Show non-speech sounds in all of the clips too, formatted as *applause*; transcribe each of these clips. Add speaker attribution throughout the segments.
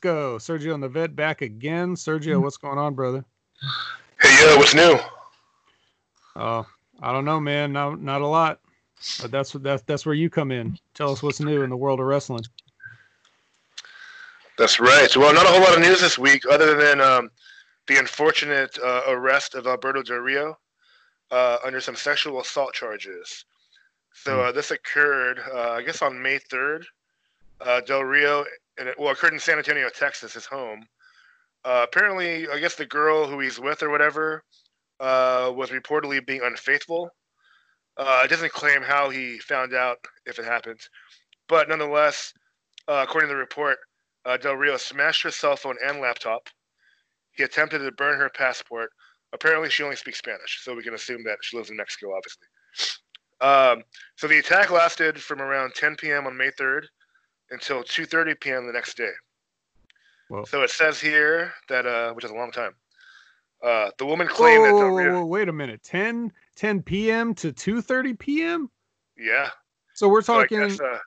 Speaker 1: Two in, let's go. Sergio and the vet back again. Sergio, what's going on, brother?
Speaker 2: Hey, yo, what's new?
Speaker 1: Oh, I don't know, man. Not not a lot, but that's that's that's where you come in. Tell us what's new in the world of wrestling.
Speaker 2: That's right. Well, not a whole lot of news this week, other than um, the unfortunate uh, arrest of Alberto Del Rio uh, under some sexual assault charges. So uh, this occurred, uh, I guess, on May third. Uh, Del Rio, and it, well, occurred in San Antonio, Texas, his home. Uh, apparently, I guess the girl who he's with or whatever was reportedly being unfaithful. it doesn't claim how he found out if it happened, but nonetheless, according to the report, uh, Del Rio smashed her cell phone and laptop. He attempted to burn her passport. Apparently, she only speaks Spanish, so we can assume that she lives in Mexico, obviously. Um, so the attack lasted from around 10 p.m. on May 3rd until 2:30 p.m. the next day. Well, so it says here that, uh, which is a long time. Uh, the woman claimed whoa, that Del Rio.
Speaker 1: Whoa, wait a minute, 10 10 p.m. to 2:30 p.m.
Speaker 2: Yeah.
Speaker 1: So we're talking.
Speaker 2: So guess, uh,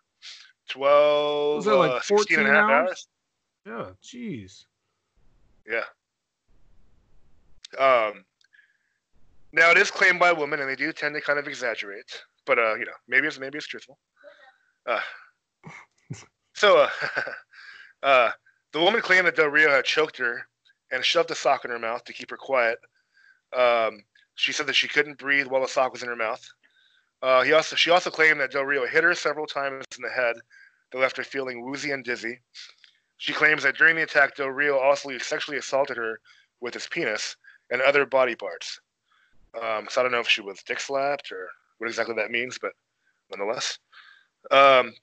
Speaker 2: 12, was that like uh, 14 and a half hours? hours?
Speaker 1: Yeah, jeez.
Speaker 2: Yeah. Um, now it is claimed by women, and they do tend to kind of exaggerate, but uh, you know, maybe it's maybe it's truthful. Uh, so, uh, *laughs* uh, the woman claimed that Del Rio had choked her and shoved a sock in her mouth to keep her quiet. Um, she said that she couldn't breathe while the sock was in her mouth. Uh, he also she also claimed that Del Rio hit her several times in the head that left her feeling woozy and dizzy. She claims that during the attack, Del Rio also sexually assaulted her with his penis and other body parts. Um, so I don't know if she was dick slapped or what exactly that means, but nonetheless. Um,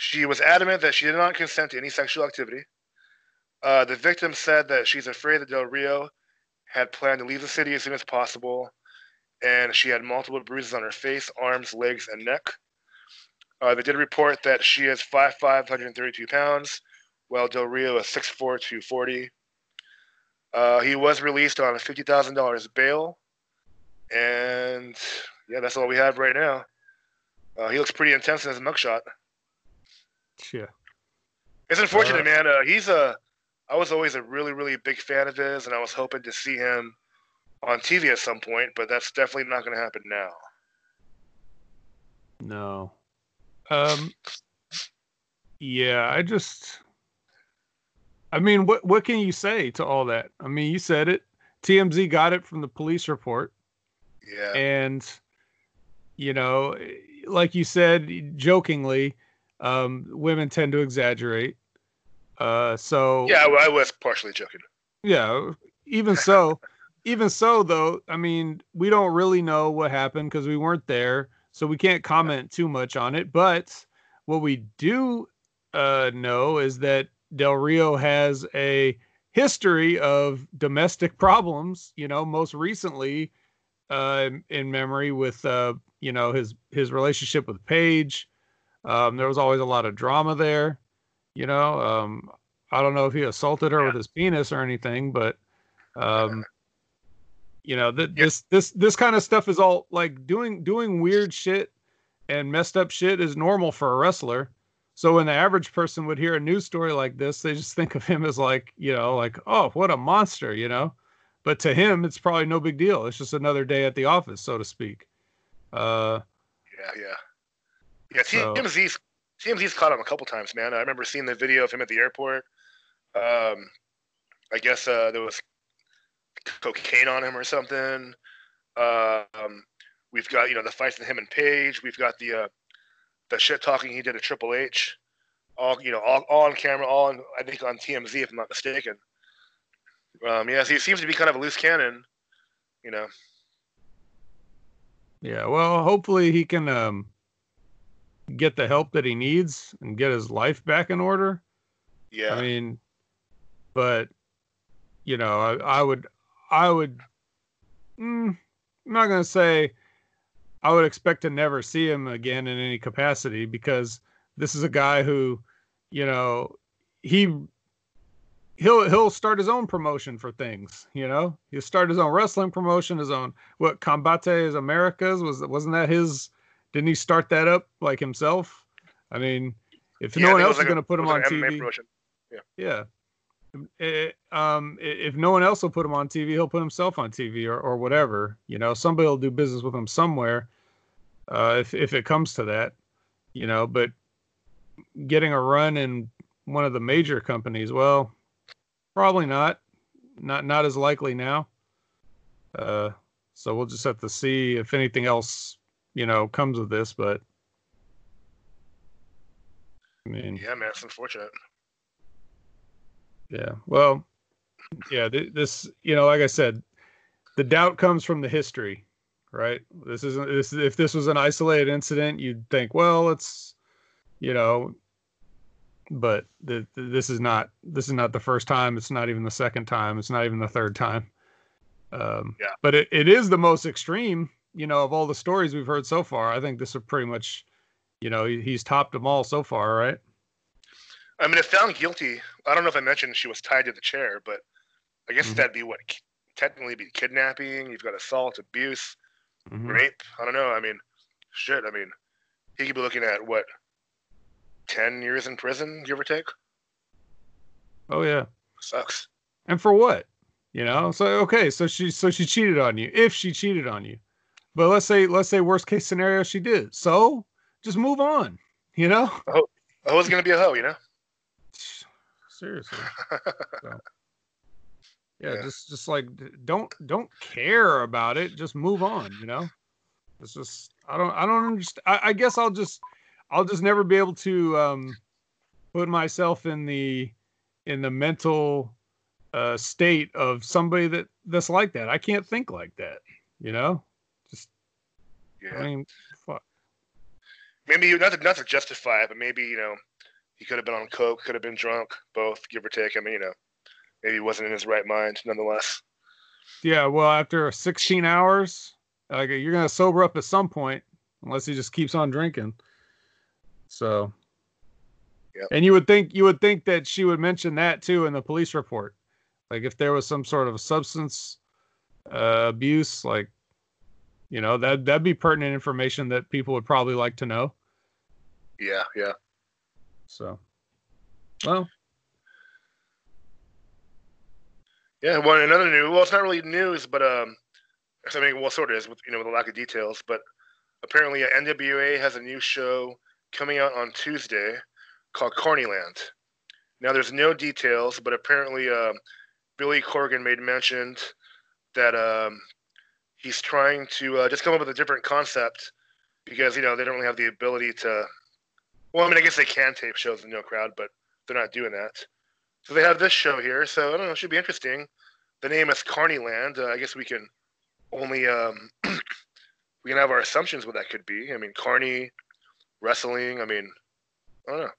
Speaker 2: she was adamant that she did not consent to any sexual activity. Uh, the victim said that she's afraid that Del Rio had planned to leave the city as soon as possible, and she had multiple bruises on her face, arms, legs, and neck. Uh, they did report that she is 5'5", 132 pounds, while Del Rio is 6'4", 240. Uh, he was released on a $50,000 bail. And yeah, that's all we have right now. Uh, he looks pretty intense in his mugshot.
Speaker 1: Yeah.
Speaker 2: It's unfortunate, uh, man. Uh, he's a. I was always a really, really big fan of his, and I was hoping to see him on TV at some point, but that's definitely not going to happen now.
Speaker 1: No. Um, yeah, I just, I mean, what what can you say to all that? I mean, you said it. TMZ got it from the police report.
Speaker 2: Yeah.
Speaker 1: And, you know, like you said, jokingly, um, women tend to exaggerate. Uh, so
Speaker 2: yeah, well, I was partially joking.
Speaker 1: Yeah, even so, *laughs* even so, though, I mean, we don't really know what happened because we weren't there so we can't comment too much on it. But what we do uh, know is that Del Rio has a history of domestic problems. You know, most recently uh, in memory with uh, you know his his relationship with Paige. Um, there was always a lot of drama there. You know, um, I don't know if he assaulted her yeah. with his penis or anything, but um, you know, th- yeah. this this this kind of stuff is all like doing doing weird shit and messed up shit is normal for a wrestler. So when the average person would hear a news story like this, they just think of him as like, you know, like, oh, what a monster, you know. But to him, it's probably no big deal. It's just another day at the office, so to speak. Uh,
Speaker 2: yeah, yeah, yeah. So, TMZ's TMZ's caught him a couple times, man. I remember seeing the video of him at the airport. Um, I guess uh, there was cocaine on him or something. Um, we've got you know the fights with him and Paige. We've got the uh, the shit talking he did at Triple H, all you know, all, all on camera, all on, I think on TMZ if I'm not mistaken. Um, yeah, so he seems to be kind of a loose cannon, you know.
Speaker 1: Yeah, well, hopefully he can um, get the help that he needs and get his life back in order.
Speaker 2: Yeah,
Speaker 1: I mean, but you know, I, I would I would. Mm, I'm not gonna say I would expect to never see him again in any capacity because this is a guy who, you know, he he'll he'll start his own promotion for things. You know, he'll start his own wrestling promotion, his own what Combate is Americas was wasn't that his? Didn't he start that up like himself? I mean, if yeah, no one else is like going to put him on TV,
Speaker 2: Yeah.
Speaker 1: Yeah. It, um, if no one else will put him on TV, he'll put himself on TV or, or whatever. You know, somebody will do business with him somewhere. Uh, if if it comes to that, you know, but getting a run in one of the major companies, well, probably not. Not not as likely now. Uh, so we'll just have to see if anything else, you know, comes of this. But I mean,
Speaker 2: Yeah, man, it's unfortunate.
Speaker 1: yeah. Well, yeah. Th- this, you know, like I said, the doubt comes from the history, right? This isn't. This if this was an isolated incident, you'd think, well, it's, you know, but this is not. This is not the first time. It's not even the second time. It's not even the third time. Um,
Speaker 2: Yeah.
Speaker 1: But it, it is the most extreme, you know, of all the stories we've heard so far. I think this is pretty much, you know, he's topped them all so far, right?
Speaker 2: I mean, if found guilty, I don't know if I mentioned she was tied to the chair, but I guess
Speaker 1: Mhm.
Speaker 2: that'd be what technically be kidnapping. You've got assault, abuse,
Speaker 1: Mhm.
Speaker 2: rape. I don't know. I mean, shit. I mean, he could be looking at what, ten years in prison, give or take.
Speaker 1: Oh yeah.
Speaker 2: Sucks.
Speaker 1: And for what? You know, so okay, so she so she cheated on you. If she cheated on you. But let's say let's say worst case scenario she did. So just move on. You know?
Speaker 2: A hoe's gonna be a hoe, you know. *sighs*
Speaker 1: Seriously. *laughs* So, yeah,
Speaker 2: Yeah.
Speaker 1: just just like don't don't care about it. Just move on, you know? It's just I don't I don't understand. I, I guess I'll just I'll just never be able to um put myself in the in the mental uh state of somebody that that's like that. I can't think like that, you know?
Speaker 2: Yeah.
Speaker 1: I mean fuck.
Speaker 2: maybe not to not to justify it, but maybe you know he could have been on coke, could have been drunk, both, give or take. I mean, you know, maybe he wasn't in his right mind, nonetheless.
Speaker 1: Yeah, well after 16 hours, like you're gonna sober up at some point, unless he just keeps on drinking. So
Speaker 2: Yep.
Speaker 1: and you would think you would think that she would mention that too in the police report. Like if there was some sort of substance uh, abuse, like you know, that that'd be pertinent information that people would probably like to know.
Speaker 2: Yeah, yeah.
Speaker 1: So well,
Speaker 2: Yeah, well, another new. Well, it's not really news, but um, I mean, well, sort of is with you know with a lack of details. But apparently, uh, NWA has a new show coming out on Tuesday called Carnyland. Now, there's no details, but apparently, um, Billy Corgan made mention that um, he's trying to uh, just come up with a different concept because you know they don't really have the ability to. Well, I mean, I guess they can tape shows with no crowd, but they're not doing that. So they have this show here. So I don't know. It should be interesting. The name is Carnyland. Uh, I guess we can only um, *clears throat* we can have our assumptions what that could be. I mean, Carney wrestling. I mean, I don't know.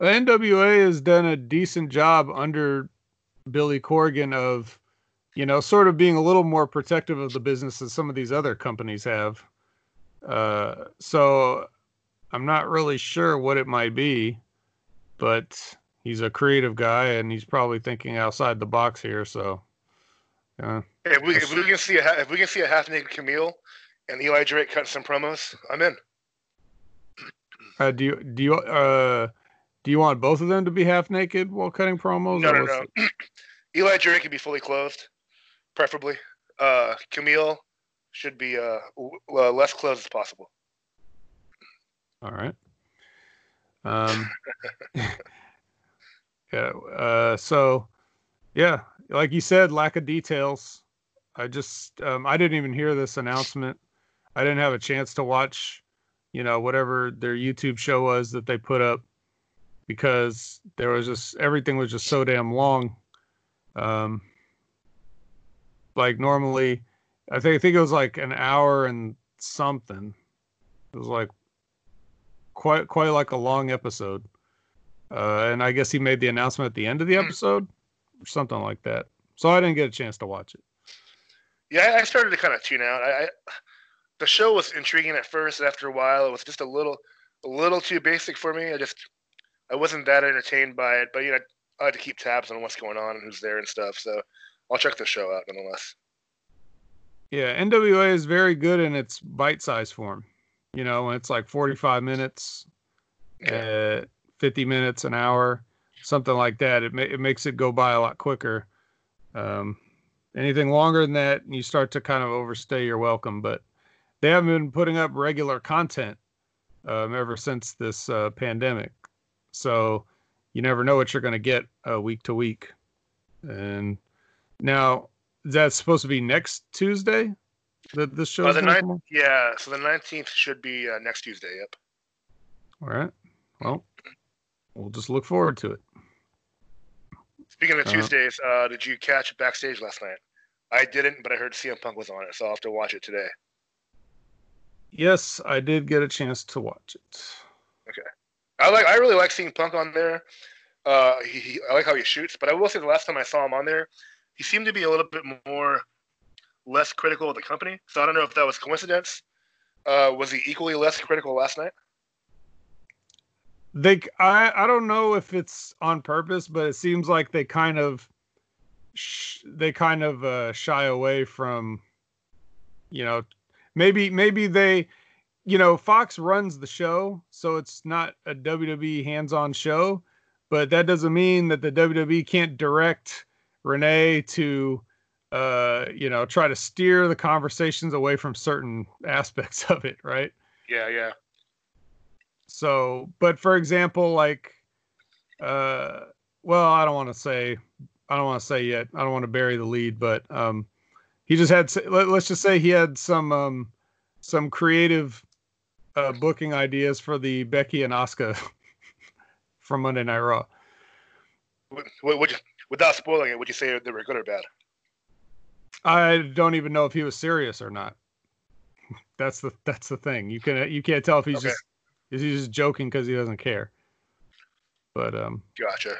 Speaker 1: NWA has done a decent job under Billy Corgan of, you know, sort of being a little more protective of the business than some of these other companies have. Uh, so I'm not really sure what it might be, but he's a creative guy and he's probably thinking outside the box here. So,
Speaker 2: Hey, if we, if we can see a if we can see a half naked Camille and Eli Drake cut some promos, I'm in.
Speaker 1: uh, do you do you uh do you want both of them to be half naked while cutting promos?
Speaker 2: No, no, no. *clears throat* Eli Drake could be fully clothed, preferably. Uh, Camille should be uh, w- uh, less close as possible.
Speaker 1: All right. Um, *laughs* yeah. Uh, so, yeah, like you said, lack of details. I just, um, I didn't even hear this announcement. I didn't have a chance to watch, you know, whatever their YouTube show was that they put up because there was just everything was just so damn long. Um, like normally, I think I think it was like an hour and something. It was like quite quite like a long episode. Uh, and I guess he made the announcement at the end of the
Speaker 2: Hmm.
Speaker 1: episode or something like that. So I didn't get a chance to watch it.
Speaker 2: Yeah, I started to kind of tune out. I, I the show was intriguing at first. After a while, it was just a little a little too basic for me. I just I wasn't that entertained by it. But you know, I like to keep tabs on what's going on and who's there and stuff. So I'll check the show out nonetheless.
Speaker 1: Yeah, NWA is very good in its bite-sized form. You know, when it's like 45 minutes, uh, 50 minutes, an hour, something like that. It, ma- it makes it go by a lot quicker. Um, anything longer than that, you start to kind of overstay your welcome. But they haven't been putting up regular content um, ever since this uh, pandemic. So you never know what you're going to get uh, week to week. And now, that's supposed to be next Tuesday that this show
Speaker 2: Uh,
Speaker 1: is
Speaker 2: the
Speaker 1: gonna
Speaker 2: ninth, yeah, so the 19th should be uh, next Tuesday. Yep.
Speaker 1: All right. Well, we'll just look forward to it.
Speaker 2: Speaking of
Speaker 1: Uh-huh.
Speaker 2: Tuesdays, uh, did you catch backstage last night? I didn't, but I heard CM Punk was on it, so I'll have to watch it today.
Speaker 1: Yes, I did get a chance to watch it.
Speaker 2: Okay, I like. I really like seeing Punk on there. Uh, he, he, I like how he shoots, but I will say the last time I saw him on there, he seemed to be a little bit more less critical of the company. So I don't know if that was coincidence. Uh, was he equally less critical last night?
Speaker 1: They, I, I don't know if it's on purpose, but it seems like they kind of, sh- they kind of uh, shy away from, you know, maybe, maybe they, you know, Fox runs the show, so it's not a WWE hands-on show, but that doesn't mean that the WWE can't direct Renee to, uh, you know, try to steer the conversations away from certain *laughs* aspects of it, right?
Speaker 2: Yeah, yeah.
Speaker 1: So, but for example, like, uh, well, I don't want to say, I don't want to say yet. I don't want to bury the lead, but um, he just had. Let, let's just say he had some um, some creative uh, booking ideas for the Becky and Oscar *laughs* from Monday Night Raw.
Speaker 2: Would, would you, without spoiling it, would you say they were good or bad?
Speaker 1: I don't even know if he was serious or not. *laughs* That's the that's the thing. You can you can't tell if he's
Speaker 2: Okay.
Speaker 1: just is he just joking because he doesn't care. But um,
Speaker 2: Gotcha.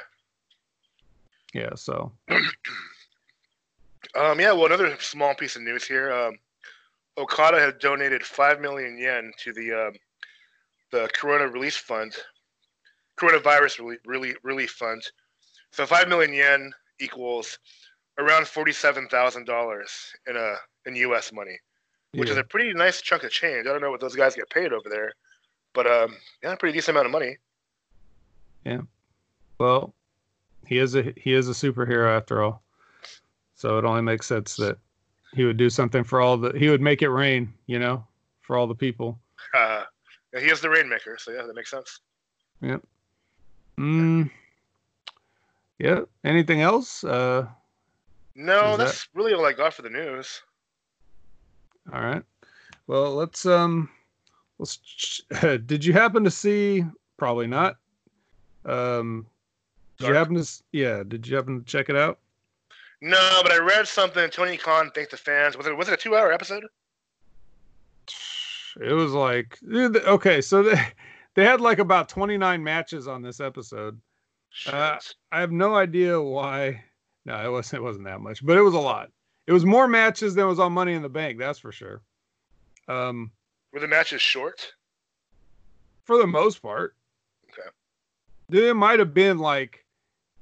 Speaker 1: yeah. So *clears throat*
Speaker 2: Um, yeah, well, another small piece of news here. Um, Okada had donated five million yen to the um, the Corona Relief Fund, Coronavirus Relief, Relief, Relief Fund. So five million yen equals around forty-seven thousand dollars in a in U.S. money, which is a pretty nice chunk of change. I don't know what those guys get paid over there, but um, yeah, pretty decent amount of money. Yeah.
Speaker 1: Well, he is a he is a superhero after all. So it only makes sense that he would do something for all the he would make it rain, you know, for all the people. *laughs*
Speaker 2: Uh, he is the rainmaker, so yeah, that makes sense. Yep.
Speaker 1: Mm, yeah. Anything else? Uh,
Speaker 2: No,
Speaker 1: Is that-
Speaker 2: that's really all I got for the news.
Speaker 1: all right. Well, let's um, let's. ch- *laughs* Did you happen to see? Probably not. Um, did you happen to? Yeah. Did you happen to check it out?
Speaker 2: No, but I read something. Tony Khan thanked the fans. Was it was it a two hour episode?
Speaker 1: It was like okay, so they *laughs* they had like about 29 matches on this episode. Uh, I have no idea why. No, it wasn't. It wasn't that much, but it was a lot. It was more matches than was on Money in the Bank. That's for sure. Um,
Speaker 2: Were the matches short?
Speaker 1: for the most part.
Speaker 2: Okay.
Speaker 1: Dude, It might have been like,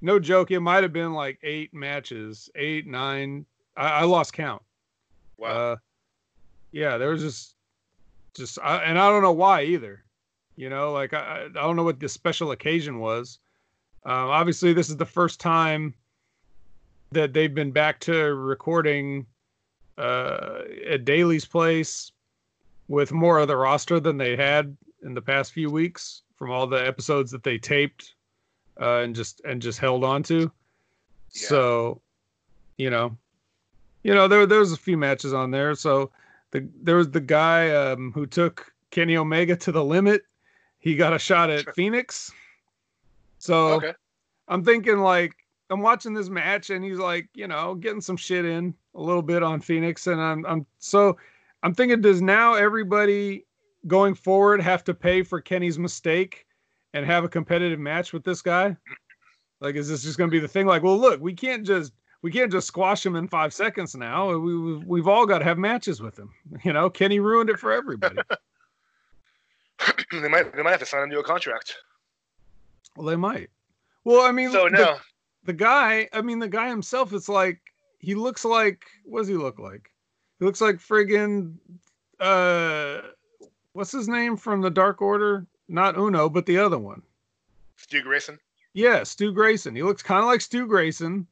Speaker 1: no joke. It might have been like eight matches, eight, nine. I, I lost count.
Speaker 2: Wow.
Speaker 1: Uh, yeah, there was just, just, I, and I don't know why either. You know, like I, I I don't know what the special occasion was. Um, obviously, this is the first time that they've been back to recording uh, at Daily's place with more of the roster than they had in the past few weeks from all the episodes that they taped uh, and just and just held on to.
Speaker 2: Yeah.
Speaker 1: So, you know, you know there there was a few matches on there. So the there was the guy um, who took Kenny Omega to the limit. He got a shot at Fenix. So
Speaker 2: okay.
Speaker 1: I'm thinking like I'm watching this match and he's like, you know, getting some shit in a little bit on Fenix and I'm I'm so I'm thinking does now everybody going forward have to pay for Kenny's mistake and have a competitive match with this guy? Like is this just going to be the thing like, well look, we can't just we can't just squash him in 5 seconds now. We we've, we've all got to have matches with him. *laughs* You know, Kenny ruined it for everybody. *coughs*
Speaker 2: they might they might have to sign him to a contract.
Speaker 1: Well, they might. Well, I mean,
Speaker 2: So
Speaker 1: the-
Speaker 2: no,
Speaker 1: the guy, I mean, the guy himself, it's like he looks like what does he look like? He looks like friggin' uh what's his name from the Dark Order? Not Uno, but the other one.
Speaker 2: Stu Grayson.
Speaker 1: Yeah, Stu Grayson. He looks kind of like Stu Grayson.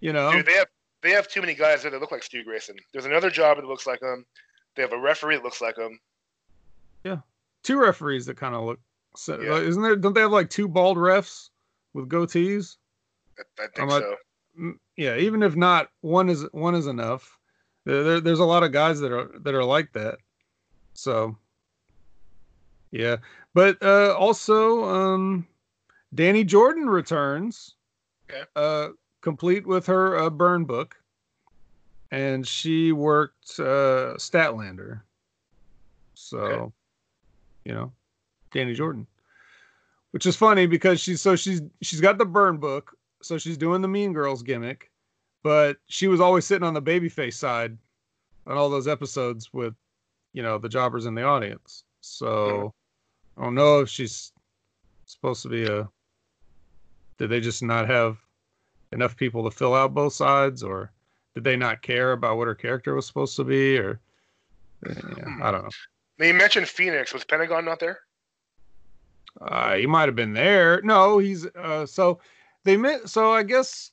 Speaker 1: You know,
Speaker 2: Dude, they have they have too many guys there that look like Stu Grayson. There's another job that looks like him. They have a referee that looks like him.
Speaker 1: Yeah, two referees that kind of look. So,
Speaker 2: Yeah.
Speaker 1: Isn't there? Don't they have like two bald refs with goatees?
Speaker 2: I, I think so.
Speaker 1: Mm, Yeah, even if not, one is one is enough. There, there- there's a lot of guys that are that are like that. So, yeah, but uh, also, um, Danny Jordan returns,
Speaker 2: Okay.
Speaker 1: uh, complete with her uh, burn book, and she worked uh, Statlander. So,
Speaker 2: Okay.
Speaker 1: you know, Danny Jordan, which is funny because she's so she's she's got the burn book, so she's doing the Mean Girls gimmick, but she was always sitting on the babyface side on all those episodes with, you know, the jobbers in the audience. So mm-hmm. I don't know if she's supposed to be a. Did they just not have enough people to fill out both sides, or did they not care about what her character was supposed to be, or yeah, I don't know.
Speaker 2: Now you mentioned Fenix. Was Pentagon not there?
Speaker 1: Uh, he might have been there. No, he's uh, so they met. So I guess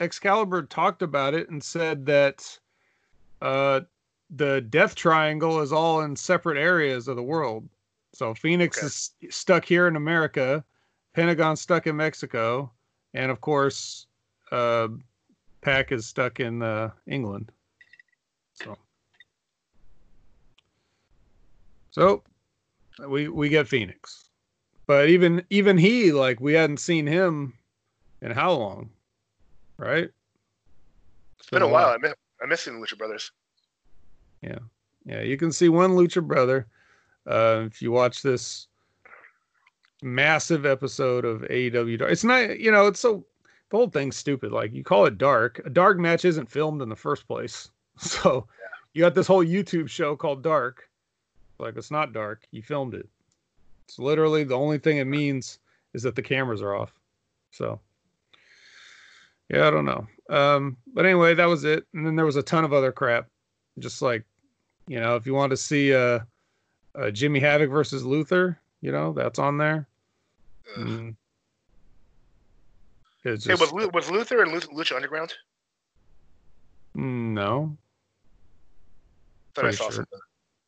Speaker 1: Excalibur talked about it and said that uh, the Death Triangle is all in separate areas of the world. So Fenix
Speaker 2: Okay.
Speaker 1: is stuck here in America, Pentagon stuck in Mexico, and of course, uh, PAC is stuck in uh, England. So, so we we get Fenix, but even even he like we hadn't seen him in how long, right?
Speaker 2: It's been a while. I miss I miss seeing the Lucha Brothers.
Speaker 1: Yeah, yeah. you can see one Lucha Brother uh, if you watch this massive episode of AEW. Dark. It's not, you know, it's so the whole thing's stupid. Like you call it dark. A dark match isn't filmed in the first place, *laughs* so you got this whole YouTube show called Dark. Like it's not dark. You filmed it. It's literally the only thing it means is that the cameras are off. So yeah, I don't know. Um, but anyway, that was it. And then there was a ton of other crap, just like you know, if you want to see uh, uh Jimmy Havoc versus Luther, you know, that's on there. Mm. It's
Speaker 2: Hey, was, was Luther and Lucha, Underground?
Speaker 1: Mm, no, Pretty
Speaker 2: saw
Speaker 1: sure.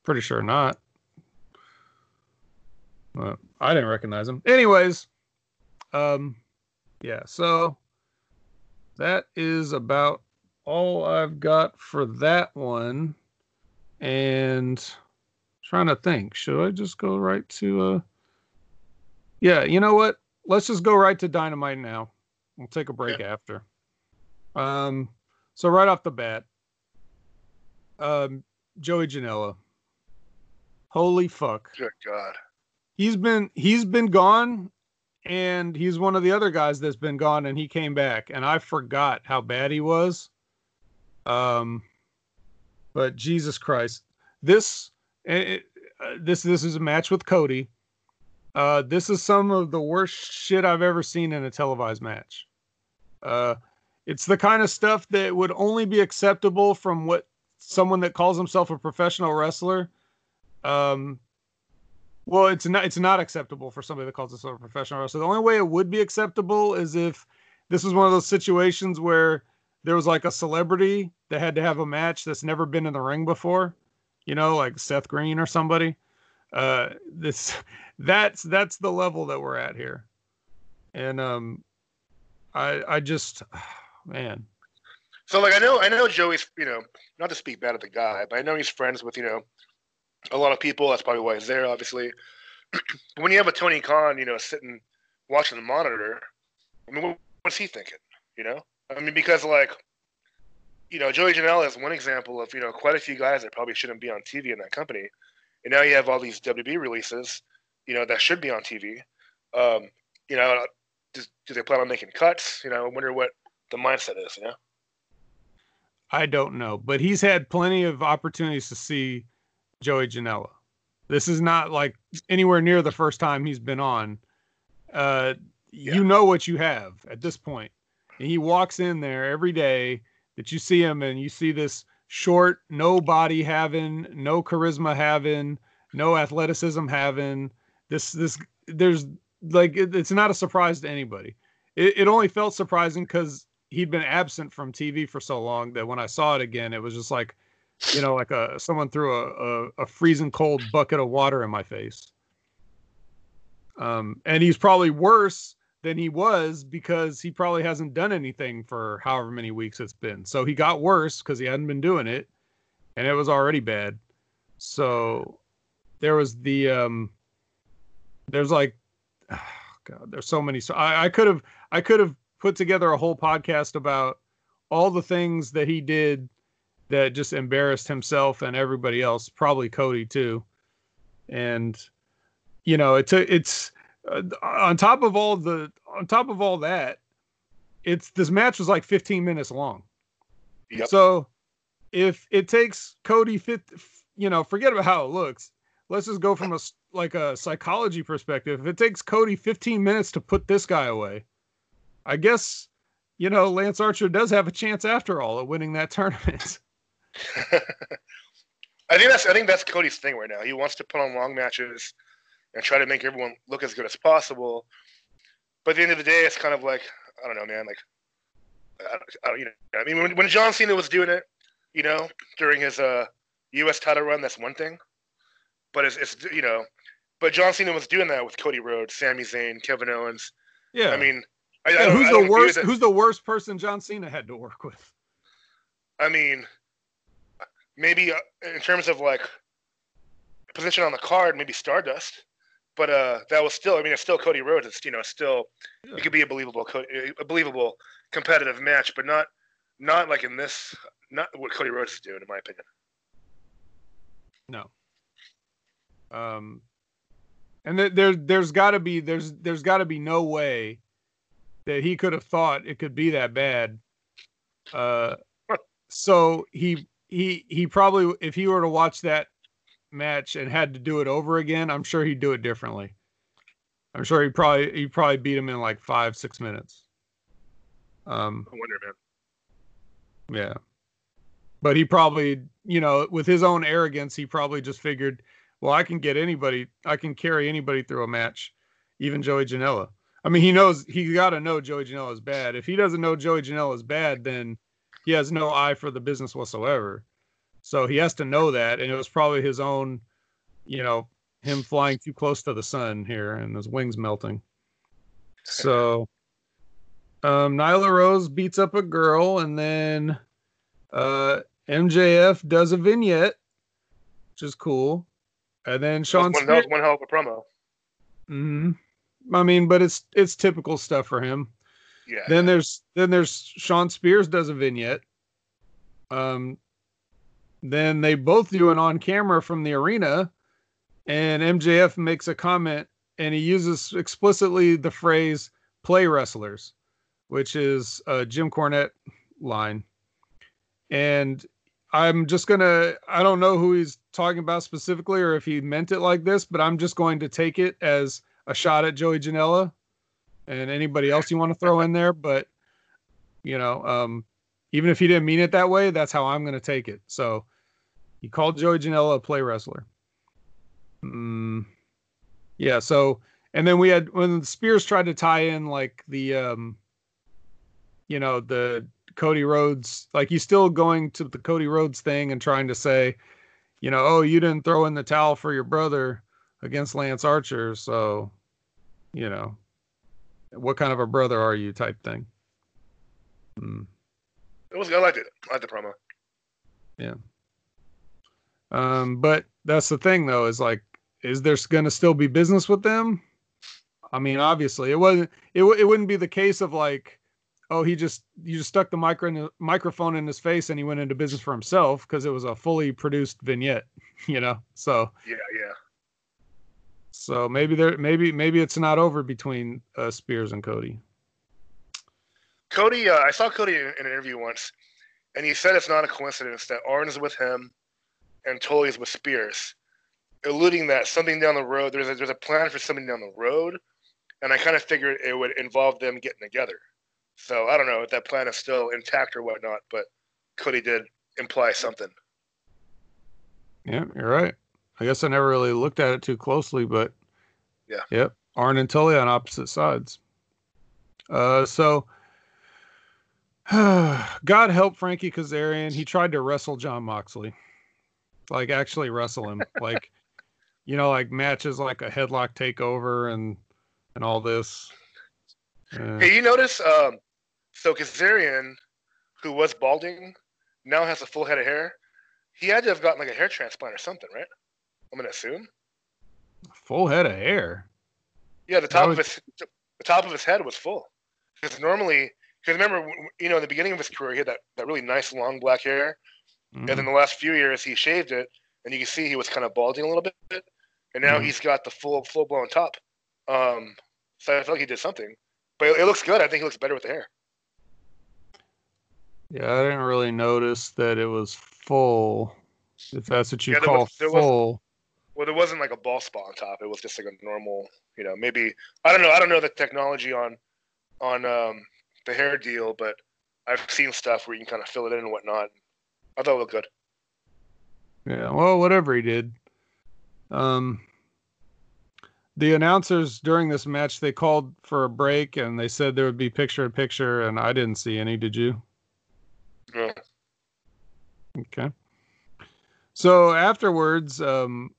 Speaker 1: pretty sure not. Well, I didn't recognize him. Anyways, um, yeah. So that is about all I've got for that one. And trying to think, should I just go right to uh Yeah, you know what? Let's just go right to Dynamite now. We'll take a break after. Um so right off the bat, um Joey Janela. Holy fuck
Speaker 2: Good God.
Speaker 1: He's been he's been gone and he's one of the other guys that's been gone and he came back and I forgot how bad he was. Um but Jesus Christ. This it, uh, this this is a match with Cody. Uh this is some of the worst shit I've ever seen in a televised match. Uh it's the kind of stuff that would only be acceptable from what someone that calls himself a professional wrestler um well, it's not it's not acceptable for somebody that calls themselves a professional wrestler. The only way it would be acceptable is if this was one of those situations where there was like a celebrity that had to have a match that's never been in the ring before, you know, like Seth Green or somebody. Uh this *laughs* that's that's the level that we're at here. And um I I just *sighs* man.
Speaker 2: So like I know I know Joey's you know not to speak bad of the guy, but I know he's friends with you know a lot of people. That's probably why he's there, obviously. *clears throat* when you have a Tony Khan, you know, sitting watching the monitor, I mean, what's he thinking? You know, I mean, because like you know, Joey Janela is one example of you know quite a few guys that probably shouldn't be on TV in that company, and now you have all these WB releases, you know, that should be on TV. Um, you know, do, do they plan on making cuts? You know, I wonder what the mindset is. You know.
Speaker 1: I don't know, but he's had plenty of opportunities to see Joey Janela. This is not like anywhere near the first time he's been on. Uh,
Speaker 2: Yeah.
Speaker 1: You know what you have at this point. And he walks in there every day that you see him, and you see this short, no body having, no charisma having, no athleticism having. This, this, there's like it, it's not a surprise to anybody. It, it only felt surprising because he'd been absent from TV for so long that when I saw it again, it was just like, you know, like a someone threw a, a, a freezing cold bucket of water in my face. Um, and he's probably worse than he was because he probably hasn't done anything for however many weeks it's been. So he got worse because he hadn't been doing it, and it was already bad. So there was the um, there's like, *sighs* oh God, there's so many. So I, I could have I could have put together a whole podcast about all the things that he did that just embarrassed himself and everybody else, probably Cody too. And you know, it's it's uh, on top of all the on top of all that, it's this match was like 15 minutes long. Yep. So if it takes Cody fit, you know, forget about how it looks. Let's just go from a like a psychology perspective. If it takes Cody 15 minutes to put this guy away, I guess you know Lance Archer does have a chance after all at winning that *laughs* tournament. *laughs*
Speaker 2: I think that's I think that's Cody's thing right now. He wants to put on long matches and try to make everyone look as good as possible. But at the end of the day, it's kind of like I don't know, man. Like I, I, you know, I mean, when, when John Cena was doing it, you know, during his uh, U.S. title run, that's one thing. But it's, it's you know, but John Cena was doing that with Cody Rhodes, Sami Zayn, Kevin Owens.
Speaker 1: Yeah.
Speaker 2: I mean,
Speaker 1: I, yeah, who's the worst? Who's the worst person John Cena had to work with?
Speaker 2: I mean, maybe uh, in terms of like position on the card, maybe Stardust. But uh, that was still. I mean, it's still Cody Rhodes. It's you know still yeah. it could be a believable, a believable competitive match, but not not like in this. Not what Cody Rhodes is doing, in my opinion.
Speaker 1: No. Um, and there, there there's got to be there's there's got to be no way that he could have thought it could be that bad. Uh, so he he he probably if he were to watch that match and had to do it over again, I'm sure he'd do it differently. I'm sure he probably he probably beat him in like five six minutes. Um,
Speaker 2: I wonder,
Speaker 1: man. Yeah, but he probably you know with his own arrogance, he probably just figured, well, I can get anybody, I can carry anybody through a match, even Joey Janela. I mean, he knows he got to know Joey Janela is bad. If he doesn't know Joey Janela is bad, then he has no eye for the business whatsoever. So he has to know that, and it was probably his own, you know, him flying too close to the sun here and his wings melting. So, um, Nyla Rose beats up a girl, and then uh, MJF does a vignette, which is cool. And then
Speaker 2: Shawn one, was one hell of a promo.
Speaker 1: Hmm. I mean, but it's it's typical stuff for him. Then there's then there's Shawn Spears does a vignette. Um, then they both do it on camera from the arena, and MJF makes a comment and he uses explicitly the phrase "play wrestlers," which is a Jim Cornette line. And I'm just gonna I don't know who he's talking about specifically or if he meant it like this, but I'm just going to take it as a shot at Joey Janela and anybody else you want to throw in there. But you know, um, even if he didn't mean it that way, that's how I'm going to take it. So he called Joey Janela a play wrestler. Mm, yeah. So, and then we had when Spears tried to tie in like the, um, you know, the Cody Rhodes, like he's still going to the Cody Rhodes thing and trying to say, you know, oh, you didn't throw in the towel for your brother against Lance Archer. So, you know, what kind of a brother are you type thing.
Speaker 2: Mm. It was I liked it. I liked the promo.
Speaker 1: Yeah. Um, but that's the thing though, is like, is there gonna still be business with them? I mean, obviously, it wasn't. It it wouldn't be the case of like, oh, he just you just stuck the micro in the, microphone in his face and he went into business for himself because it was a fully produced vignette, *laughs* you know. So
Speaker 2: yeah, yeah.
Speaker 1: So maybe there, maybe maybe it's not over between uh, Spears and Cody.
Speaker 2: Cody, uh, I saw Cody in, an interview once, and he said it's not a coincidence that Arn is with him and Tully's with Spears, alluding that something down the road there's a, there's a plan for something down the road, and I kind of figured it would involve them getting together. So I don't know if that plan is still intact or whatnot, but Cody did imply something.
Speaker 1: Yeah, you're right. I guess I never really looked at it too closely, but
Speaker 2: yeah.
Speaker 1: Yep. Arn and Tully on opposite sides. Uh, so *sighs* God help Frankie Kazarian. He tried to wrestle Jon Moxley, like actually wrestle him, *laughs* like you know, like matches like a headlock takeover and and all this.
Speaker 2: Uh, hey, you notice? Um, so Kazarian, who was balding, now has a full head of hair. He had to have gotten like a hair transplant or something, right? I'm gonna assume.
Speaker 1: Full head of hair.
Speaker 2: Yeah, the top was... of his the top of his head was full. Because normally, because remember, you know, in the beginning of his career, he had that, that really nice long black hair, mm-hmm. and then the last few years he shaved it, and you can see he was kind of balding a little bit, and now mm-hmm. he's got the full full blown top. Um, so I feel like he did something, but it, it looks good. I think he looks better with the hair.
Speaker 1: Yeah, I didn't really notice that it was full. If that's what you yeah, call was, full.
Speaker 2: Well, there wasn't like a ball spot on top. It was just like a normal, you know, maybe I don't know. I don't know the technology on on um, the hair deal, but I've seen stuff where you can kind of fill it in and whatnot. I thought it looked good.
Speaker 1: Yeah, well, whatever he did. Um, the announcers during this match they called for a break and they said there would be picture in picture, and I didn't see any. Did you?
Speaker 2: No.
Speaker 1: Okay. So afterwards, um,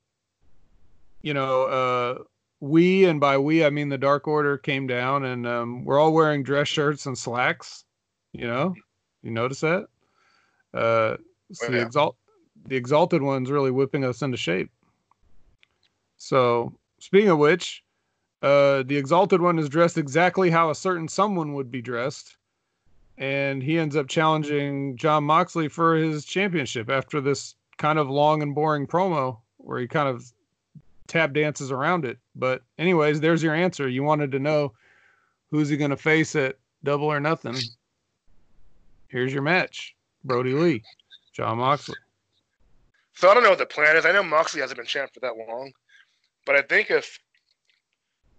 Speaker 1: you know, uh, we and by we I mean the Dark Order came down and um, we're all wearing dress shirts and slacks. You know, you notice that? Uh, so yeah. the exalt the exalted one's really whipping us into shape. So speaking of which, uh, the exalted one is dressed exactly how a certain someone would be dressed, and he ends up challenging Jon Moxley for his championship after this kind of long and boring promo where he kind of tap dances around it. But anyways, there's your answer. You wanted to know who's he going to face at Double or Nothing. Here's your match: Brodie Lee, Jon Moxley.
Speaker 2: So I don't know what the plan is. I know Moxley hasn't been champ for that long, but I think if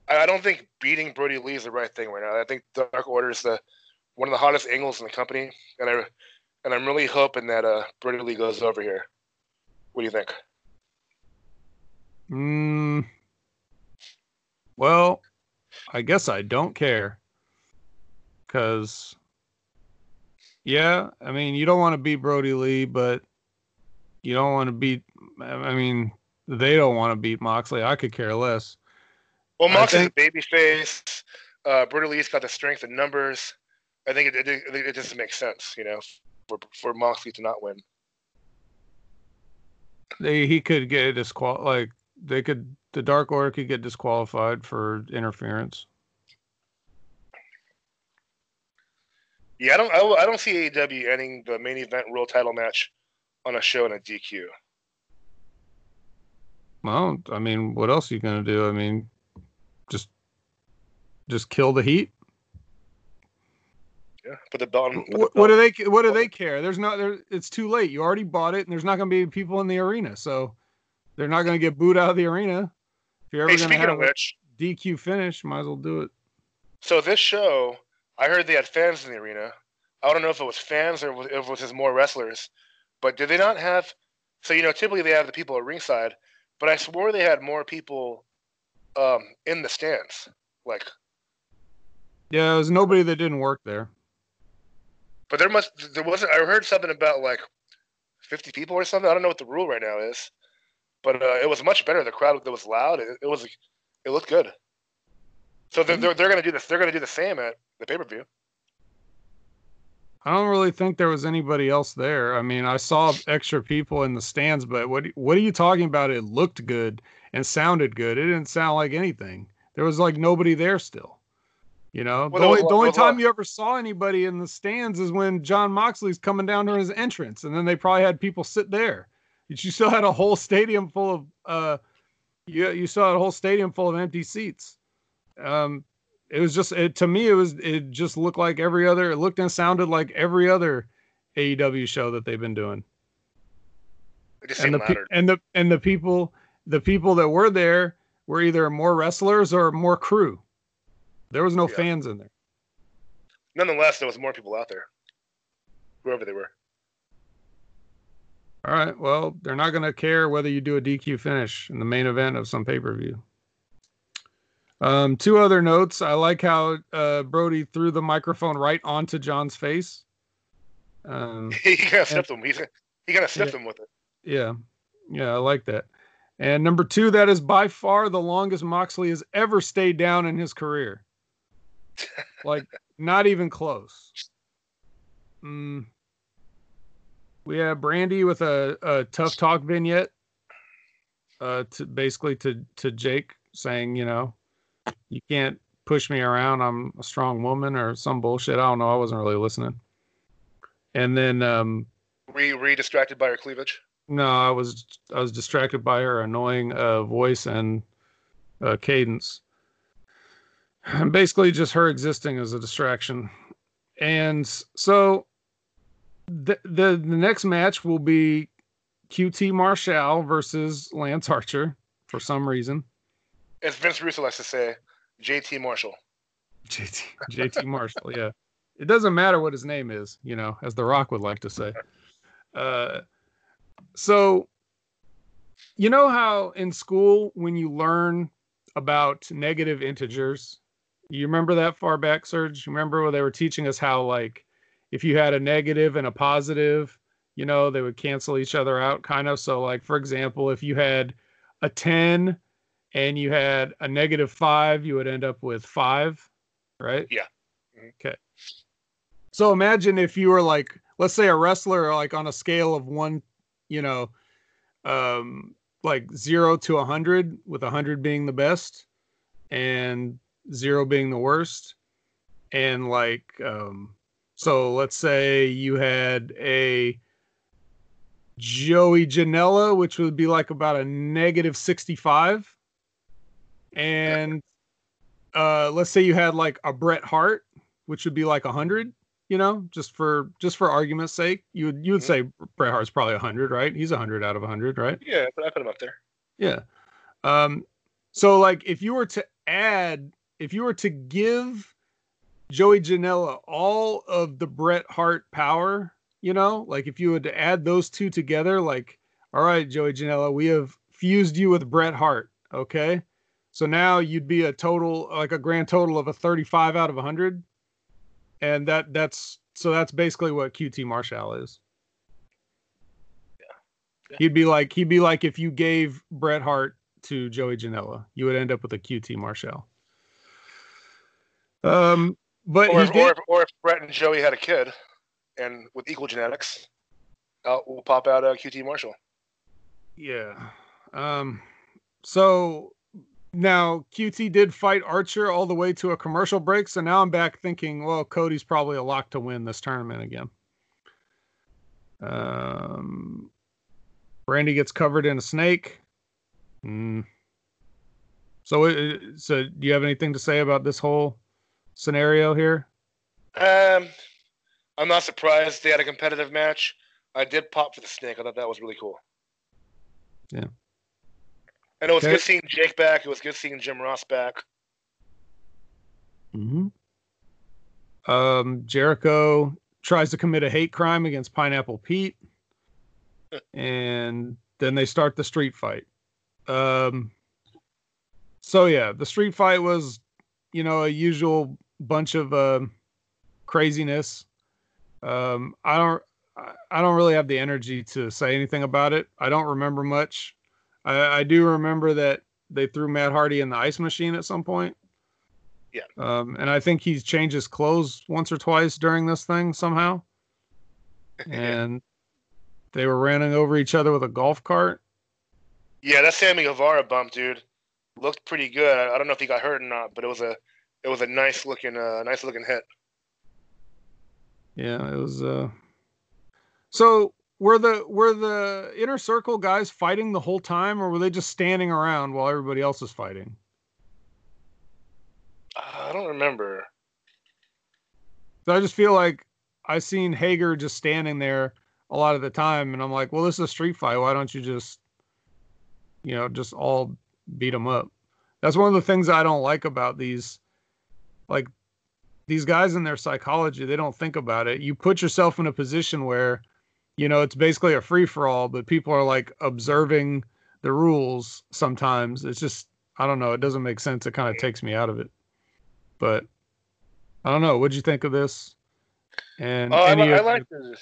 Speaker 2: I don't think beating Brodie Lee is the right thing right now. I think Dark Order is the one of the hottest angles in the company, and I and I'm really hoping that uh, Brodie Lee goes over here. What do you think?
Speaker 1: Mm, well, I guess I don't care. Because, yeah, I mean, you don't want to beat Brodie Lee, but you don't want to beat, I mean, they don't want to beat Moxley. I could care less.
Speaker 2: Well, Moxley's think, a baby face. Uh, Brodie Lee's got the strength and numbers. I think it, it, it, just makes sense, you know, for, for Moxley to not win.
Speaker 1: They, he could get disqual like they could the Dark Order could get disqualified for interference.
Speaker 2: Yeah, I don't. I, I don't see AEW ending the main event world title match on a show in a DQ.
Speaker 1: Well, I mean, what else are you gonna do? I mean, just just kill the heat.
Speaker 2: Yeah, put the belt.
Speaker 1: On, what, what, do they? What do they care? There's not. There, it's too late. You already bought it, and there's not gonna be people in the arena. So they're not going to get booed out of the arena. If you're ever hey, going to have which, a DQ finish, might as well do it.
Speaker 2: So this show, I heard they had fans in the arena. I don't know if it was fans or if it was just more wrestlers, but did they not have? So you know, typically they have the people at ringside, but I swore they had more people um, in the stands. Like,
Speaker 1: yeah, there was nobody that didn't work there.
Speaker 2: But there must there wasn't. I heard something about like fifty people or something. I don't know what the rule right now is but uh, it was much better. The crowd that was loud. It, it was it looked good. So they're, they're, they're going to do this. They're to do the same at the pay per view.
Speaker 1: I don't really think there was anybody else there. I mean, I saw extra people in the stands, but what what are you talking about? It looked good and sounded good. It didn't sound like anything. There was like nobody there still. You know, well, the only, the only time you ever saw anybody in the stands is when Jon Moxley's coming down to his entrance, and then they probably had people sit there *laughs* you still had a whole stadium full of uh, you you saw a whole stadium full of empty seats. Um, it was just it, to me it was it just looked like every other it looked and sounded like every other AEW show that they've been doing. And the, and the and the people the people that were there were either more wrestlers or more crew. There was no yeah. fans in there.
Speaker 2: Nonetheless, there was more people out there, whoever they were.
Speaker 1: All right. Well, they're not going to care whether you do a DQ finish in the main event of some pay per view. Um, two other notes. I like how uh, Brodie threw the microphone right onto Jon's face.
Speaker 2: Um, he kind of sniffed him. He's he kind of sniffed
Speaker 1: yeah,
Speaker 2: him with it.
Speaker 1: Yeah, yeah, I like that. And number two, that is by far the longest Moxley has ever stayed down in his career. *laughs* like, not even close. Mm. We have Brandi with a, a tough talk vignette, uh, to basically to to Jake saying, you know, you can't push me around. I'm a strong woman or some bullshit. I don't know. I wasn't really listening. And then um,
Speaker 2: were you, were distracted by her cleavage?
Speaker 1: No, I was I was distracted by her annoying uh, voice and uh, cadence. And basically, just her existing as a distraction. And so, the the, the next match will be QT Marshall versus Lance Archer for some reason.
Speaker 2: As Vince Russo likes to say, JT Marshall. *laughs*
Speaker 1: JT JT Marshall, yeah. It doesn't matter what his name is, you know, as The Rock would like to say. Uh, so you know how in school when you learn about negative integers you remember that far back serge remember when they were teaching us how like if you had a negative and a positive you know they would cancel each other out kind of so like for example if you had a 10 and you had a negative 5 you would end up with 5 right
Speaker 2: yeah
Speaker 1: mm-hmm. okay so imagine if you were like let's say a wrestler like on a scale of 1 you know, um, like zero to a hundred, with a hundred being the best and zero being the worst. And like, um, so let's say you had a Joey Janela, which would be like about a negative 65. And uh, let's say you had like a Bret Hart, which would be like a 100 you know, just for just for argument's sake, you would you would mm-hmm. say Bret Hart's probably hundred, right? He's hundred out of hundred, right?
Speaker 2: Yeah, but I put him up there.
Speaker 1: Yeah. Um, so like if you were to add, if you were to give Joey Janela all of the Bret Hart power, you know, like if you would to add those two together, like, all right, Joey Janela, we have fused you with Bret Hart. Okay. So now you'd be a total, like a grand total of a 35 out of 100 and that that's so that's basically what QT Marshall is. Yeah. yeah. He'd be like he'd be like if you gave Bret Hart to Joey Janela, you would end up with a QT Marshall. Um, but
Speaker 2: or if, or, if, or if Bret and Joey had a kid, and with equal genetics, we'll pop out a QT Marshall.
Speaker 1: Yeah. Um. So now, QT did fight Archer all the way to a commercial break, so now I'm back thinking, well, Cody's probably a lock to win this tournament again. Um, Brandi gets covered in a snake. Mm. So, uh, so do you have anything to say about this whole scenario here?
Speaker 2: Um, I'm not surprised they had a competitive match. I did pop for the snake. I thought that was really cool.
Speaker 1: Yeah.
Speaker 2: And it was okay. good seeing Jake back. It was good seeing Jim Ross back.
Speaker 1: Hmm. Um, Jericho tries to commit a hate crime against Pineapple Pete, *laughs* and then they start the street fight. Um. So yeah, the street fight was, you know, a usual bunch of uh, craziness. Um, I don't, I don't really have the energy to say anything about it. I don't remember much. I, I do remember that they threw Matt Hardy in the ice machine at some point.
Speaker 2: Yeah.
Speaker 1: Um, and I think he's changed his clothes once or twice during this thing somehow. *laughs* And they were running over each other with a golf cart.
Speaker 2: Yeah, that Sammy Guevara bump, dude, looked pretty good. I, I don't know if he got hurt or not, but it was a it was a nice looking uh nice looking hit.
Speaker 1: Yeah, it was uh so were the were the inner circle guys fighting the whole time, or were they just standing around while everybody else was fighting?
Speaker 2: Uh, I don't remember.
Speaker 1: So I just feel like I seen Hager just standing there a lot of the time, and I'm like, well, this is a street fight. Why don't you just, you know, just all beat them up? That's one of the things I don't like about these, like these guys in their psychology. They don't think about it. You put yourself in a position where you know, it's basically a free for all, but people are like observing the rules sometimes. It's just I don't know. It doesn't make sense. It kind of takes me out of it. But I don't know. What'd you think of this? And
Speaker 2: Oh,
Speaker 1: any,
Speaker 2: I
Speaker 1: of,
Speaker 2: like this.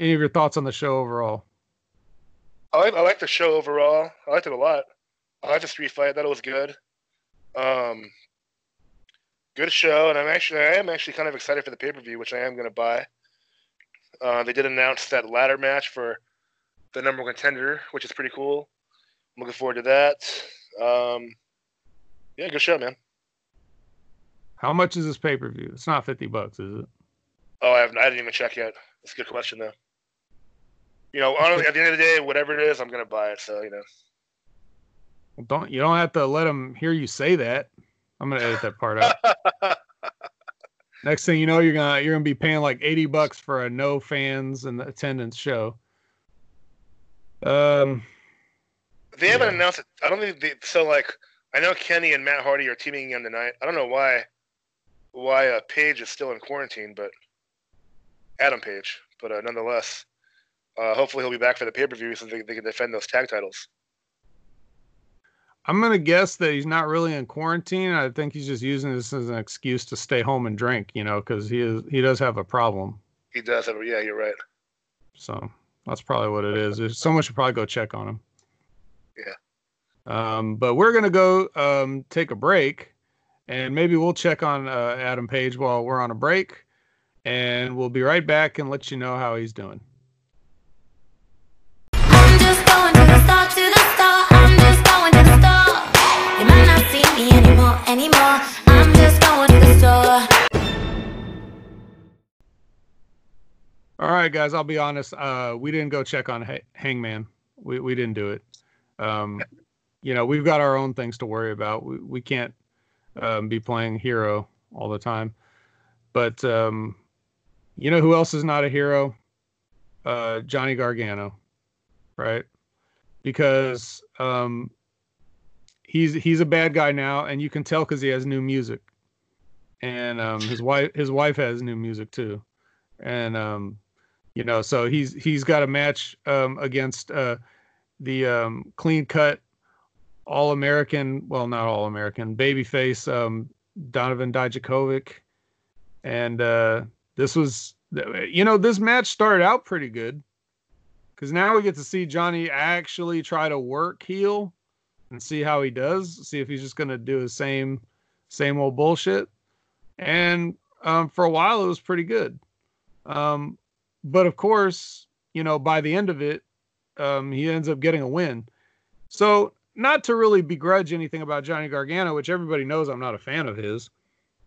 Speaker 1: any of your thoughts on the show overall?
Speaker 2: I like, I like the show overall. I liked it a lot. I liked the street fight. That it was good. Um, good show, and I'm actually I am actually kind of excited for the pay per view, which I am going to buy. Uh, they did announce that ladder match for the number one contender, which is pretty cool. I'm looking forward to that. Um, yeah, good show, man.
Speaker 1: How much is this pay per view? It's not fifty bucks, is it?
Speaker 2: Oh, I haven't. I didn't even check yet. That's a good question, though. You know, honestly, at the end of the day, whatever it is, I'm gonna buy it. So you know.
Speaker 1: Well, don't you don't have to let them hear you say that. I'm gonna edit that part out. *laughs* Next thing you know, you're gonna you're gonna be paying like eighty bucks for a no fans and attendance show. Um,
Speaker 2: They haven't
Speaker 1: Yeah.
Speaker 2: announced it. I don't think they, so. Like, I know Kenny and Matt Hardy are teaming again tonight. I don't know why, why uh, Page is still in quarantine, but Adam Page. But uh, nonetheless, uh, hopefully he'll be back for the pay per view so they, they can defend those tag titles.
Speaker 1: I'm gonna guess that he's not really in quarantine. I think he's just using this as an excuse to stay home and drink, you know, because he is he does have a problem.
Speaker 2: He does have. a- Yeah, you're right.
Speaker 1: So that's probably what it is. There's- Someone should probably go check on him.
Speaker 2: Yeah.
Speaker 1: Um, but we're gonna go um, take a break, and maybe we'll check on uh, Adam Page while we're on a break, and we'll be right back and let you know how he's doing.
Speaker 3: Me anymore, anymore. I'm just going to the store.
Speaker 1: All right, guys. I'll be honest. Uh, we didn't go check on ha- Hangman. We we didn't do it. Um, you know, we've got our own things to worry about. We we can't um, be playing hero all the time. But um, you know who else is not a hero? Uh, Johnny Gargano, right? Because um, he's he's a bad guy now, and you can tell because he has new music, and um, his wife his wife has new music too, and um, you know, so he's he's got a match um, against uh, the um, clean cut all American, well, not all American, babyface um, Donovan Dijakovic, and uh, this was, you know, this match started out pretty good because now we get to see Johnny actually try to work heel and see how he does, see if he's just gonna do his same same old bullshit, and um, for a while it was pretty good. Um, but of course, you know, by the end of it, um, he ends up getting a win. So, not to really begrudge anything about Johnny Gargano, which everybody knows I'm not a fan of his,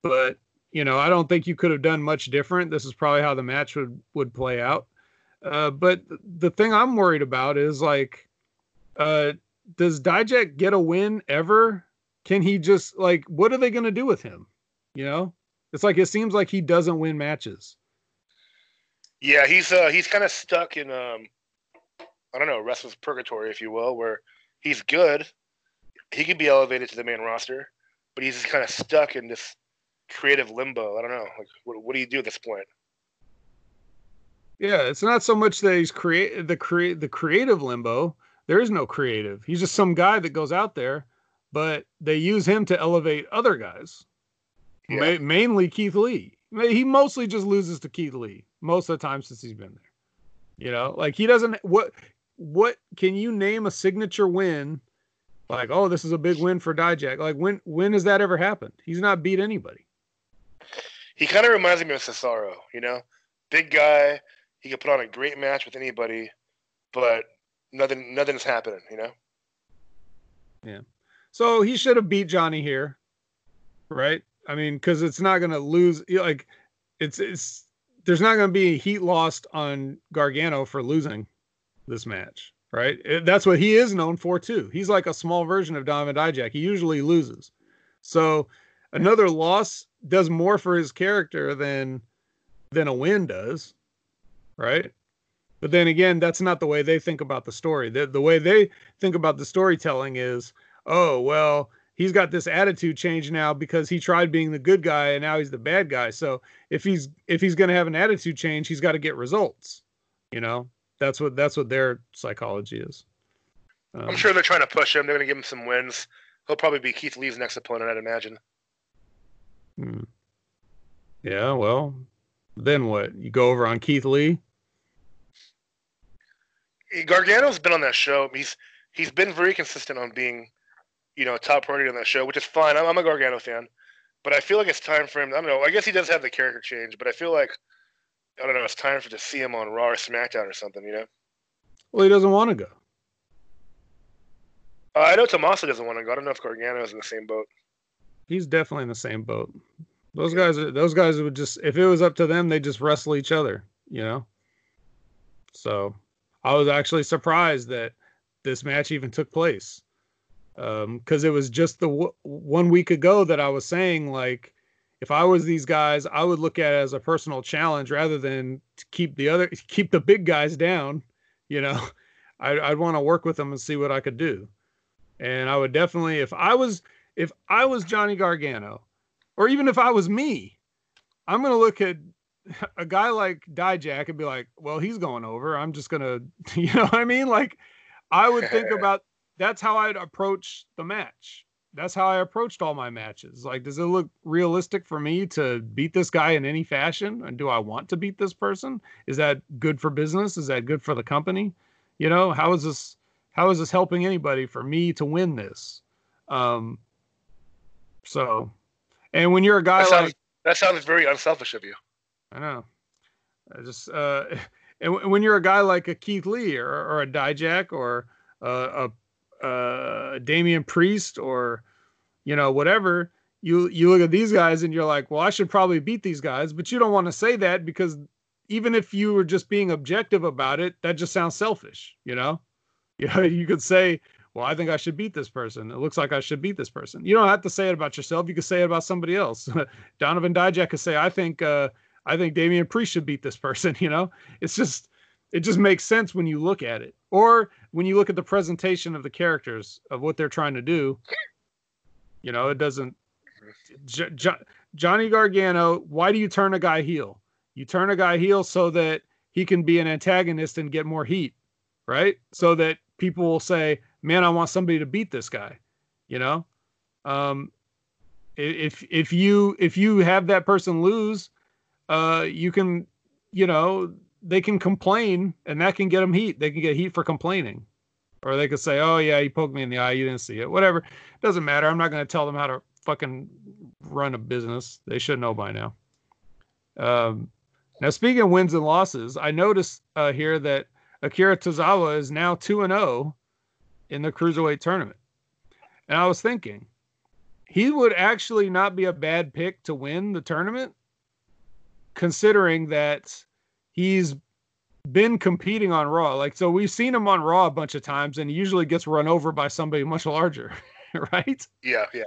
Speaker 1: but you know, I don't think you could have done much different. This is probably how the match would would play out. Uh, but the thing I'm worried about is like, uh, does Dijak get a win ever? Can he just like, what are they going to do with him? You know, it's like it seems like he doesn't win matches.
Speaker 2: Yeah, he's uh he's kind of stuck in um I don't know wrestler's purgatory, if you will, where he's good. He could be elevated to the main roster, but he's just kind of stuck in this creative limbo. I don't know. Like, what, what do you do at this point?
Speaker 1: Yeah, it's not so much that he's create the create the creative limbo. There is no creative. He's just some guy that goes out there, but they use him to elevate other guys.
Speaker 2: Yeah.
Speaker 1: Ma- mainly Keith Lee. He mostly just loses to Keith Lee most of the time since he's been there. You know, like he doesn't what what can you name a signature win like, oh, this is a big win for Dijak. Like when when has that ever happened? He's not beat anybody.
Speaker 2: He kind of reminds me of Cesaro, you know, big guy. He could put on a great match with anybody, but nothing nothing's happening, you know. Yeah.
Speaker 1: So he should have beat Johnny here, right? I mean, because it's not going to lose. Like, it's it's there's not going to be a heat lost on Gargano for losing this match, right? It- that's what he is known for too. He's like a small version of Donovan Dijak. He usually loses, so another loss does more for his character than than a win does, right? But then again, that's not the way they think about the story. The, the way they think about the storytelling is, oh, well, he's got this attitude change now because he tried being the good guy and now he's the bad guy. So if he's if he's going to have an attitude change, he's got to get results. You know, that's what that's what their psychology is. Um,
Speaker 2: I'm sure they're trying to push him. They're going to give him some wins. he'll probably be Keith Lee's next opponent, I'd imagine.
Speaker 1: Hmm. Yeah, well, then what? You go over on Keith Lee?
Speaker 2: Gargano's been on that show. He's he's been very consistent on being, you know, a top priority on that show, which is fine. I'm, I'm a Gargano fan, but I feel like it's time for him. I don't know. I guess he does have the character change, but I feel like I don't know. It's time for to see him on Raw or SmackDown or something. You know.
Speaker 1: Well, he doesn't want to go.
Speaker 2: Uh, I know Tommaso doesn't want to go. I don't know if Gargano is in the same boat.
Speaker 1: He's definitely in the same boat. Those guys are those guys would just if it was up to them, they just wrestle each other, you know. So I was actually surprised that this match even took place um, because it was just the w- one week ago that I was saying like if I was these guys, I would look at it as a personal challenge rather than to keep the other *laughs* keep the big guys down. You know, I, *laughs* I'd want to work with them and see what I could do. And I would definitely, if I was if I was Johnny Gargano, or even if I was me, I'm gonna look at *laughs* a guy like Dijak and be like, well, he's going over. I'm just gonna, *laughs* you know what I mean? Like, I would think about that's how I'd approach the match. That's how I approached all my matches. Like, does it look realistic for me to beat this guy in any fashion? And do I want to beat this person? Is that good for business? Is that good for the company? You know, how is this how is this helping anybody for me to win this? Um so and when you're a guy
Speaker 2: That sounds,
Speaker 1: like
Speaker 2: that sounds very unselfish of you.
Speaker 1: I know. I just uh, *laughs* and w- when you're a guy like a Keith Lee or, or a Dijak or uh, a, a Damian Priest or you know whatever, you you look at these guys and you're like, well, I should probably beat these guys, but you don't want to say that because even if you were just being objective about it, that just sounds selfish, you know. *laughs* You know, you could say, well, I think I should beat this person. It looks like I should beat this person. You don't have to say it about yourself. You can say it about somebody else. *laughs* Donovan Dijak could say, I think uh, I think Damian Priest should beat this person. *laughs* You know, it's just it just makes sense when you look at it, or when you look at the presentation of the characters of what they're trying to do. You know, it doesn't. J- J- Johnny Gargano, why do you turn a guy heel? You turn a guy heel so that he can be an antagonist and get more heat, right? So that people will say, "Man, I want somebody to beat this guy." You know, um, if if you if you have that person lose, uh, you can, you know, they can complain and that can get them heat. They can get heat for complaining. Or they could say, oh, yeah, you poked me in the eye. You didn't see it. Whatever. Doesn't matter. I'm not going to tell them how to fucking run a business. They should know by now. Um, now, speaking of wins and losses, I noticed uh, here that Akira Tozawa is now 2 and 0 in the Cruiserweight tournament. And I was thinking, he would actually not be a bad pick to win the tournament considering that he's been competing on Raw. Like, so we've seen him on Raw a bunch of times, and he usually gets run over by somebody much larger, *laughs* right?
Speaker 2: Yeah, yeah.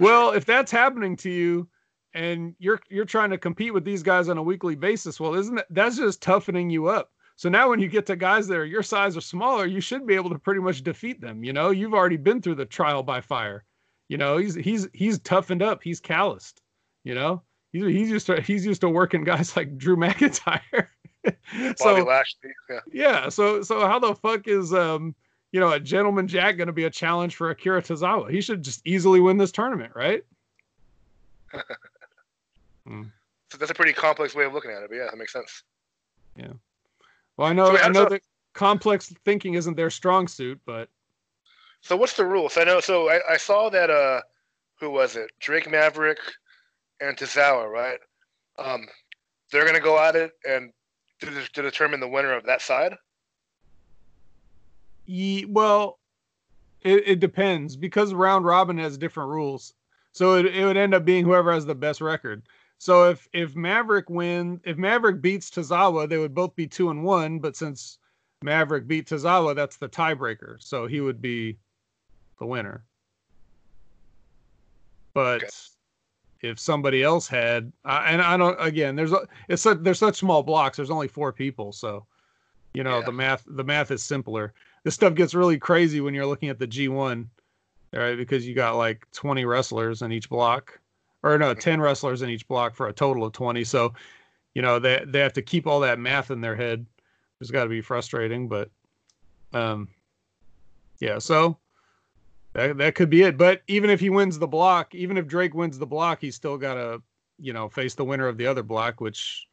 Speaker 1: Well, if that's happening to you, and you're you're trying to compete with these guys on a weekly basis, well, isn't that that's just toughening you up? So now when you get to guys that are your size or smaller, you should be able to pretty much defeat them. You know, you've already been through the trial by fire. You know, he's he's he's toughened up. He's calloused. You know, he's he's used to he's used to working guys like Drew McIntyre. *laughs*
Speaker 2: Bobby
Speaker 1: so
Speaker 2: Lashley. Yeah.
Speaker 1: yeah, so so how the fuck is um you know a gentleman Jack going to be a challenge for Akira Tozawa? He should just easily win this tournament, right? *laughs*
Speaker 2: So that's a pretty complex way of looking at it, but yeah, that makes sense. Yeah.
Speaker 1: Well, I know
Speaker 2: So wait,
Speaker 1: I know
Speaker 2: does
Speaker 1: that complex thinking isn't their strong suit, but
Speaker 2: So what's the rules? I know. So I, I saw that. Uh, who was it? Drake Maverick and Tozawa, right? Um, they're gonna go at it and to, to determine the winner of that side.
Speaker 1: Ye, well, it, it depends because round robin has different rules. So it, it would end up being whoever has the best record. So if if Maverick win, if Maverick beats Tozawa, they would both be two and one. But since Maverick beat Tozawa, that's the tiebreaker. So he would be the winner. But
Speaker 2: Okay.
Speaker 1: If somebody else had, uh, and I don't, again, there's a, it's such, there's such small blocks. There's only four people, so you know
Speaker 2: Yeah.
Speaker 1: the math the math is simpler. This stuff gets really crazy when you're looking at the G1, right? Because you got like 20 wrestlers in each block, or no, 10 wrestlers in each block for a total of 20. So, you know, they they have to keep all that math in their head. It's got to be frustrating, but um, yeah. So That that could be it. But even if he wins the block, even if Drake wins the block, he's still got to, you know, face the winner of the other block, which,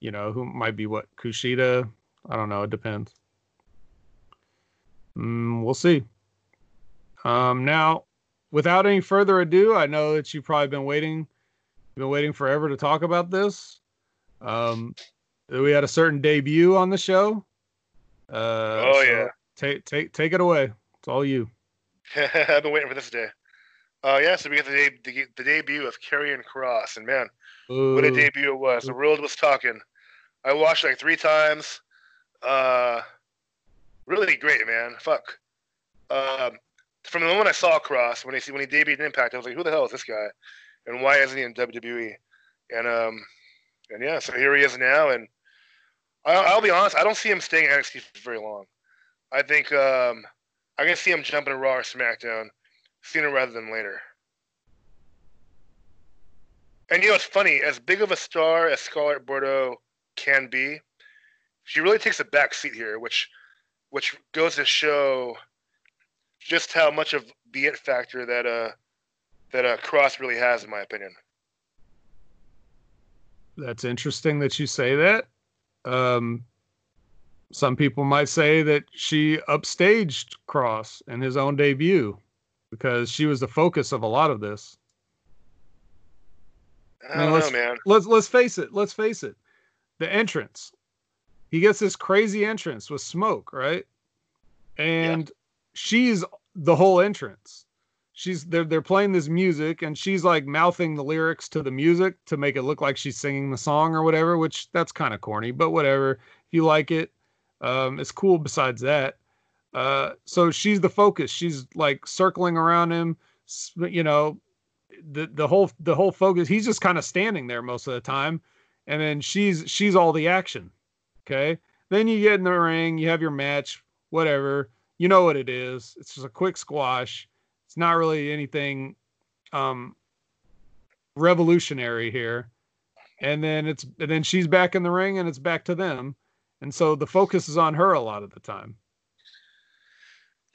Speaker 1: you know, who might be what Kushida. I don't know. It depends. Mm, we'll see. Um, now, without any further ado, I know that you've probably been waiting, been waiting forever to talk about this. Um, we had a certain debut on the show. Uh,
Speaker 2: Oh,
Speaker 1: so
Speaker 2: yeah.
Speaker 1: take take take it away. It's all you. *laughs*
Speaker 2: I've been waiting for this day. Uh, yeah, so we get the, de- the, the debut of Karrion Kross, and man, what a debut it was. The world was talking. I watched it like three times. Uh, really great, man. Fuck. Um, from the moment I saw Cross when he see when he debuted in Impact, I was like, who the hell is this guy, and why isn't he in WWE? And um, and yeah, so here he is now, and I'll, I'll be honest, I don't see him staying in NXT for very long. I think um, I can see him jumping Raw or SmackDown sooner rather than later. And you know, it's funny. As big of a star as Scarlett Bordeaux can be, she really takes a back seat here, which, which goes to show just how much of the it factor that uh that uh Kross really has, in my opinion.
Speaker 1: That's interesting that you say that. Um, some people might say that she upstaged Kross in his own debut because she was the focus of a lot of this.
Speaker 2: I don't
Speaker 1: let's-
Speaker 2: know, man.
Speaker 1: Let's let's face it. Let's face it. The entrance. He gets this crazy entrance with smoke, right? And she's the whole entrance. She's they're they're playing this music and she's like mouthing the lyrics to the music to make it look like she's singing the song or whatever, which that's kind of corny, but whatever. If you like it, um, it's cool besides that. Uh, so she's the focus. She's like circling around him, you know, the the whole the whole focus. He's just kind of standing there most of the time, and then she's she's all the action. Okay. Then you get in the ring, you have your match, whatever. You know what it is. It's just a quick squash. It's not really anything um revolutionary here. And then it's and then she's back in the ring and it's back to them. And so the focus is on her a lot of the time.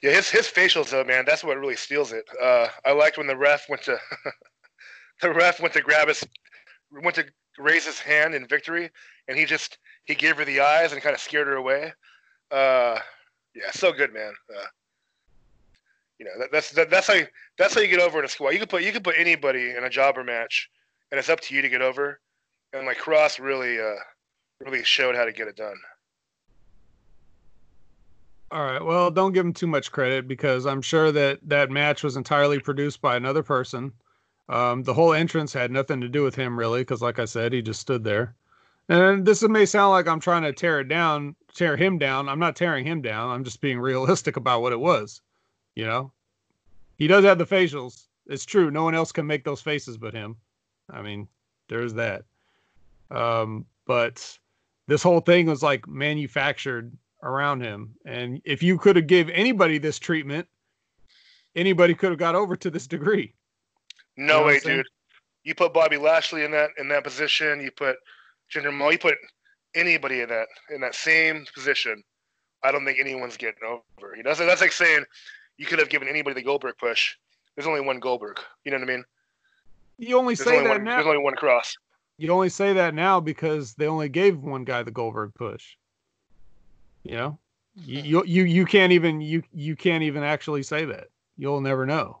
Speaker 2: Yeah, his his facials though, man, that's what really steals it. Uh, I liked when the ref went to *laughs* the ref went to grab his went to raise his hand in victory, and he just he gave her the eyes and kind of scared her away. Uh, yeah, so good, man. Uh, you know, that, that's that, that's how you, that's how you get over in a squad. You can put you can put anybody in a jobber match, and it's up to you to get over. And like Kross really uh really showed how to get it done.
Speaker 1: All right. Well, don't give him too much credit because I'm sure that that match was entirely produced by another person. Um, the whole entrance had nothing to do with him, really, because, like I said, he just stood there. And this may sound like I'm trying to tear it down, tear him down. I'm not tearing him down. I'm just being *laughs* realistic about what it was. You know, he does have the facials. It's true. No one else can make those faces but him. I mean, there's that. Um, but this whole thing was like manufactured around him. And if you could have gave anybody this treatment, anybody could have got over to this degree.
Speaker 2: No
Speaker 1: You know
Speaker 2: way, dude. You put Bobby Lashley in that in that position. You put Jinder Mahal. You put anybody in that in that same position. I don't think anyone's getting over. You know, so that's like saying you could have given anybody the Goldberg push. There's only one Goldberg. You know what I mean?
Speaker 1: You only
Speaker 2: There's
Speaker 1: say
Speaker 2: only
Speaker 1: that
Speaker 2: one.
Speaker 1: now.
Speaker 2: There's only one Kross.
Speaker 1: You only say that now because they only gave one guy the Goldberg push. You know, you you you, you can't even you you can't even actually say that. You'll never know.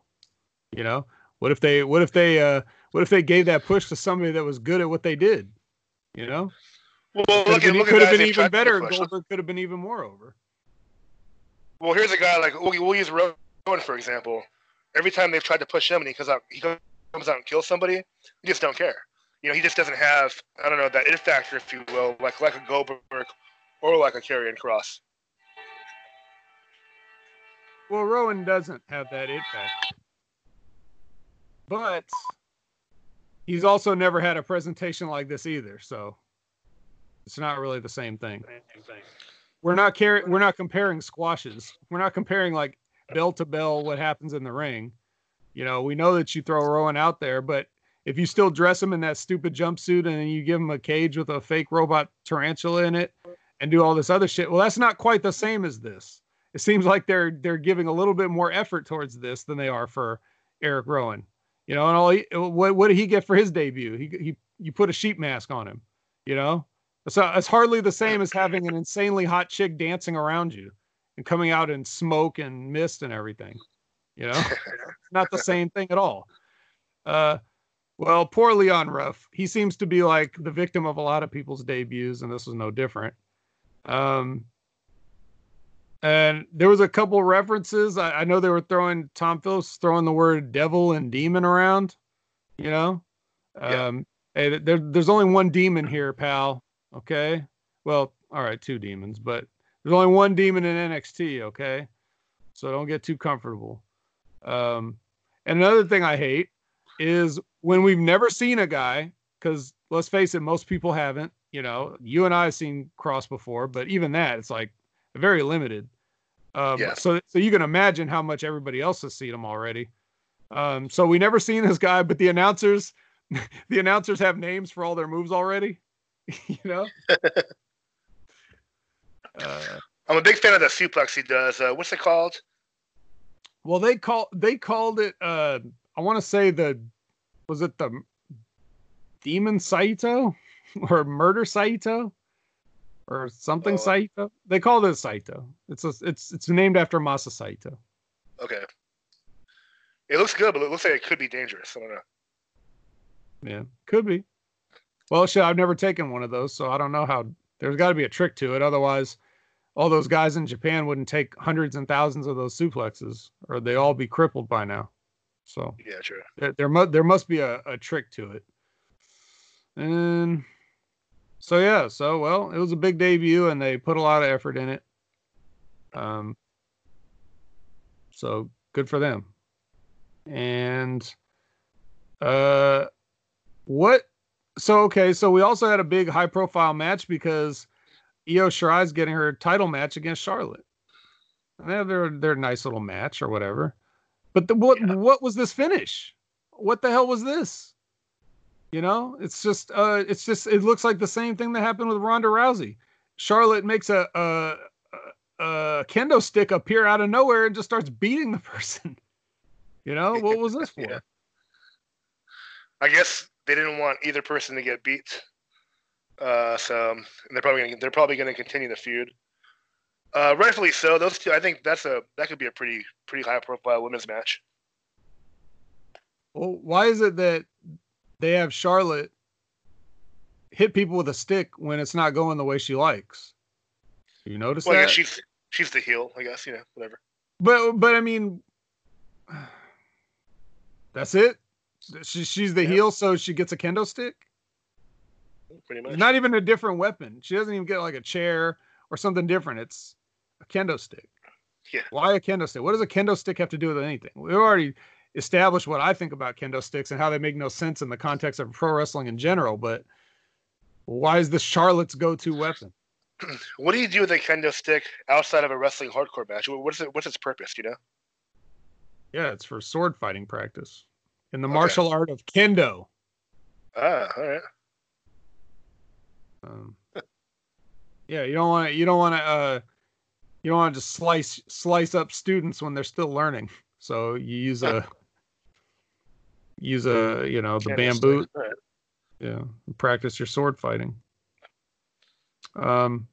Speaker 1: You know, what if they what if they uh what if they gave that push to somebody that was good at what they did? You know,
Speaker 2: Well, look
Speaker 1: been,
Speaker 2: look
Speaker 1: could have been even better. Goldberg could have been even more over.
Speaker 2: Well, here's a guy like we'll, we'll use Rowan for example. Every time they've tried to push him and he comes out, he comes out and kills somebody. He just don't care. You know, he just doesn't have I don't know that it factor, if you will, like like a Goldberg or like a Karrion Kross.
Speaker 1: Well, Rowan doesn't have that it factor. But he's also never had a presentation like this either, so it's not really the same thing. We're not car- we're not comparing squashes. We're not comparing like bell to bell what happens in the ring. You know, we know that you throw Rowan out there, but if you still dress him in that stupid jumpsuit and you give him a cage with a fake robot tarantula in it and do all this other shit, well, that's not quite the same as this. it seems like they're they're giving a little bit more effort towards this than they are for Eric Rowan. You know, and all he, what what did he get for his debut? He he you put a sheep mask on him. You know, so it's hardly the same as having an insanely hot chick dancing around you and coming out in smoke and mist and everything. You know, *laughs* not the same thing at all. Uh, well, poor Leon Ruff. He seems to be like the victim of a lot of people's debuts, and this was no different. Um, and there was a couple references. I, I know they were throwing Tom Phillips throwing the word devil and demon around. You know,
Speaker 2: Yeah.
Speaker 1: um, hey, there, there's only one demon here, pal. Okay. Well, all right, two demons, but there's only one demon in NXT. Okay, so don't get too comfortable. Um, and another thing I hate is when we've never seen a guy, because let's face it, most people haven't. You know, you and I have seen Kross before, but even that, it's like very limited. Um,
Speaker 2: Yes.
Speaker 1: So, so you can imagine how much everybody else has seen him already. Um, so we never *laughs* seen this guy, but the announcers, *laughs* the announcers have names for all their moves already. *laughs* you know. uh,
Speaker 2: I'm a big fan of the suplex he does. Uh, what's it called?
Speaker 1: Well, they call they called it. Uh, I want to say the was it the Demon Saito *laughs* or Murder Saito or something
Speaker 2: Oh.
Speaker 1: Saito. They call it Saito. It's a, it's it's named after Masa Saito.
Speaker 2: Okay. It looks good, but it looks like it could be dangerous. I don't know.
Speaker 1: Yeah, could be. Well, shit, I've never taken one of those, so I don't know how. There's got to be a trick to it. Otherwise, all those guys in Japan wouldn't take hundreds and thousands of those suplexes, or they all be crippled by now. So
Speaker 2: Yeah, true.
Speaker 1: there there, mu- there must be a, a trick to it. And so yeah, so well, it was a big debut, and they put a lot of effort in it. Um, so good for them. And uh, what? So okay, so we also had a big high profile match because Io Shirai's getting her title match against Charlotte. And they have their their nice little match or whatever. But the, what
Speaker 2: Yeah.
Speaker 1: what was this finish? What the hell was this? You know, it's just uh it's just it looks like the same thing that happened with Ronda Rousey. Charlotte makes a a, a, kendo stick appear out of nowhere and just starts beating the *laughs* person. You know, what was this for?
Speaker 2: Yeah. I guess they didn't want either person to get beat. Uh, so and they're probably gonna, they're probably going to continue the feud. Uh, rightfully so. Those two, I think that's a that could be a pretty pretty high profile women's match.
Speaker 1: Well, why is it that they have Charlotte hit people with a stick when it's not going the way she likes? You notice
Speaker 2: Well,
Speaker 1: that?
Speaker 2: she's she's the heel. I guess you know whatever.
Speaker 1: But but I mean, that's it. She, she's the
Speaker 2: Yeah.
Speaker 1: heel, so she gets a kendo stick.
Speaker 2: Pretty much.
Speaker 1: Not even a different weapon. She doesn't even get like a chair or something different. It's a kendo stick.
Speaker 2: Yeah.
Speaker 1: Why a kendo stick? What does a kendo stick have to do with anything? We've already established what I think about kendo sticks and how they make no sense in the context of pro wrestling in general. But why is this Charlotte's go-to weapon? *clears throat*
Speaker 2: what do you do with a kendo stick outside of a wrestling hardcore match? What's it? What's its purpose? You know?
Speaker 1: Yeah, it's for sword fighting practice in the
Speaker 2: Okay.
Speaker 1: martial art of kendo.
Speaker 2: Ah, all right.
Speaker 1: Um, yeah, you don't want to. You don't want to. Uh, you don't want to just slice slice up students when they're still learning. So you use a *laughs* use a you know the bamboo. Yeah, practice your sword fighting. Um.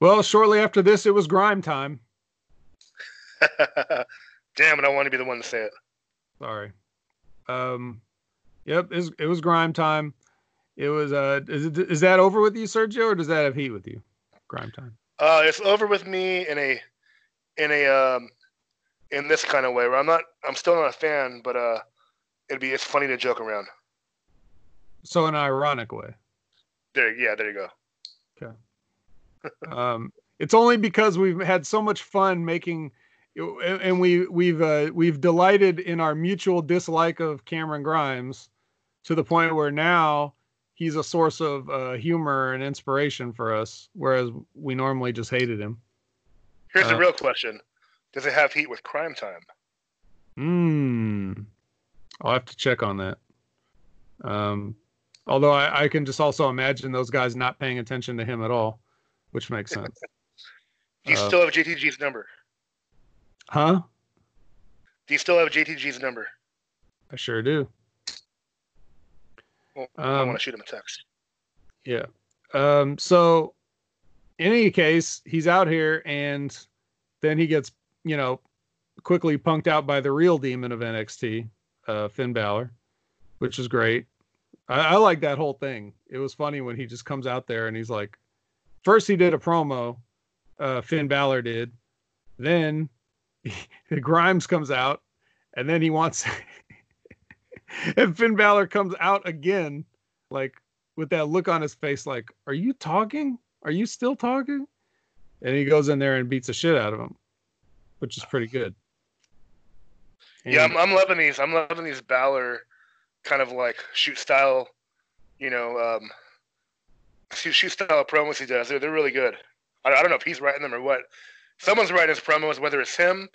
Speaker 1: Well, shortly after this, it was grime time. *laughs*
Speaker 2: Damn it! I want to be the one to say it.
Speaker 1: Sorry. Um. Yep, it was, it was grime time. It was. Uh, is it, is that over with you, Sergio, or does that have heat with you? Grime time.
Speaker 2: Uh, it's over with me in a in a um in this kind of way where I'm not I'm still not a fan, but uh it'd be it's funny to joke around.
Speaker 1: So in an ironic way.
Speaker 2: There yeah, there you go. Okay. *laughs*
Speaker 1: um, it's only because we've had so much fun making and we we've uh, we've delighted in our mutual dislike of Cameron Grimes to the point where now he's a source of uh, humor and inspiration for us whereas we normally just hated him
Speaker 2: Here's the
Speaker 1: Uh,
Speaker 2: real question. Does it have heat with crime time?
Speaker 1: Hmm. I'll have to check on that. Um, although I, I can just also imagine those guys not paying attention to him at all, which makes sense. *laughs*
Speaker 2: Do you
Speaker 1: Uh,
Speaker 2: still have JTG's number?
Speaker 1: Huh?
Speaker 2: Do you still have JTG's number?
Speaker 1: I sure do.
Speaker 2: Well, I
Speaker 1: Um,
Speaker 2: want to shoot him a text.
Speaker 1: Yeah. Um, so in any case, he's out here and then he gets, you know, quickly punked out by the real demon of NXT, uh, Finn Balor, which is great. I, I like that whole thing. It was funny when he just comes out there and he's like, first he did a promo, uh, Finn Balor did. Then *laughs* Grimes comes out and then he wants, *laughs* and Finn Balor comes out again, like with that look on his face, like, "Are you talking? Are you still talking?" And he goes in there and beats the shit out of him, which is pretty good.
Speaker 2: Yeah, I'm, I'm loving these. I'm loving these Balor kind of like shoot style, you know, um, shoot, shoot style promos he does. They're, they're really good. I, I don't know if he's writing them or what. Someone's writing his promos, whether it's him,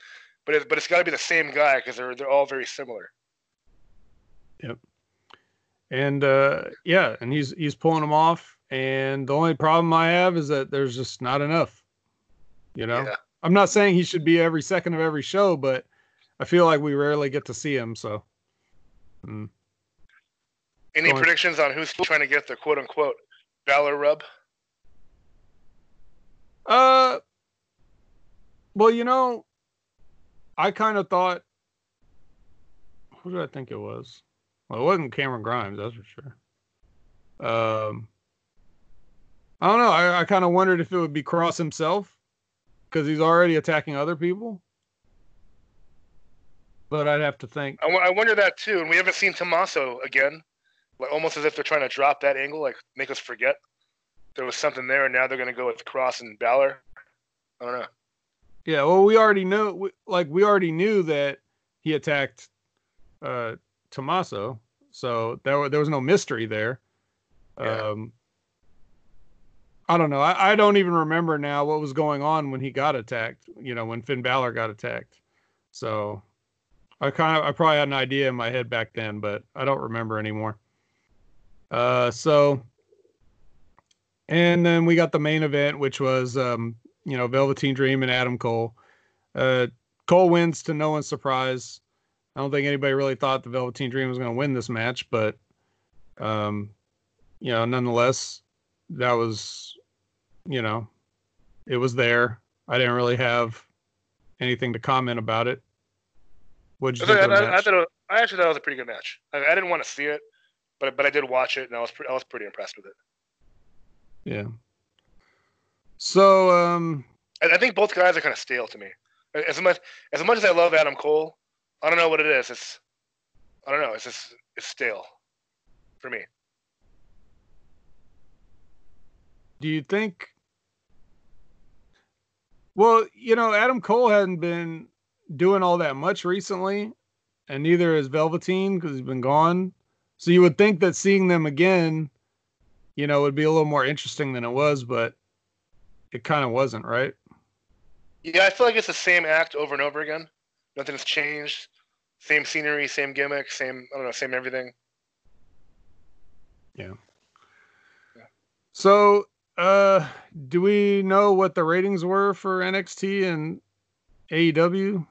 Speaker 2: but it, but it's got to be the same guy because they're they're all very similar. Yep.
Speaker 1: And uh, yeah, and he's he's pulling them off. And the only problem I have is that there's just not enough. You know,
Speaker 2: Yeah.
Speaker 1: I'm not saying he should be every second of every show, but I feel like we rarely get to see him. So, mm.
Speaker 2: Any
Speaker 1: Go on.
Speaker 2: predictions on who's trying to get the quote unquote Balor rub?
Speaker 1: Uh, well, you know, I kind of thought, who did I think it was? Well, it wasn't Cameron Grimes, that's for sure. Um, I don't know. I, I kind of wondered if it would be Kross himself because he's already attacking other people. But I'd have to think.
Speaker 2: I, wonder that too. And we haven't seen Tommaso again, like almost as if they're trying to drop that angle, like make us forget there was something there, and now they're going to go with Kross and Balor. I don't know.
Speaker 1: Yeah, well, we already know, like, we already knew that he attacked uh Tommaso, so there wa- there was no mystery there.
Speaker 2: Yeah.
Speaker 1: Um, I don't know. I, I don't even remember now what was going on when he got attacked. You know, when Finn Balor got attacked. So I kind of I probably had an idea in my head back then, but I don't remember anymore. Uh, so and then we got the main event, which was um, you know, Velveteen Dream and Adam Cole. Uh, Cole wins to no one's surprise. I don't think anybody really thought the Velveteen Dream was going to win this match, but um, you know, nonetheless, that was, you know, it was there. I didn't really have anything to comment about it. What'd
Speaker 2: I,
Speaker 1: you think the
Speaker 2: I, I, thought I actually thought it was a pretty good match. I, I didn't want to see it, but but I did watch it, and I was pre- I was pretty impressed with it.
Speaker 1: Yeah. So, um,
Speaker 2: I, I think both guys are kind of stale to me. As much as much as I love Adam Cole, I don't know what it is. It's I don't know. It's just it's stale for me.
Speaker 1: do you think? Well, you know, Adam Cole hadn't been doing all that much recently, and neither has Velveteen because he's been gone. So you would think that seeing them again, you know, would be a little more interesting than it was, but it kind of wasn't, right?
Speaker 2: Yeah, I feel like it's the same act over and over again. Nothing's changed. Same scenery, same gimmick, same I don't know, same everything.
Speaker 1: Yeah, so, uh, do we know what the ratings were for NXT and AEW?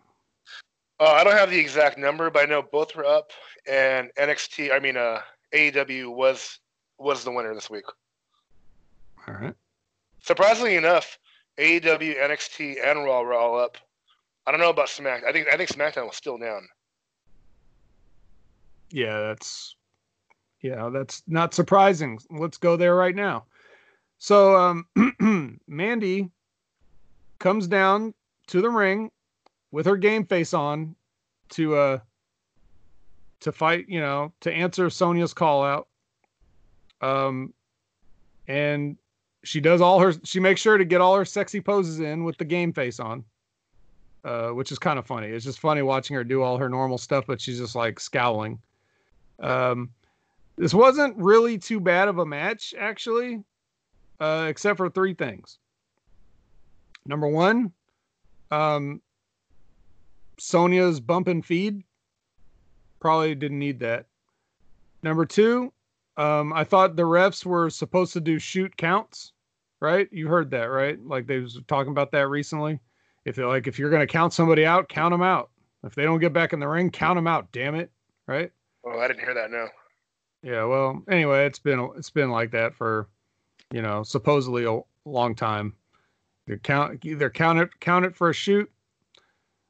Speaker 2: Uh, I don't have the exact number, but I know both were up, and NXT, I mean, uh, AEW was was the winner this week.
Speaker 1: All right.
Speaker 2: Surprisingly enough, AEW, NXT, and Raw were all up. I don't know about Smack. I think I think SmackDown was still down.
Speaker 1: Yeah, that's yeah, that's not surprising. Let's go there right now. So um *clears throat* Mandy comes down to the ring with her game face on to uh to fight, you know, to answer Sonya's call out. Um and she does all her she makes sure to get all her sexy poses in with the game face on. Uh, which is kind of funny. It's just funny watching her do all her normal stuff, but she's just like scowling. Um, this wasn't really too bad of a match, actually, uh, except for three things. Number one, um, Sonya's bump and feed probably didn't need that. Number two, um, I thought the refs were supposed to do shoot counts right? You heard that, right? Like they was talking about that recently. If they're like, if you're gonna count somebody out, count them out. If they don't get back in the ring, count them out. Damn it, right?
Speaker 2: Oh, I didn't hear that. No.
Speaker 1: Yeah. Well, anyway, it's been it's been like that for, you know, supposedly a long time. They count either count it count it for a shoot,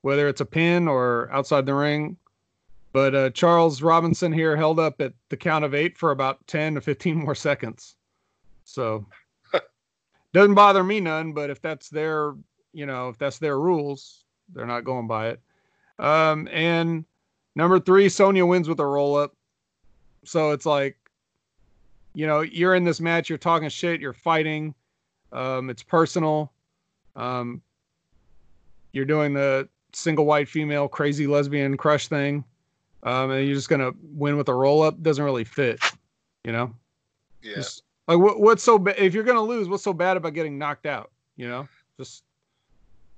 Speaker 1: whether it's a pin or outside the ring. But uh, Charles Robinson here held up at the count of eight for about ten to fifteen more seconds. So *laughs* doesn't bother me none. But if that's their, you know, if that's their rules, they're not going by it. Um, and number three, Sonya wins with a roll up. So it's like, you know, you're in this match, you're talking shit, you're fighting. Um, it's personal. Um, you're doing the single white female crazy lesbian crush thing. Um, and you're just gonna win with a roll up. Doesn't really fit, you know.
Speaker 2: Yeah.
Speaker 1: Just, like what, what's so bad? If you're gonna lose, what's so bad about getting knocked out? You know, just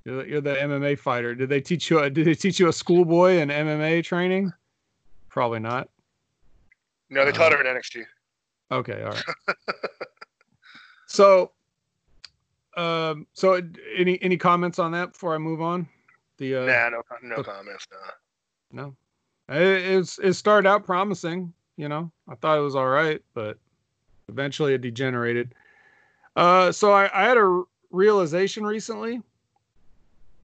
Speaker 1: you're the, you're the MMA fighter. Did they teach you? A, did they teach you a schoolboy in MMA training? Probably not.
Speaker 2: No, they taught her in NXT.
Speaker 1: Okay, all right. *laughs* so, um, so any any comments on that before I move on? The uh,
Speaker 2: nah, no, no
Speaker 1: look-
Speaker 2: comments. No.
Speaker 1: no, it, it's it started out promising. You know, I thought it was all right, but eventually it degenerated. Uh, so I, I had a realization recently,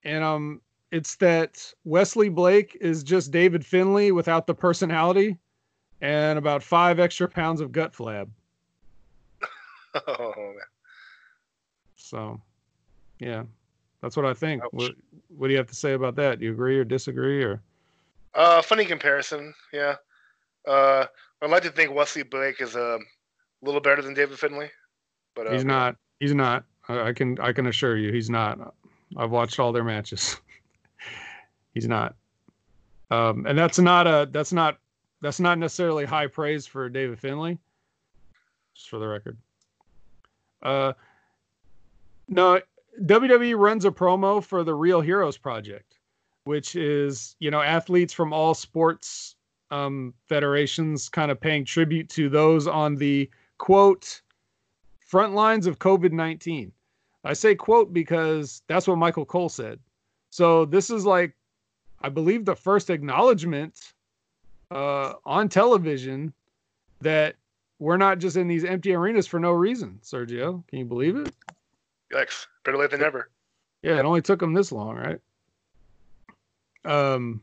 Speaker 1: and um, it's that Wesley Blake is just David Finlay without the personality and about five extra pounds of gut flab. *laughs*
Speaker 2: Oh, man.
Speaker 1: So, yeah, that's what I think. What, what do you have to say about that? Do you agree or disagree or?
Speaker 2: Uh, funny comparison. Yeah. Uh, I'd like to think Wesley Blake is um, a little better than David Finlay, but uh,
Speaker 1: He's not. He's not. I, I can. I can assure you, he's not. I've watched all their matches. *laughs* he's not. Um, and that's not a. That's not. That's not necessarily high praise for David Finlay. Just for the record. Uh, no, WWE runs a promo for the Real Heroes Project, which is you know athletes from all sports um, federations kind of paying tribute to those on the quote front lines of COVID 19. I say quote because that's what Michael Cole said. So this is like, I believe, the first acknowledgement uh, on television that we're not just in these empty arenas for no reason. Sergio, can you believe it?
Speaker 2: yikes, better late than never.
Speaker 1: Yeah, it only took them this long, right? Um,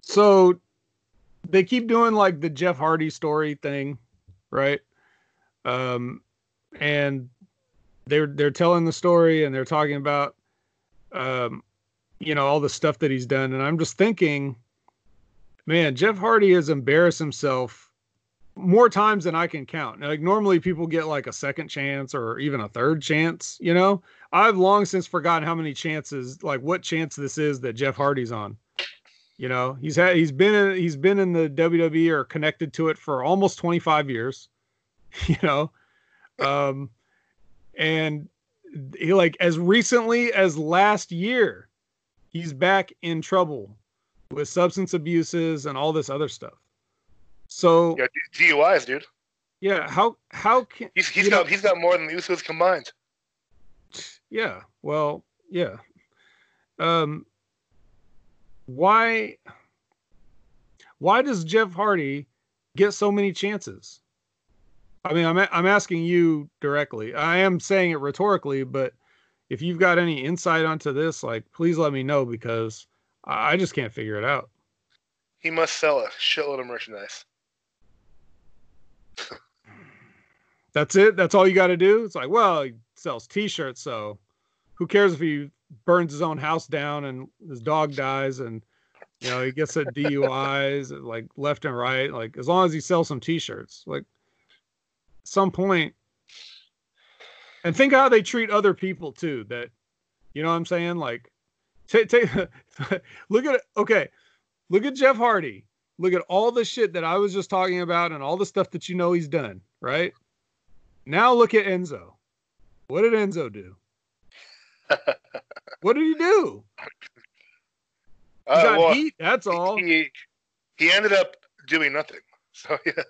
Speaker 1: so they keep doing like the Jeff Hardy story thing, right? Um, and they're they're telling the story and they're talking about, um, you know, all the stuff that he's done, and I'm just thinking, man, Jeff Hardy has embarrassed himself more times than I can count. Like normally people get like a second chance or even a third chance, you know. I've long since forgotten how many chances, like what chance this is that Jeff Hardy's on. You know, he's had he's been in, he's been in the WWE or connected to it for almost 25 years. *laughs* You know, um, and he like as recently as last year, he's back in trouble with substance abuses and all this other stuff. So
Speaker 2: Yeah, DUIs, dude.
Speaker 1: yeah, how how can
Speaker 2: He's he's got
Speaker 1: know-
Speaker 2: he's got more than the Usos combined.
Speaker 1: Yeah. Well, yeah. Um why why does Jeff Hardy get so many chances? I mean, I'm I'm asking you directly. I am saying it rhetorically, but if you've got any insight onto this, like please let me know because I just can't figure it out.
Speaker 2: He must sell a shitload of merchandise.
Speaker 1: That's it. That's all you got to do. It's like, well, he sells T-shirts, so who cares if he burns his own house down and his dog dies and you know he gets a DUIs like left and right. Like as long as he sells some T-shirts, like some point. And think how they treat other people too. That you know what I'm saying? Like, take *laughs* look at it. Okay, look at Jeff Hardy. Look at all the shit that I was just talking about and all the stuff that you know he's done. Right now, look at Enzo. What did Enzo do? *laughs* what did he do? He
Speaker 2: Uh,
Speaker 1: got
Speaker 2: well,
Speaker 1: heat. That's all.
Speaker 2: he he ended up doing nothing. *laughs* So yeah,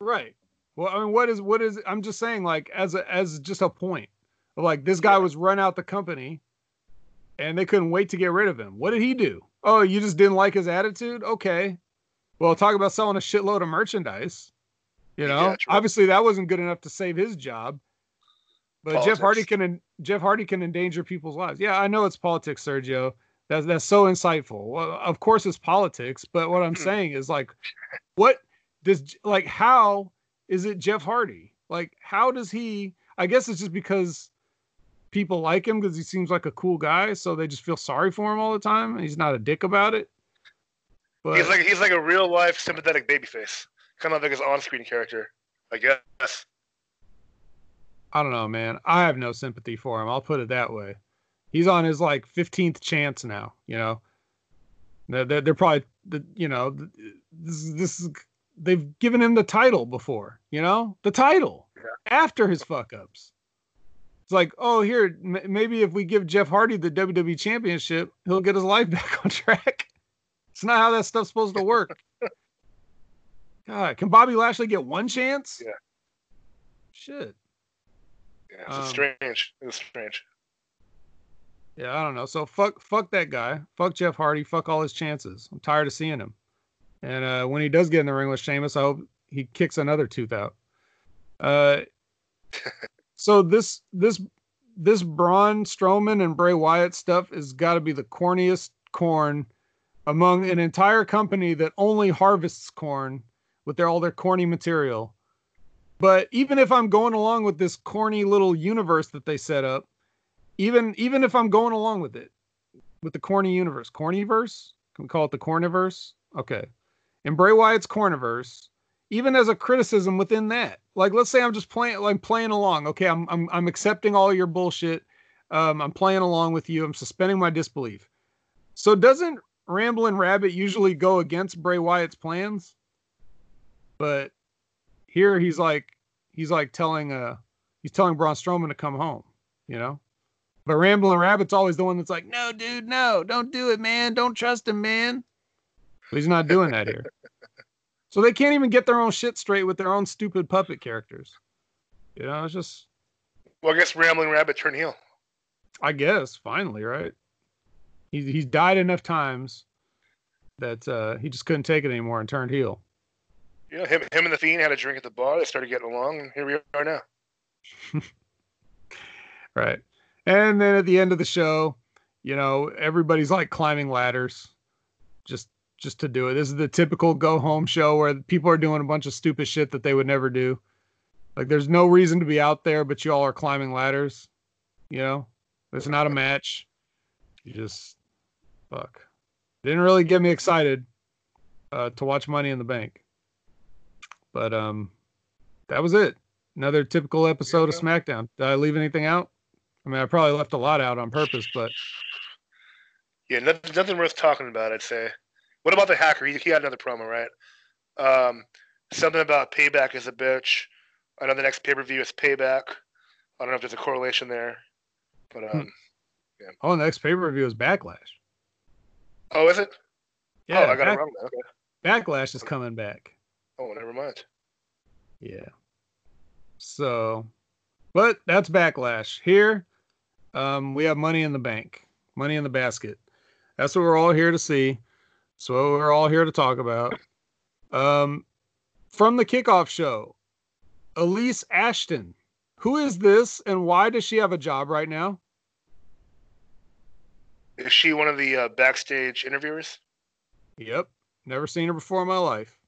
Speaker 1: Right. Well, I mean, what is what is? I'm just saying, like, as a as just a point, of like this guy was run out the company and they couldn't wait to get rid of him. What did he do? Oh, you just didn't like his attitude? Okay. Well, talk about selling a shitload of merchandise. You know,
Speaker 2: Yeah,
Speaker 1: obviously that wasn't good enough to save his job. But Jeff Hardy can Jeff Hardy can endanger people's lives. Yeah, I know it's politics, Sergio. That's that's so insightful. Well, of course it's politics, but what I'm
Speaker 2: Hmm.
Speaker 1: saying is like, what does like how is it Jeff Hardy? Like, how does he? I guess it's just because people like him because he seems like a cool guy, so they just feel sorry for him all the time. He's not a dick about it. But
Speaker 2: He's like he's like a real life sympathetic babyface, kind of like his on-screen character, I guess.
Speaker 1: I don't know, man. I have no sympathy for him. I'll put it that way. He's on his like 15th chance now. You know, they're, they're, they're probably the you know this is- this is they've given him the title before. You know, the title after his fuck ups. It's like, oh, here m- maybe if we give Jeff Hardy the WWE Championship, he'll get his life back *laughs* on track. It's not how that stuff's supposed to work. *laughs* God, can Bobby Lashley get one chance?
Speaker 2: Yeah.
Speaker 1: Shit.
Speaker 2: Yeah, it's
Speaker 1: Um,
Speaker 2: strange. It's strange.
Speaker 1: Yeah, I don't know. So fuck fuck that guy. Fuck Jeff Hardy. Fuck all his chances. I'm tired of seeing him. And uh, when he does get in the ring with Sheamus, I hope he kicks another tooth out. Uh, *laughs* so this this this Braun Strowman and Bray Wyatt stuff has got to be the corniest corn among an entire company that only harvests corn with their all their corny material. But even if I'm going along with this corny little universe that they set up, even even if I'm going along with it, with the corny universe, cornyverse, can we call it the corniverse? Okay, in Bray Wyatt's corniverse, even as a criticism within that, like let's say I'm just playing, like playing along. Okay, I'm I'm I'm accepting all your bullshit. Um, I'm playing along with you. I'm suspending my disbelief. So doesn't Ramblin' Rabbit usually go against Bray Wyatt's plans? But here he's like he's like telling uh he's telling Braun Strowman to come home, you know. But Ramblin' Rabbit's always the one that's like, no, dude, no, don't do it, man. Don't trust him, man. But he's not doing that here. *laughs* so they can't even get their own shit straight with their own stupid puppet characters. You know, it's just,
Speaker 2: Well, I guess Rambling Rabbit turned heel.
Speaker 1: I guess, finally, right? He's he's died enough times that uh, he just couldn't take it anymore and turned heel.
Speaker 2: You know, him, him and the Fiend had a drink at the bar. They started getting along, and here we are now. *laughs*
Speaker 1: Right. And then at the end of the show, you know, everybody's like climbing ladders just just to do it. This is the typical go home show where people are doing a bunch of stupid shit that they would never do. Like there's no reason to be out there, but you all are climbing ladders. You know? It's not a match. You just fuck. Didn't really get me excited uh, to watch Money in the Bank. But um that was it. Another typical episode of SmackDown. Did I leave anything out? I mean, I probably left a lot out on purpose, but
Speaker 2: Yeah, nothing, nothing worth talking about, I'd say. What about the hacker? He, he had another promo, right? Um, something about payback is a bitch. I know the next pay per view is payback. I don't know if there's a correlation there, but um, Yeah.
Speaker 1: oh, the next pay per view is Backlash.
Speaker 2: Oh, is it?
Speaker 1: Yeah,
Speaker 2: oh, I got
Speaker 1: Back-
Speaker 2: it wrong. Okay.
Speaker 1: Backlash is coming back.
Speaker 2: Oh, never mind.
Speaker 1: Yeah. So, but that's Backlash. Here, um, we have Money in the Bank, Money in the Basket. That's what we're all here to see. So what we're all here to talk about. Um, from the kickoff show, Alyse Ashton. Who is this, and why does she have a job right now?
Speaker 2: Is she one of the uh, backstage interviewers?
Speaker 1: Yep. Never seen her before in my life.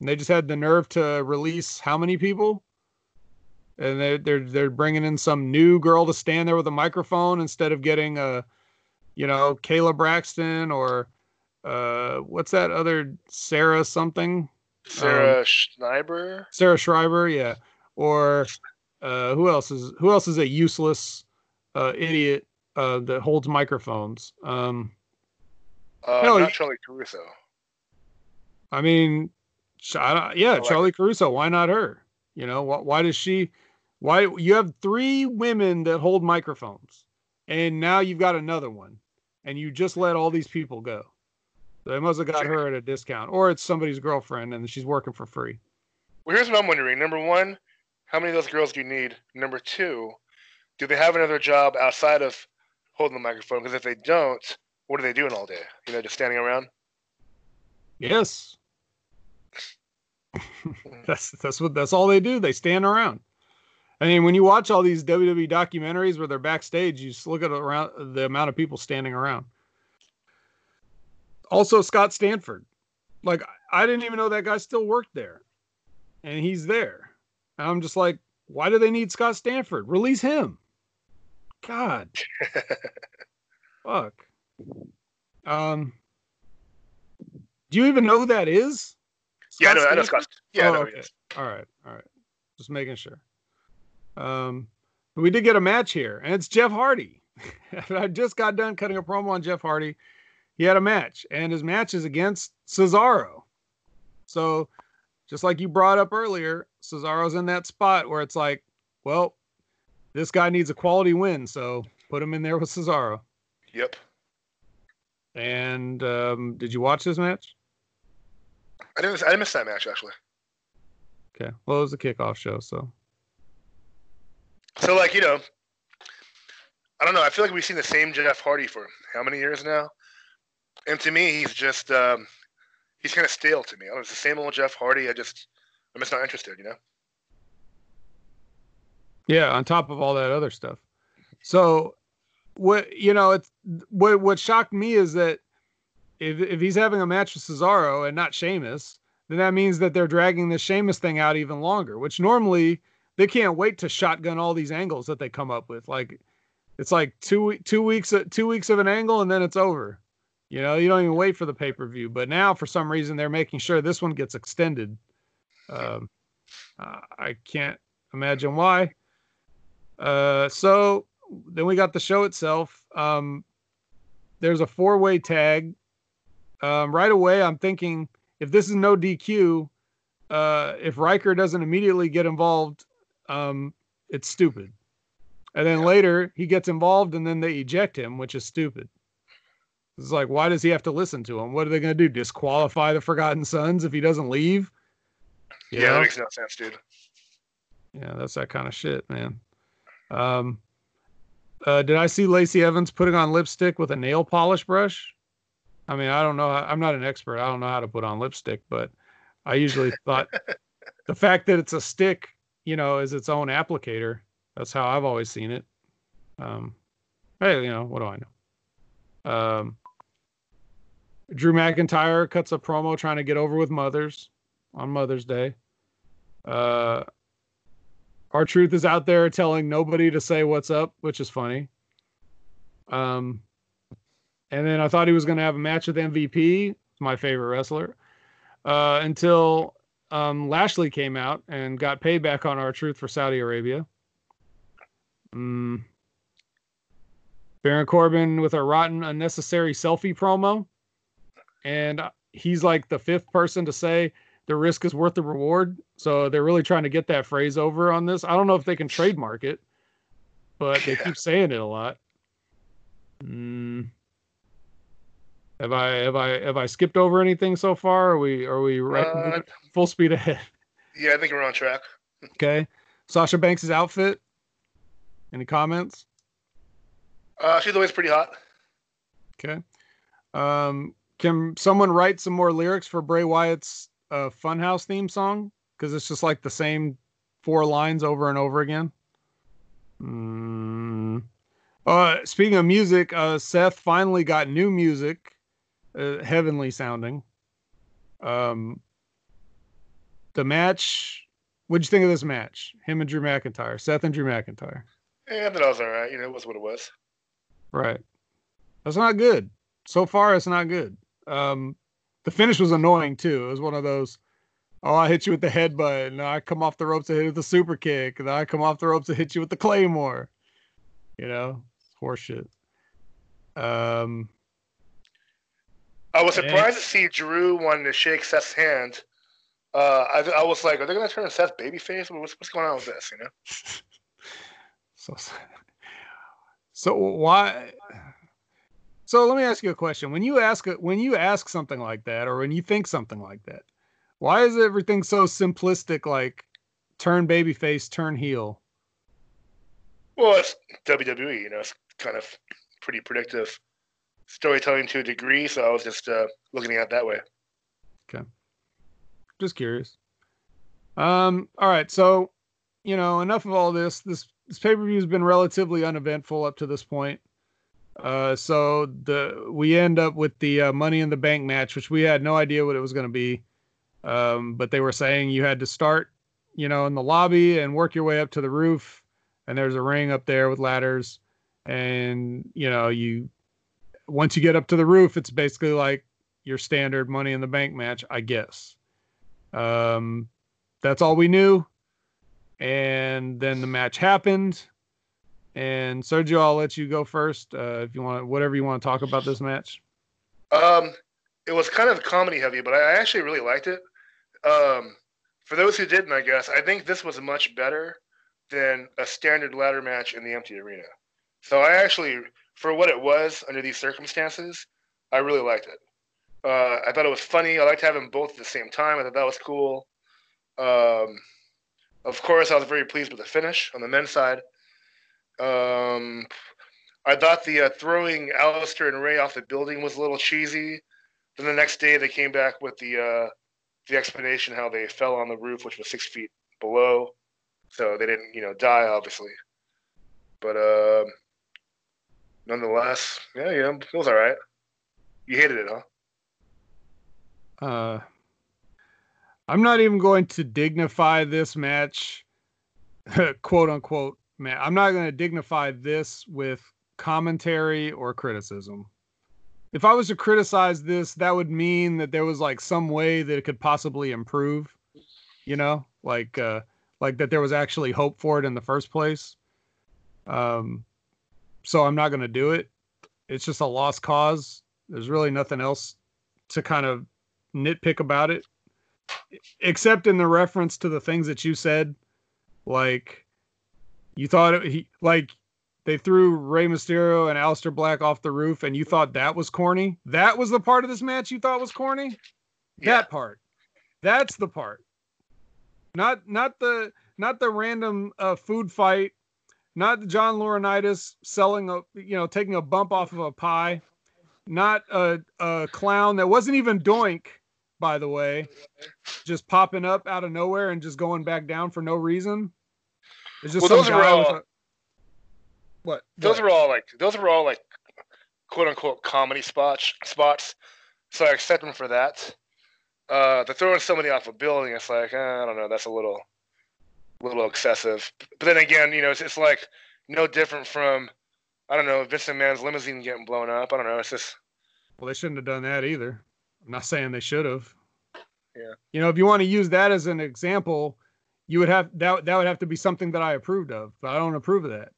Speaker 1: And they just had the nerve to release how many people? And they're they're they're bringing in some new girl to stand there with a microphone instead of getting a, you know, Kayla Braxton or, uh, what's that other Sarah something?
Speaker 2: Sarah Schneiber?
Speaker 1: Sarah Schreiber, yeah, or uh, who else is who else is a useless uh, idiot uh, that holds microphones? Um,
Speaker 2: Uh,
Speaker 1: No,
Speaker 2: not Charlie Caruso.
Speaker 1: I mean, I yeah, Charlie Caruso. Why not her? You know, why, why does she? Why you have three women that hold microphones, and now you've got another one, and you just let all these people go. They must have got her at a discount, or it's somebody's girlfriend and she's working for free.
Speaker 2: Well, here's what I'm wondering. Number one, how many of those girls do you need? Number two, do they have another job outside of holding the microphone? Because if they don't, what are they doing all day? You know, just standing around.
Speaker 1: Yes. *laughs* that's that's what that's all they do. They stand around. I mean, when you watch all these WWE documentaries where they're backstage, you just look at around the amount of people standing around. Also, Scott Stanford. Like, I didn't even know that guy still worked there, and he's there. And I'm just like, why do they need Scott Stanford? Release him. God. *laughs* Fuck. Um. Do you even know who that is?
Speaker 2: yeah, I know, I know Scott. Yeah, I
Speaker 1: Oh,
Speaker 2: know.
Speaker 1: okay. All right, all right. Just making sure. Um, but we did get a match here, and it's Jeff Hardy. *laughs* I just got done cutting a promo on Jeff Hardy. He had a match, and his match is against Cesaro. So, just like you brought up earlier, Cesaro's in that spot where it's like, well, this guy needs a quality win, so put him in there with Cesaro.
Speaker 2: Yep.
Speaker 1: And um, did you watch this match?
Speaker 2: I didn't. I missed that match actually.
Speaker 1: Okay. Well, it was a kickoff show, so
Speaker 2: So like you know, I don't know. I feel like we've seen the same Jeff Hardy for how many years now? And to me, he's just um, he's kind of stale to me. I don't know, it's the same old Jeff Hardy. I just I'm just not interested. You know.
Speaker 1: Yeah, on top of all that other stuff. So what you know, it's what what shocked me is that if if he's having a match with Cesaro and not Sheamus, then that means that they're dragging the Sheamus thing out even longer, which normally they can't wait to shotgun all these angles that they come up with. Like it's like two two weeks two weeks of an angle and then it's over. You know, you don't even wait for the pay per view. But now, for some reason, they're making sure this one gets extended. Um, I can't imagine why. Uh, so then we got the show itself. Um, there's a four way tag. Um, right away, I'm thinking if this is no DQ, uh, if Ryker doesn't immediately get involved, um, it's stupid. And then later he gets involved and then they eject him, which is stupid. It's like, why does he have to listen to him? What are they going to do? Disqualify the Forgotten Sons if he doesn't leave? You
Speaker 2: Yeah,
Speaker 1: know?
Speaker 2: that makes no sense, dude.
Speaker 1: Yeah, that's that kind of shit, man. Um, uh, did I see Lacey Evans putting on lipstick with a nail polish brush? I mean, I don't know. I'm not an expert. I don't know how to put on lipstick, but I usually thought *laughs* the fact that it's a stick, you know, is its own applicator. That's how I've always seen it. Um, hey, you know, what do I know? Um, Drew McIntyre cuts a promo trying to get over with mothers on Mother's Day. Uh, R-Truth is out there telling nobody to say what's up, which is funny. Um, and then I thought he was going to have a match with MVP, my favorite wrestler, uh, until um, Lashley came out and got payback on R-Truth for Saudi Arabia. Mm. Baron Corbin with a rotten, unnecessary selfie promo. And he's like the fifth person to say the risk is worth the reward. So they're really trying to get that phrase over on this. I don't know if they can trademark it, but they
Speaker 2: Yeah.
Speaker 1: keep *laughs* saying it a lot. Mm. Have I have I have I skipped over anything so far? Are we are we right
Speaker 2: Uh,
Speaker 1: full speed ahead? *laughs*
Speaker 2: yeah, I think we're on track.
Speaker 1: Okay. Sasha Banks' outfit. Any comments?
Speaker 2: Uh, she's always pretty hot.
Speaker 1: Okay. Um, can someone write some more lyrics for Bray Wyatt's uh, Funhouse theme song? Because it's just like the same four lines over and over again. Mm. Uh, speaking of music, uh, Seth finally got new music, uh, heavenly sounding. Um, the match. What'd you think of this match? Him and Drew McIntyre, Seth and Drew McIntyre.
Speaker 2: Yeah, I thought I was all right. You know, it was what it was.
Speaker 1: Right. That's not good. So far, it's not good. Um, the finish was annoying too. It was one of those, oh, I hit you with the headbutt, and I come off the ropes to hit you with the super kick, and I come off the ropes to hit you with the claymore. You know, horseshit. Um,
Speaker 2: I was surprised to see Drew wanting to shake Seth's hand. Uh, I, I was like, are they going to turn Seth babyface? What's, what's going on with this? You know? *laughs*
Speaker 1: so, so why? So let me ask you a question. When you ask when you ask something like that, or when you think something like that, why is everything so simplistic? Like turn babyface, turn heel.
Speaker 2: Well, it's WWE. You know, it's kind of pretty predictive storytelling to a degree. So I was just uh, looking at it that way.
Speaker 1: Okay, just curious. Um. All right. So, you know, enough of all this. This this pay per view has been relatively uneventful up to this point. Uh. So the we end up with the uh, Money in the Bank match, which we had no idea what it was going to be. Um. But they were saying you had to start, you know, in the lobby and work your way up to the roof, and there's a ring up there with ladders, and you know you. Once you get up to the roof, it's basically like your standard Money in the Bank match, I guess. Um, that's all we knew. And then the match happened. And Sergio, I'll let you go first uh, if you want, whatever you want to talk about this match.
Speaker 2: Um, it was kind of comedy heavy, but I actually really liked it. Um, for those who didn't, I guess I think this was much better than a standard ladder match in the empty arena. So I actually, for what it was under these circumstances, I really liked it. Uh, I thought it was funny. I liked having both at the same time. I thought that was cool. Um, of course, I was very pleased with the finish on the men's side. Um, I thought the uh, throwing Aleister and Rey off the building was a little cheesy. Then the next day they came back with the uh, the explanation how they fell on the roof, which was six feet below, so they didn't you know die obviously. But uh, nonetheless, yeah, yeah, it was all right. You hated it, huh?
Speaker 1: Uh, I'm not even going to dignify this match, *laughs* quote unquote. Man, I'm not going to dignify this with commentary or criticism. If I was to criticize this, that would mean that there was like some way that it could possibly improve. You know, like uh, like that there was actually hope for it in the first place. Um, so I'm not going to do it. It's just a lost cause. There's really nothing else to kind of nitpick about it, except in the reference to the things that you said. Like, you thought it, he like they threw Rey Mysterio and Aleister Black off the roof, and you thought that was corny. That was the part of this match you thought was corny.
Speaker 2: Yeah.
Speaker 1: That part. That's the part. Not not the not the random uh, food fight. Not John Laurinaitis selling a you know taking a bump off of a pie. Not a, a clown that wasn't even Doink by the way, just popping up out of nowhere and just going back down for no reason. It's just
Speaker 2: Well, those were
Speaker 1: with
Speaker 2: all-
Speaker 1: a- what?
Speaker 2: Those
Speaker 1: what?
Speaker 2: were all like those were all like quote unquote comedy spots spots. So I accept them for that. Uh, the throwing somebody off a building, it's like eh, I don't know, that's a little, little excessive. But then again, you know, it's, it's like no different from I don't know Vincent McMahon's limousine getting blown up. I don't know. It's just
Speaker 1: Well, they shouldn't have done that either. I'm not saying they should have.
Speaker 2: Yeah.
Speaker 1: You know, if you want to use that as an example, you would have that that would have to be something that I approved of, but I don't approve of that.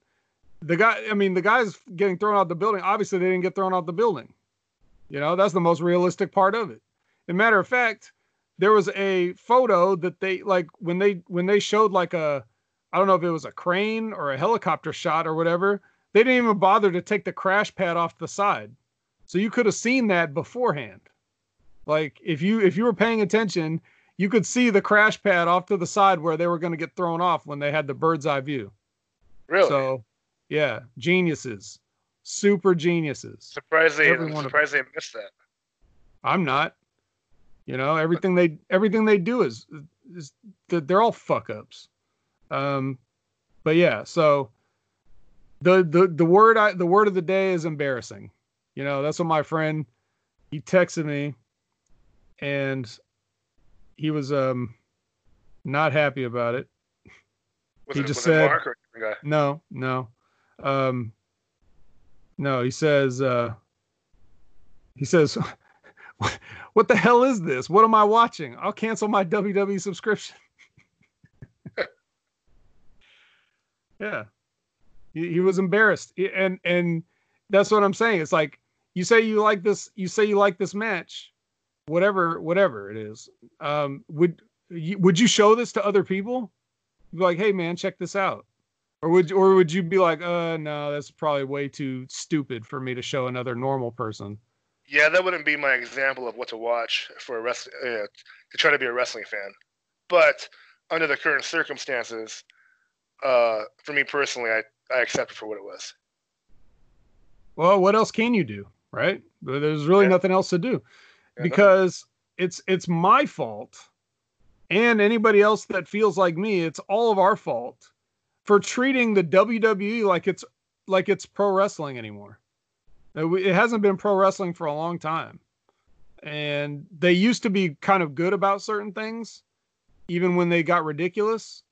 Speaker 1: The guy, I mean, the guys getting thrown out the building. Obviously, they didn't get thrown out the building. You know, that's the most realistic part of it. As a matter of fact, there was a photo that they like when they when they showed like a, I don't know if it was a crane or a helicopter shot or whatever. They didn't even bother to take the crash pad off the side, so you could have seen that beforehand. Like if you if you were paying attention, you could see the crash pad off to the side where they were going to get thrown off when they had the bird's eye view.
Speaker 2: really
Speaker 1: So, yeah, geniuses, super geniuses.
Speaker 2: surprised they
Speaker 1: every
Speaker 2: I'm
Speaker 1: one of
Speaker 2: surprised they missed that.
Speaker 1: I'm not. You know, everything they everything they do is is they're all fuck ups. Um, but yeah, so the the the word I the word of the day is embarrassing. You know, that's what my friend he texted me, and he was um not happy about it.
Speaker 2: Was
Speaker 1: He
Speaker 2: it,
Speaker 1: just said-
Speaker 2: Mark or guy?
Speaker 1: No, no. Um no, he says uh he says *laughs* what the hell is this? What am I watching? I'll cancel my WWE subscription. *laughs* yeah. He, he was embarrassed. And and that's what I'm saying. It's like you say you like this you say you like this match, whatever whatever it is. Um would you, would you show this to other people? Be like, "Hey man, check this out." Or would or would you be like, uh, no, that's probably way too stupid for me to show another normal person?
Speaker 2: Yeah, that wouldn't be my example of what to watch for a wrestling uh, to try to be a wrestling fan. But under the current circumstances, uh, for me personally, I I accept it for what it was.
Speaker 1: Well, what else can you do, right? There's really
Speaker 2: Yeah.
Speaker 1: nothing else to do because it's it's my fault and anybody else that feels like me, it's all of our fault for treating the WWE like it's like it's pro wrestling anymore. It hasn't been pro wrestling for a long time. And they used to be kind of good about certain things, even when they got ridiculous.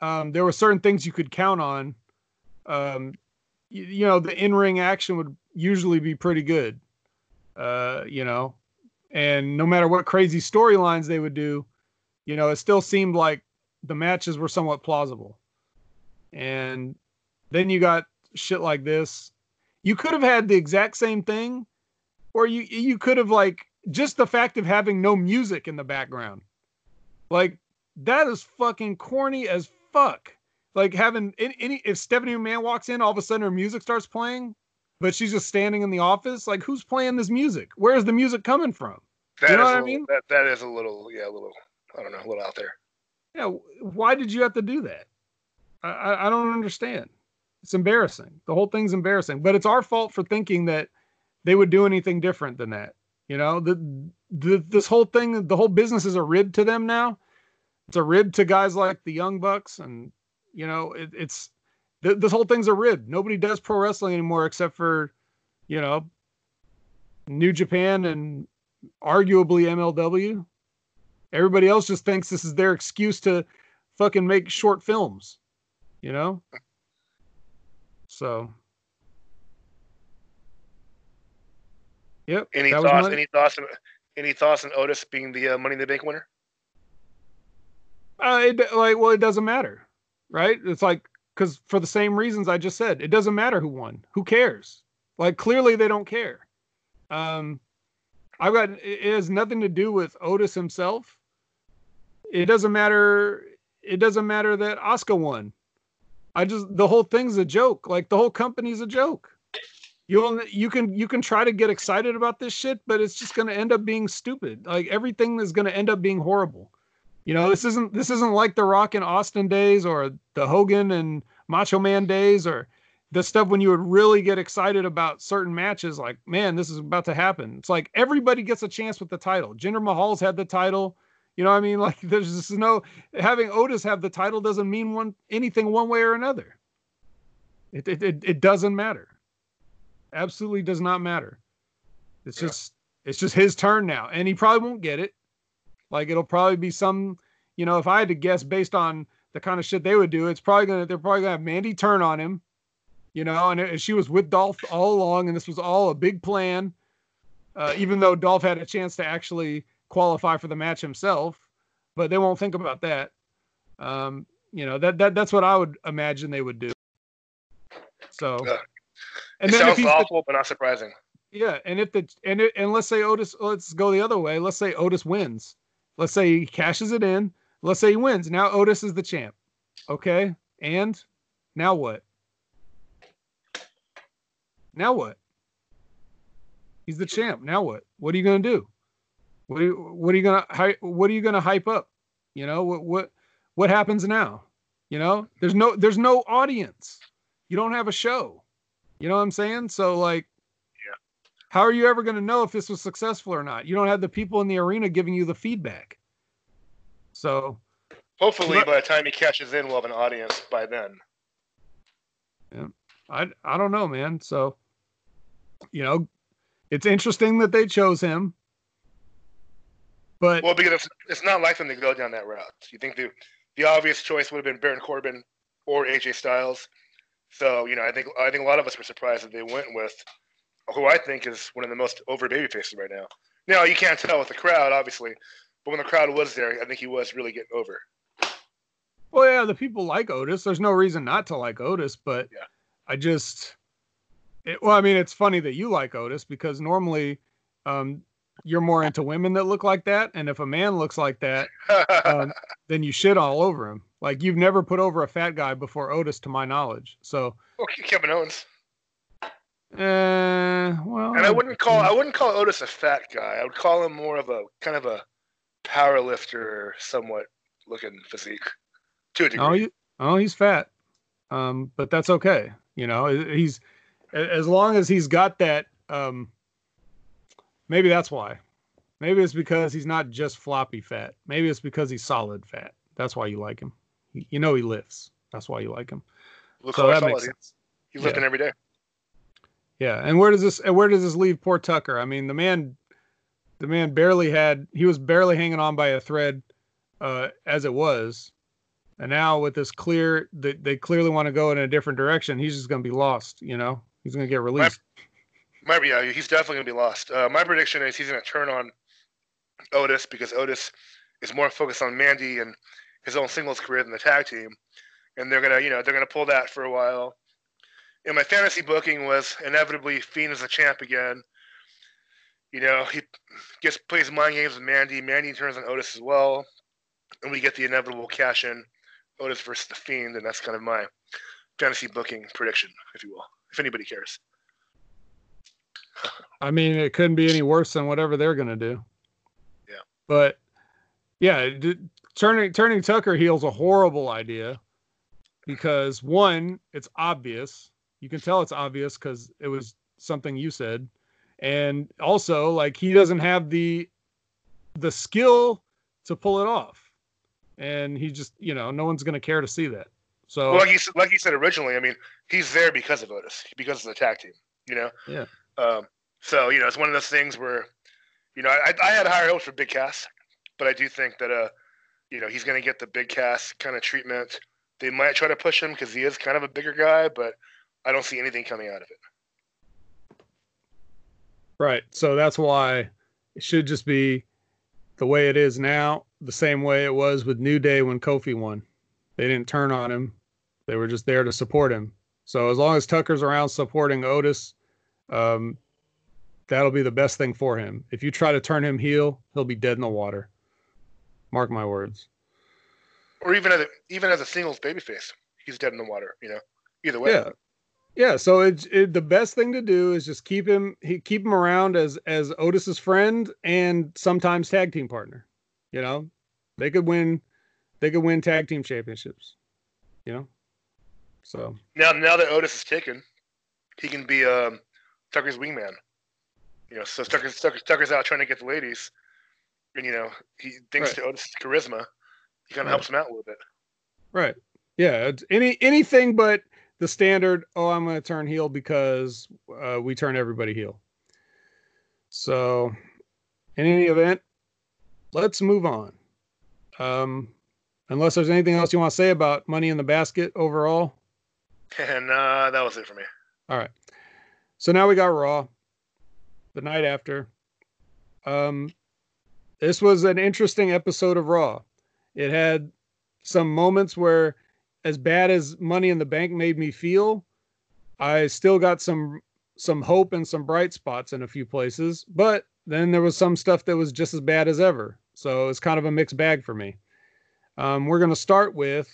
Speaker 1: Um, there were certain things you could count on. Um, you, you know, the in ring action would usually be pretty good. Uh, you know, and no matter what crazy storylines they would do, you know, it still seemed like the matches were somewhat plausible. And then you got shit like this. You could have had the exact same thing, or you you could have like just the fact of having no music in the background. Like that is fucking corny as fuck. Like having any, any if Stephanie McMahon walks in, all of a sudden her music starts playing, but she's just standing in the office. Like who's playing this music? Where's the music coming from?
Speaker 2: That
Speaker 1: You know
Speaker 2: is
Speaker 1: what I
Speaker 2: a little-
Speaker 1: mean?
Speaker 2: That that is a little, yeah, a little. I don't know, a little out there.
Speaker 1: Yeah, why did you have to do that? I, I, I don't understand. It's embarrassing. The whole thing's embarrassing. But it's our fault for thinking that they would do anything different than that. You know, the, the this whole thing, the whole business is a rib to them now. It's a rib to guys like the Young Bucks, and you know, it, it's th- this whole thing's a rib. Nobody does pro wrestling anymore except for, you know, New Japan and arguably MLW. Everybody else just thinks this is their excuse to fucking make short films, you know? So, yep.
Speaker 2: Any thoughts? Any thoughts? on- Any thoughts on Otis being the uh, Money in the Bank winner?
Speaker 1: Uh, it, like, well, it doesn't matter, right? It's like because for the same reasons I just said, it doesn't matter who won. Who cares? Like, clearly they don't care. Um, I've got it has nothing to do with Otis himself. It doesn't matter. It doesn't matter that Oscar won. I just the whole thing's a joke. Like the whole company's a joke. You'll you can you can try to get excited about this shit, but it's just going to end up being stupid. Like everything is going to end up being horrible. You know, this isn't this isn't like the Rock and Austin days or the Hogan and Macho Man days or the stuff when you would really get excited about certain matches. Like, man, this is about to happen. It's like everybody gets a chance with the title. Jinder Mahal's had the title. You know what I mean? *laughs* Like, there's just no having Otis have the title doesn't mean one anything one way or another. It it it, it doesn't matter. Absolutely does not matter. It's
Speaker 2: Yeah.
Speaker 1: just it's just his turn now, and he probably won't get it. Like it'll probably be some, you know, if I had to guess based on the kind of shit they would do, it's probably gonna they're probably gonna have Mandy turn on him, you know, and, it- she was with Dolph all along, and this was all a big plan. Uh, even though Dolph had a chance to actually qualify for the match himself, but they won't think about that. Um, you know that that that's what I would imagine they would do. So, and
Speaker 2: it sounds
Speaker 1: he's the-
Speaker 2: but not surprising.
Speaker 1: yeah, and if the and it, and let's say Otis, let's go the other way. Let's say Otis wins. Let's say he cashes it in. Let's say he wins. Now Otis is the champ. Okay, and now what? Now what? He's the champ. Now what? What are you gonna do? What are you, what are you gonna what are you gonna hype up? You know what what what happens now? You know, there's no there's no audience. You don't have a show. You know what I'm saying? So like how are you ever going to know if this was successful or not? You don't have the people in the arena giving you the feedback. So,
Speaker 2: Hopefully,
Speaker 1: But-
Speaker 2: by the time he catches in, we'll have an audience by then.
Speaker 1: Yeah, I I don't know, man. So, you know, it's interesting that they chose him. But
Speaker 2: Well, because it's, it's not like them to go down that route. You think the the obvious choice would have been Baron Corbin or AJ Styles. So you know, I think I think a lot of us were surprised that they went with who I think is one of the most over baby faces right now. Now you can't tell with the crowd, obviously, but when the crowd was there, I think he was really getting over.
Speaker 1: well, yeah, the people like Otis. There's no reason not to like Otis, but
Speaker 2: Yeah.
Speaker 1: I just it, well, I mean, it's funny that you like Otis because normally um you're more into women that look like that, and if a man looks like that, *laughs* um, then you shit all over him. Like you've never put over a fat guy before Otis, to my knowledge. So,
Speaker 2: okay, Kevin Owens.
Speaker 1: Uh, well,
Speaker 2: And I wouldn't call I wouldn't call Otis a fat guy. I would call him more of a kind of a power lifter, somewhat looking physique. To a degree.
Speaker 1: Oh, you, oh, he's fat. Um, but that's okay. You know, he's as long as he's got that. Um, maybe that's why. Maybe it's because he's not just floppy fat. Maybe it's because he's solid fat. That's why you like him. You know he lifts. That's why you like him.
Speaker 2: Look
Speaker 1: so that makes sense.
Speaker 2: He's lifting
Speaker 1: Yeah.
Speaker 2: every day.
Speaker 1: Yeah, and where does this and where does this leave poor Tucker? I mean, the man, the man barely had he was barely hanging on by a thread, uh, as it was, and now with this clear, they, they clearly want to go in a different direction. He's just gonna be lost. You know, he's gonna get released.
Speaker 2: My, yeah, he's definitely gonna be lost. Uh, my prediction is he's gonna turn on Otis because Otis is more focused on Mandy and his own singles career than the tag team, and they're gonna, you know, they're gonna pull that for a while. And my fantasy booking was inevitably Fiend as a champ again. You know, he gets plays mind games with Mandy. Mandy turns on Otis as well, and we get the inevitable cash in Otis versus the Fiend, and that's kind of my fantasy booking prediction, if you will, if anybody cares.
Speaker 1: I mean, it couldn't be any worse than whatever they're gonna do.
Speaker 2: Yeah.
Speaker 1: But yeah, d- turning turning Tucker heel's a horrible idea because one, it's obvious. You can tell it's obvious because it was something you said, and also like he doesn't have the the skill to pull it off, and he just you know no one's gonna care to see that. So
Speaker 2: Well, like you said, like you said originally, I mean, he's there because of Otis, because of the tag team. You know.
Speaker 1: Yeah.
Speaker 2: Um, so you know, it's one of those things where, you know, I, I had higher hopes for Big Cass, but I do think that uh, you know, he's going to get the Big Cass kind of treatment. They might try to push him because he is kind of a bigger guy, but I don't see anything coming out of it.
Speaker 1: Right. So that's why it should just be the way it is now, the same way it was with New Day when Kofi won. They didn't turn on him. They were just there to support him. So as long as Tucker's around supporting Otis, um, that'll be the best thing for him. If you try to turn him heel, he'll be dead in the water. Mark my words.
Speaker 2: Or even as a, even as a singles babyface, he's dead in the water. You know, either way.
Speaker 1: Yeah. Yeah, so it's it, the best thing to do is just keep him he, keep him around as as Otis's friend and sometimes tag team partner. You know, they could win they could win tag team championships. You know, so
Speaker 2: Now, now that Otis is taken, he can be um, Tucker's wingman. You know, so Tucker's, Tucker's, Tucker's out trying to get the ladies, and you know, he thanks
Speaker 1: Right.
Speaker 2: to Otis' charisma, he kind
Speaker 1: Right.
Speaker 2: of helps him out a little bit.
Speaker 1: right, yeah, it's any anything but the standard. Oh, I'm going to turn heel because uh, we turn everybody heel. So, in any event, let's move on. Um, unless there's anything else you want to say about Money in the Basket overall. *laughs*
Speaker 2: And uh, that was it for me.
Speaker 1: All right. So now we got Raw the night after. Um, this was an interesting episode of Raw. It had some moments where, as bad as Money in the Bank made me feel, I still got some some hope and some bright spots in a few places. But then there was some stuff that was just as bad as ever. So it's kind of a mixed bag for me. Um, we're going to start with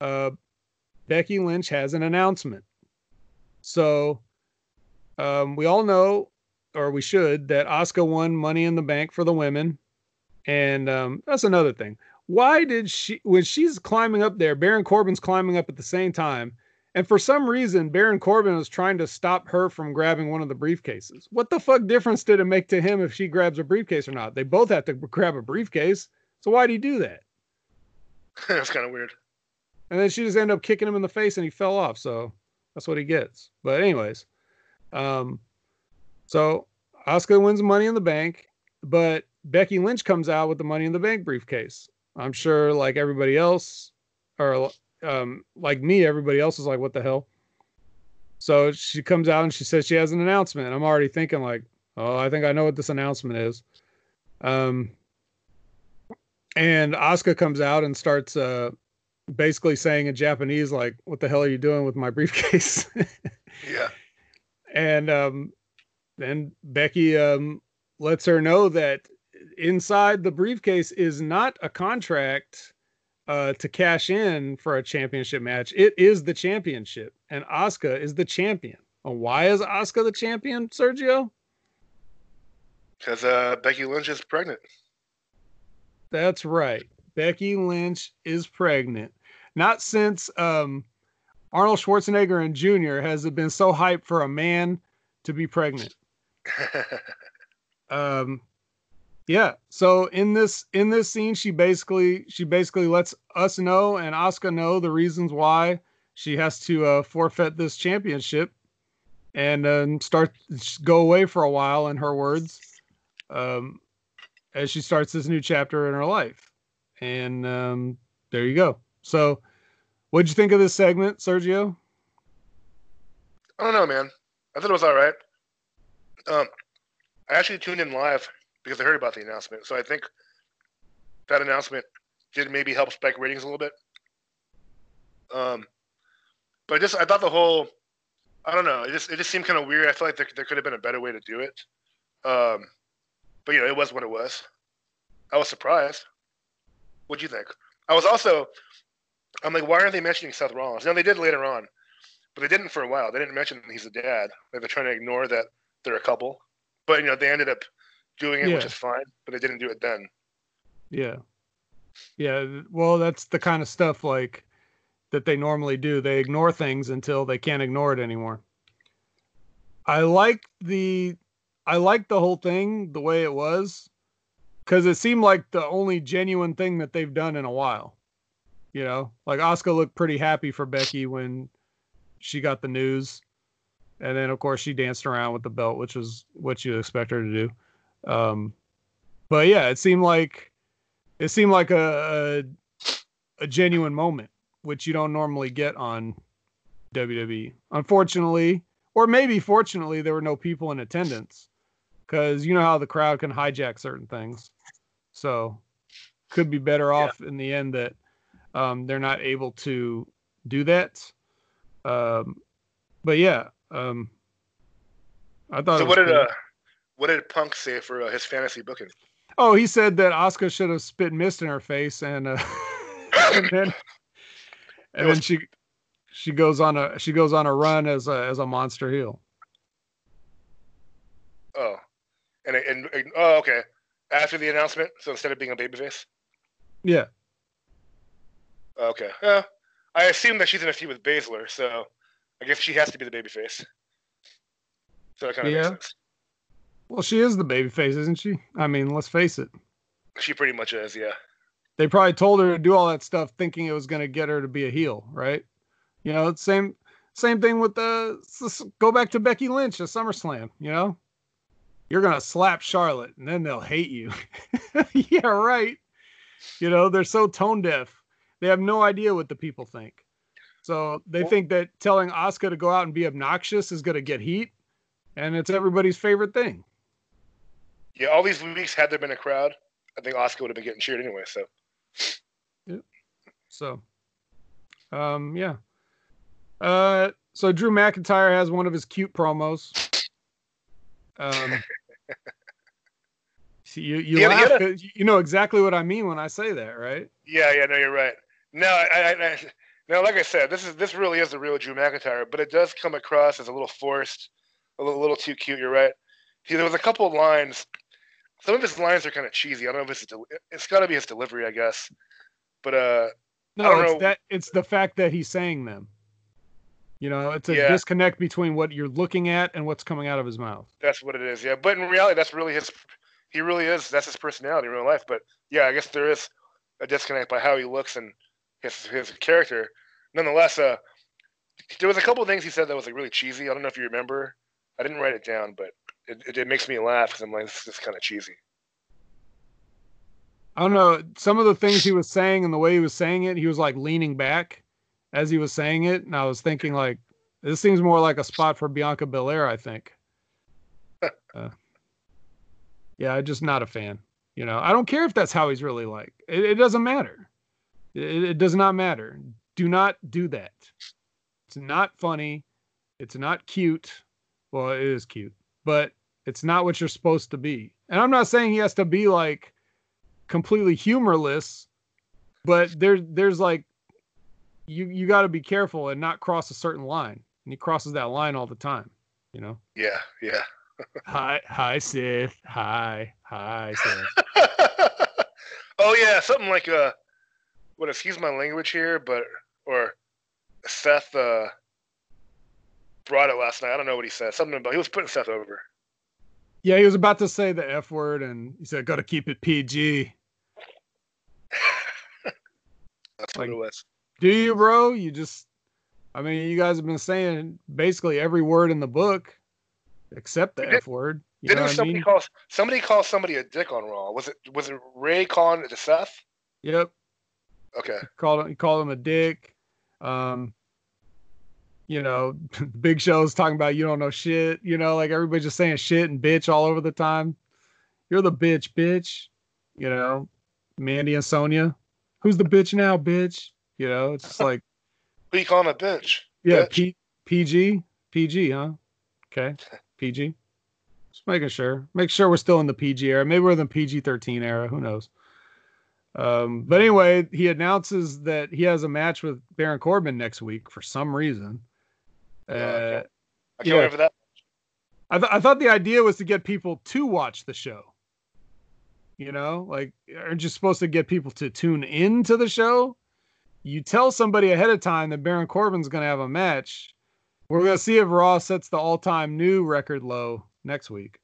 Speaker 1: uh, Becky Lynch has an announcement. So um, we all know, or we should, that Asuka won Money in the Bank for the women, and um, that's another thing. Why did she, when she's climbing up there, Baron Corbin's climbing up at the same time, and for some reason, Baron Corbin was trying to stop her from grabbing one of the briefcases. What the fuck difference did it make to him if she grabs a briefcase or not? They both have to grab a briefcase. So why would he do that? *laughs*
Speaker 2: That's kind of weird.
Speaker 1: and then she just ended up kicking him in the face and he fell off so that's what he gets but anyways um so Asuka wins money in the bank but becky lynch comes out with the money in the bank briefcase i'm sure like everybody else or um like me everybody else is like what the hell so she comes out and she says she has an announcement i'm already thinking like oh i think i know what this announcement is um and Asuka comes out and starts uh basically saying in Japanese, like, what the hell are you doing with my *laughs* briefcase?
Speaker 2: Yeah.
Speaker 1: and um, then Becky um, lets her know that inside the briefcase is not a contract uh, to cash in for a championship match. It is the championship, and Asuka is the champion. And why is Asuka the champion, Sergio?
Speaker 2: Because uh, Becky Lynch is pregnant.
Speaker 1: That's right. Becky Lynch is pregnant. Not since um Arnold Schwarzenegger and Jr. has it been so hyped for a man to be pregnant. *laughs* Um, yeah. So in this in this scene, she basically she basically lets us know and Asuka know the reasons why she has to uh, forfeit this championship and um, start go away for a while. In her words, um, as she starts this new chapter in her life, and um, there you go. So, what'd you think of this segment, Sergio?
Speaker 2: I don't know, man. I thought it was all right. Um, I actually tuned in live because I heard about the announcement, so I think that announcement did maybe help spike ratings a little bit. Um, but just I thought the whole, I don't know, it just it just seemed kind of weird. I feel like there, there could have been a better way to do it. Um, but you know, it was what it was. I was surprised. What'd you think? I was also, I'm like, why aren't they mentioning Seth Rollins? No, they did later on, but they didn't for a while. They didn't mention he's a dad. Like they're trying to ignore that they're a couple. But you know, they ended up doing it,
Speaker 1: Yeah.
Speaker 2: which is fine. But they didn't do it then.
Speaker 1: Yeah. Yeah. Well, that's the kind of stuff like that they normally do. They ignore things until they can't ignore it anymore. I like the I like the whole thing the way it was because it seemed like the only genuine thing that they've done in a while. You know, like Asuka looked pretty happy for Becky when she got the news. And then of course she danced around with the belt, which was what you expect her to do. Um, but yeah, it seemed like it seemed like a, a a genuine moment, which you don't normally get on WWE. Unfortunately, or maybe fortunately, there were no people in attendance because you know how the crowd can hijack certain things. So could be better
Speaker 2: Yeah.
Speaker 1: off in the end that um, they're not able to do that. Um, but yeah, um, I thought.
Speaker 2: So what did
Speaker 1: cool.
Speaker 2: uh, what did Punk say for uh, his fantasy booking?
Speaker 1: Oh, he said that Asuka should have spit mist in her face, and uh, *laughs* and then and
Speaker 2: was-
Speaker 1: then she she goes on a she goes on a run as a as a monster heel.
Speaker 2: Oh, and and, and oh, okay. After the announcement, so instead of being a babyface.
Speaker 1: Yeah,
Speaker 2: Okay. Yeah. I assume that she's in a feud with Baszler, so I guess she has to be the babyface. So that kind of
Speaker 1: Yeah.
Speaker 2: makes sense.
Speaker 1: Well, she is the babyface, isn't she? I mean, let's face it.
Speaker 2: She pretty much is, yeah.
Speaker 1: They probably told her to do all that stuff, thinking it was going to get her to be a heel, right? You know, same same thing with the go back to Becky Lynch at SummerSlam. You know, you're gonna slap Charlotte, and then they'll hate you. *laughs* yeah, right. You know, they're so tone deaf. They have no idea what the people think. So they think that telling Asuka to go out and be obnoxious is gonna get heat, and it's everybody's favorite thing.
Speaker 2: Yeah, all these weeks, had there been a crowd, I think Asuka would have been getting cheered anyway. So Yeah.
Speaker 1: So, um, yeah. Uh, so Drew McIntyre has one of his cute promos. Um, *laughs* see, you you
Speaker 2: he
Speaker 1: laugh,
Speaker 2: a-
Speaker 1: 'cause you know exactly what I mean when I say that, right?
Speaker 2: yeah, yeah, no, you're right. No, I, I, I no, like I said, this is this really is the real Drew McIntyre, but it does come across as a little forced, a little, little too cute. You're right. He, there was a couple of lines. Some of his lines are kind of cheesy. I don't know if it's del- it's got to be his delivery, I guess. But uh,
Speaker 1: No, it's
Speaker 2: know.
Speaker 1: that it's the fact that he's saying them. You know, it's a
Speaker 2: Yeah.
Speaker 1: disconnect between what you're looking at and what's coming out of his mouth.
Speaker 2: That's what it is, yeah. But in reality, that's really his. He really is. That's his personality in real life. But yeah, I guess there is a disconnect by how he looks and his his character. Nonetheless, uh, there was a couple of things he said that was like really cheesy. I don't know if you remember. I didn't write it down, but it, it, it makes me laugh because I'm like, this is kind of cheesy.
Speaker 1: I don't know. Some of the things he was saying and the way he was saying it, he was like leaning back as he was saying it. And I was thinking, like, this seems more like a spot for Bianca Belair, I think. *laughs* uh, yeah, I'm just not a fan. You know, I don't care if that's how he's really like. It, it doesn't matter. It, it does not matter. Do not do that. It's not funny. It's not cute. Well, it is cute, but it's not what you're supposed to be. And I'm not saying he has to be like completely humorless, but there there's like you you got to be careful and not cross a certain line. And he crosses that line all the time, you know.
Speaker 2: Yeah, yeah. *laughs*
Speaker 1: Hi, hi, Sith. Hi, hi, Sith. *laughs*
Speaker 2: oh yeah, something like uh, what? Excuse my language here, but or Seth uh, brought it last night. I don't know what he said. Something about he was putting Seth over.
Speaker 1: Yeah, he was about to say the F word and he said, gotta keep it PG.
Speaker 2: That's
Speaker 1: Like-
Speaker 2: what it was.
Speaker 1: Do you, bro? You just, I mean, you guys have been saying basically every word in the book except the
Speaker 2: Did-
Speaker 1: F word. You
Speaker 2: Didn't
Speaker 1: know what I
Speaker 2: somebody
Speaker 1: mean?
Speaker 2: call somebody call somebody a dick on Raw? Was it was it Rey calling it to Seth?
Speaker 1: Yep.
Speaker 2: Okay.
Speaker 1: called him, he called him a dick. Um, you know, *laughs* Big Show's talking about you don't know shit. You know, like everybody's just saying shit and bitch all over the time. You're the bitch, bitch. You know, Mandy and Sonya. Who's the bitch now, bitch? You know, it's just like, *laughs*
Speaker 2: Who you calling a bitch?
Speaker 1: yeah,
Speaker 2: Bitch.
Speaker 1: P- PG, PG, huh? Okay, PG. Just making sure. Make sure we're still in the PG era. Maybe we're in the PG 13 era. Who knows? Um, but anyway, he announces that he has a match with Baron Corbin next week for some reason. Uh,
Speaker 2: okay. I can't
Speaker 1: yeah.
Speaker 2: wait for that.
Speaker 1: I, th- I thought the idea was to get people to watch the show. You know, like, aren't you supposed to get people to tune into the show? You tell somebody ahead of time that Baron Corbin's going to have a match. We're going to see if Raw sets the all-time new record low next week.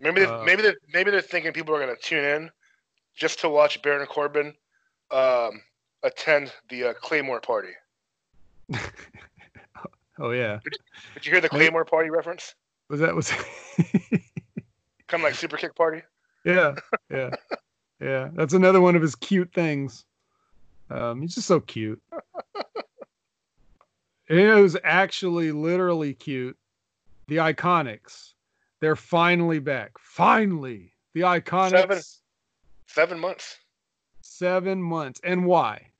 Speaker 2: Maybe they,
Speaker 1: Uh,
Speaker 2: maybe they maybe they're thinking people are gonna tune in just to watch Baron Corbin um, attend the uh, Claymore party. *laughs*
Speaker 1: Oh yeah,
Speaker 2: Did you hear the. Claymore party reference?
Speaker 1: was that was? *laughs*
Speaker 2: Kind of like Super Kick party.
Speaker 1: yeah, *laughs* yeah, yeah. That's another one of his cute things. Um, he's just so cute. *laughs* It was actually literally cute. The Iconics, they're finally back. Finally, the Iconics.
Speaker 2: Seven. Seven months.
Speaker 1: Seven months. And why?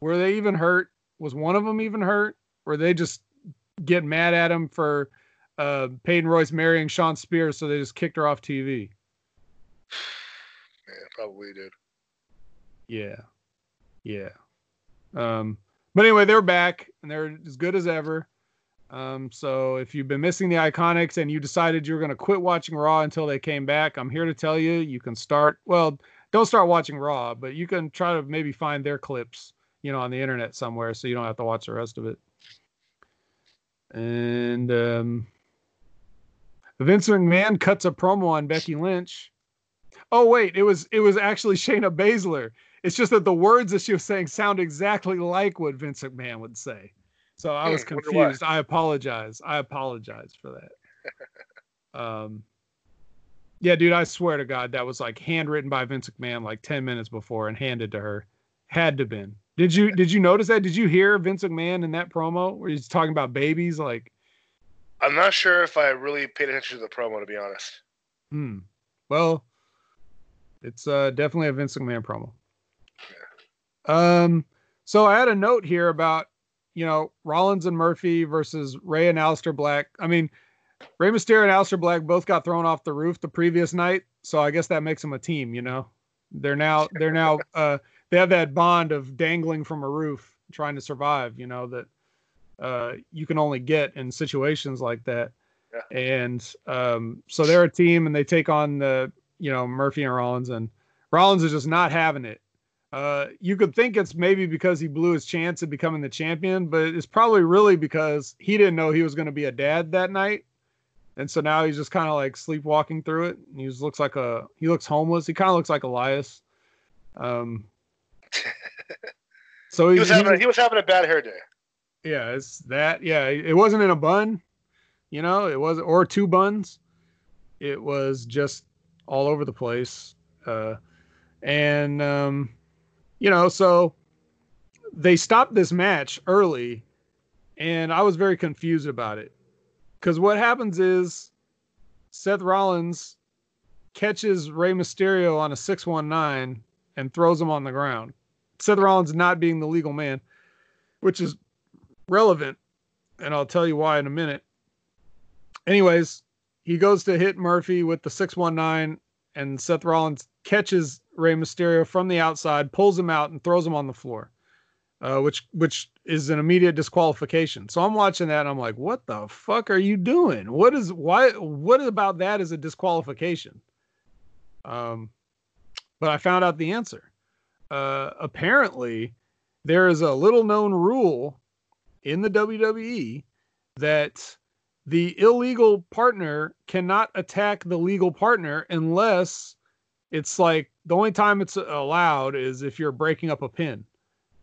Speaker 1: Were they even hurt? Was one of them even hurt? Or they just get mad at him for uh, Peyton Royce marrying Shawn Spears, so they just kicked her off TV? *sighs*
Speaker 2: Yeah, probably did.
Speaker 1: Yeah. Yeah. Um, but anyway, they're back and they're as good as ever. Um, so if you've been missing the Iconics and you decided you were going to quit watching Raw until they came back, I'm here to tell you you can start. Well, don't start watching Raw, but you can try to maybe find their clips, you know, on the internet somewhere, so you don't have to watch the rest of it. And um, Vince McMahon cuts a promo on Becky Lynch. Oh wait, it was it was actually Shayna Baszler. It's just that the words that she was saying sound exactly like what Vince McMahon would say. So I was *laughs* confused. I apologize. I apologize for that. *laughs* um, yeah, dude, I swear to God, that was like handwritten by Vince McMahon like ten minutes before and handed to her. Had to been. Did you did you notice that? Did you hear Vince McMahon in that promo where he's talking about babies? Like,
Speaker 2: I'm not sure if I really paid attention to the promo to be honest.
Speaker 1: hmm. Well, it's uh, definitely a Vince McMahon promo. Um, so I had a note here about, you know, Rollins and Murphy versus Rey and Aleister Black. I mean, Rey Mysterio and Aleister Black both got thrown off the roof the previous night, so I guess that makes them a team. You know, they're now they're now *laughs* uh they have that bond of dangling from a roof trying to survive. You know that uh you can only get in situations like that.
Speaker 2: Yeah.
Speaker 1: And um, so they're a team, and they take on the you know Murphy and Rollins, and Rollins is just not having it. Uh, you could think it's maybe because he blew his chance at becoming the champion, but it's probably really because he didn't know he was going to be a dad that night, and so now he's just kind of like sleepwalking through it. He just looks like a he looks homeless. He kind of looks like Elias. Um, *laughs* so
Speaker 2: He
Speaker 1: he,
Speaker 2: was
Speaker 1: he
Speaker 2: having a, he was having a bad hair day.
Speaker 1: yeah, it's that. Yeah, it wasn't in a bun, you know, it was or two buns. It was just all over the place. Uh, and um, you know, so they stopped this match early, and I was very confused about it because what happens is Seth Rollins catches Rey Mysterio on a six one nine and throws him on the ground. Seth Rollins not being the legal man, which is relevant, and I'll tell you why in a minute. Anyways, he goes to hit Murphy with the 619, and Seth Rollins catches Rey Mysterio from the outside, pulls him out, and throws him on the floor, uh, which which is an immediate disqualification. So I'm watching that, and I'm like, "What the fuck are you doing? What is why? What about that is a disqualification?" Um, but I found out the answer. Uh, apparently, there is a little known rule in the WWE that the illegal partner cannot attack the legal partner unless it's like the only time it's allowed is if you're breaking up a pin.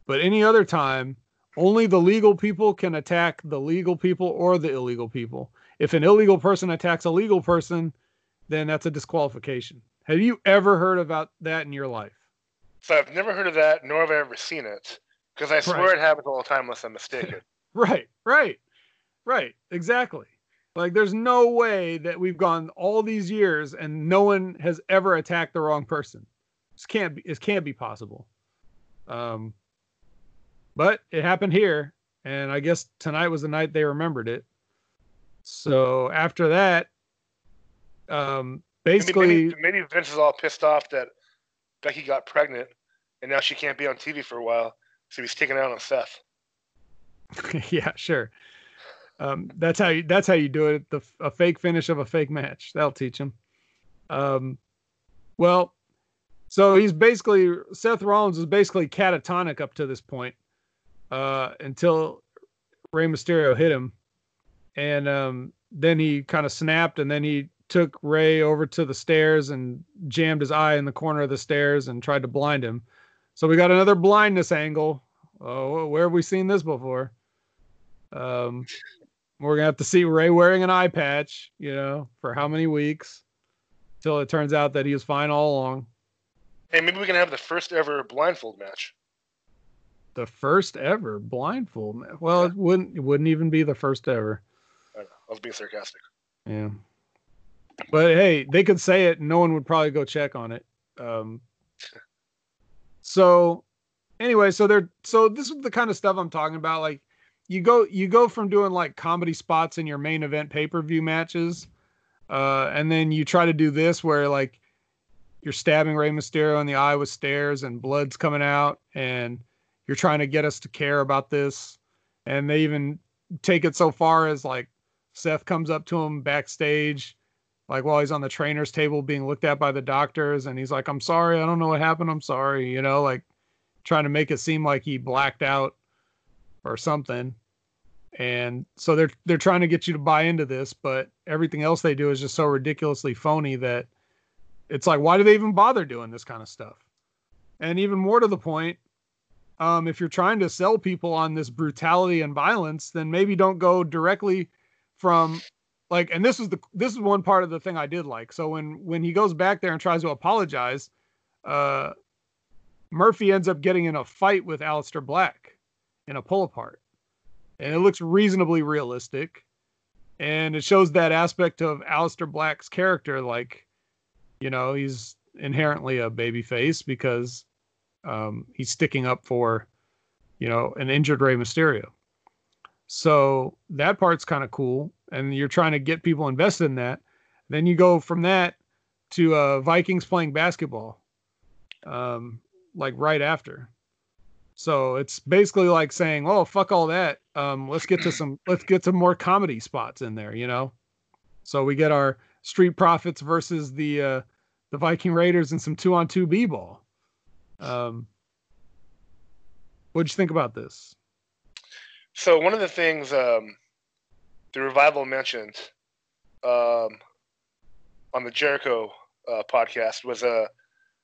Speaker 1: But any other time, only the legal people can attack the legal people or the illegal people. If an illegal person attacks a legal person, then that's a disqualification. Have you ever heard about that in your life?
Speaker 2: So I've never heard of that, nor have I ever seen it, because I swear
Speaker 1: Right.
Speaker 2: it happens all the time unless I'm mistaken. *laughs*
Speaker 1: Right, right, right. Exactly. Like there's no way that we've gone all these years and no one has ever attacked the wrong person. This can't be it can't be possible. Um but it happened here and I guess tonight was the night they remembered it. So after that um basically
Speaker 2: maybe, maybe, maybe Vince is all pissed off that Becky got pregnant, and now she can't be on TV for a while, so he's taking out on Seth. *laughs*
Speaker 1: yeah, sure. Um, that's how you that's how you do it. The a fake finish of a fake match. That'll teach him. Um, well, so he's basically Seth Rollins is basically catatonic up to this point, uh, until Rey Mysterio hit him, and um, then he kind of snapped, and then he took Rey over to the stairs and jammed his eye in the corner of the stairs and tried to blind him. So we got another blindness angle. Oh, where have we seen this before? Um, we're gonna have to see Rey wearing an eye patch, you know, for how many weeks till it turns out that he was fine all along.
Speaker 2: Hey, maybe we can have the first ever blindfold match.
Speaker 1: The first ever blindfold. Well, it wouldn't. It wouldn't even be the first ever.
Speaker 2: I, know, I was being sarcastic.
Speaker 1: Yeah. But hey, they could say it no one would probably go check on it. Um, so anyway, so they're so this is the kind of stuff I'm talking about. Like you go you go from doing like comedy spots in your main event pay-per-view matches, uh, and then you try to do this where like you're stabbing Rey Mysterio in the eye with stairs and blood's coming out, and you're trying to get us to care about this. And they even take it so far as like Seth comes up to him backstage, like while he's on the trainer's table being looked at by the doctors, and he's like, "I'm sorry, I don't know what happened. I'm sorry," you know, like trying to make it seem like he blacked out or something. And so they're they're trying to get you to buy into this, but everything else they do is just so ridiculously phony that it's like, why do they even bother doing this kind of stuff? And even more to the point, um, if you're trying to sell people on this brutality and violence, then maybe don't go directly from like and this is the this is one part of the thing I did like. So when when he goes back there and tries to apologize, uh Murphy ends up getting in a fight with Aleister Black in a pull apart. And it looks reasonably realistic. And it shows that aspect of Aleister Black's character, like, you know, he's inherently a baby face because um, he's sticking up for, you know, an injured Rey Mysterio. So that part's kind of cool. And you're trying to get people invested in that. Then you go from that to uh, Vikings playing basketball, um, like right after. So it's basically like saying, "Oh, fuck all that. Um, let's get to some. Let's get some more comedy spots in there." You know. So we get our Street Profits versus the uh, the Viking Raiders and some two on two b ball. Um, what'd you think about this?
Speaker 2: So one of the things um, the revival mentioned um, on the Jericho uh, podcast was uh,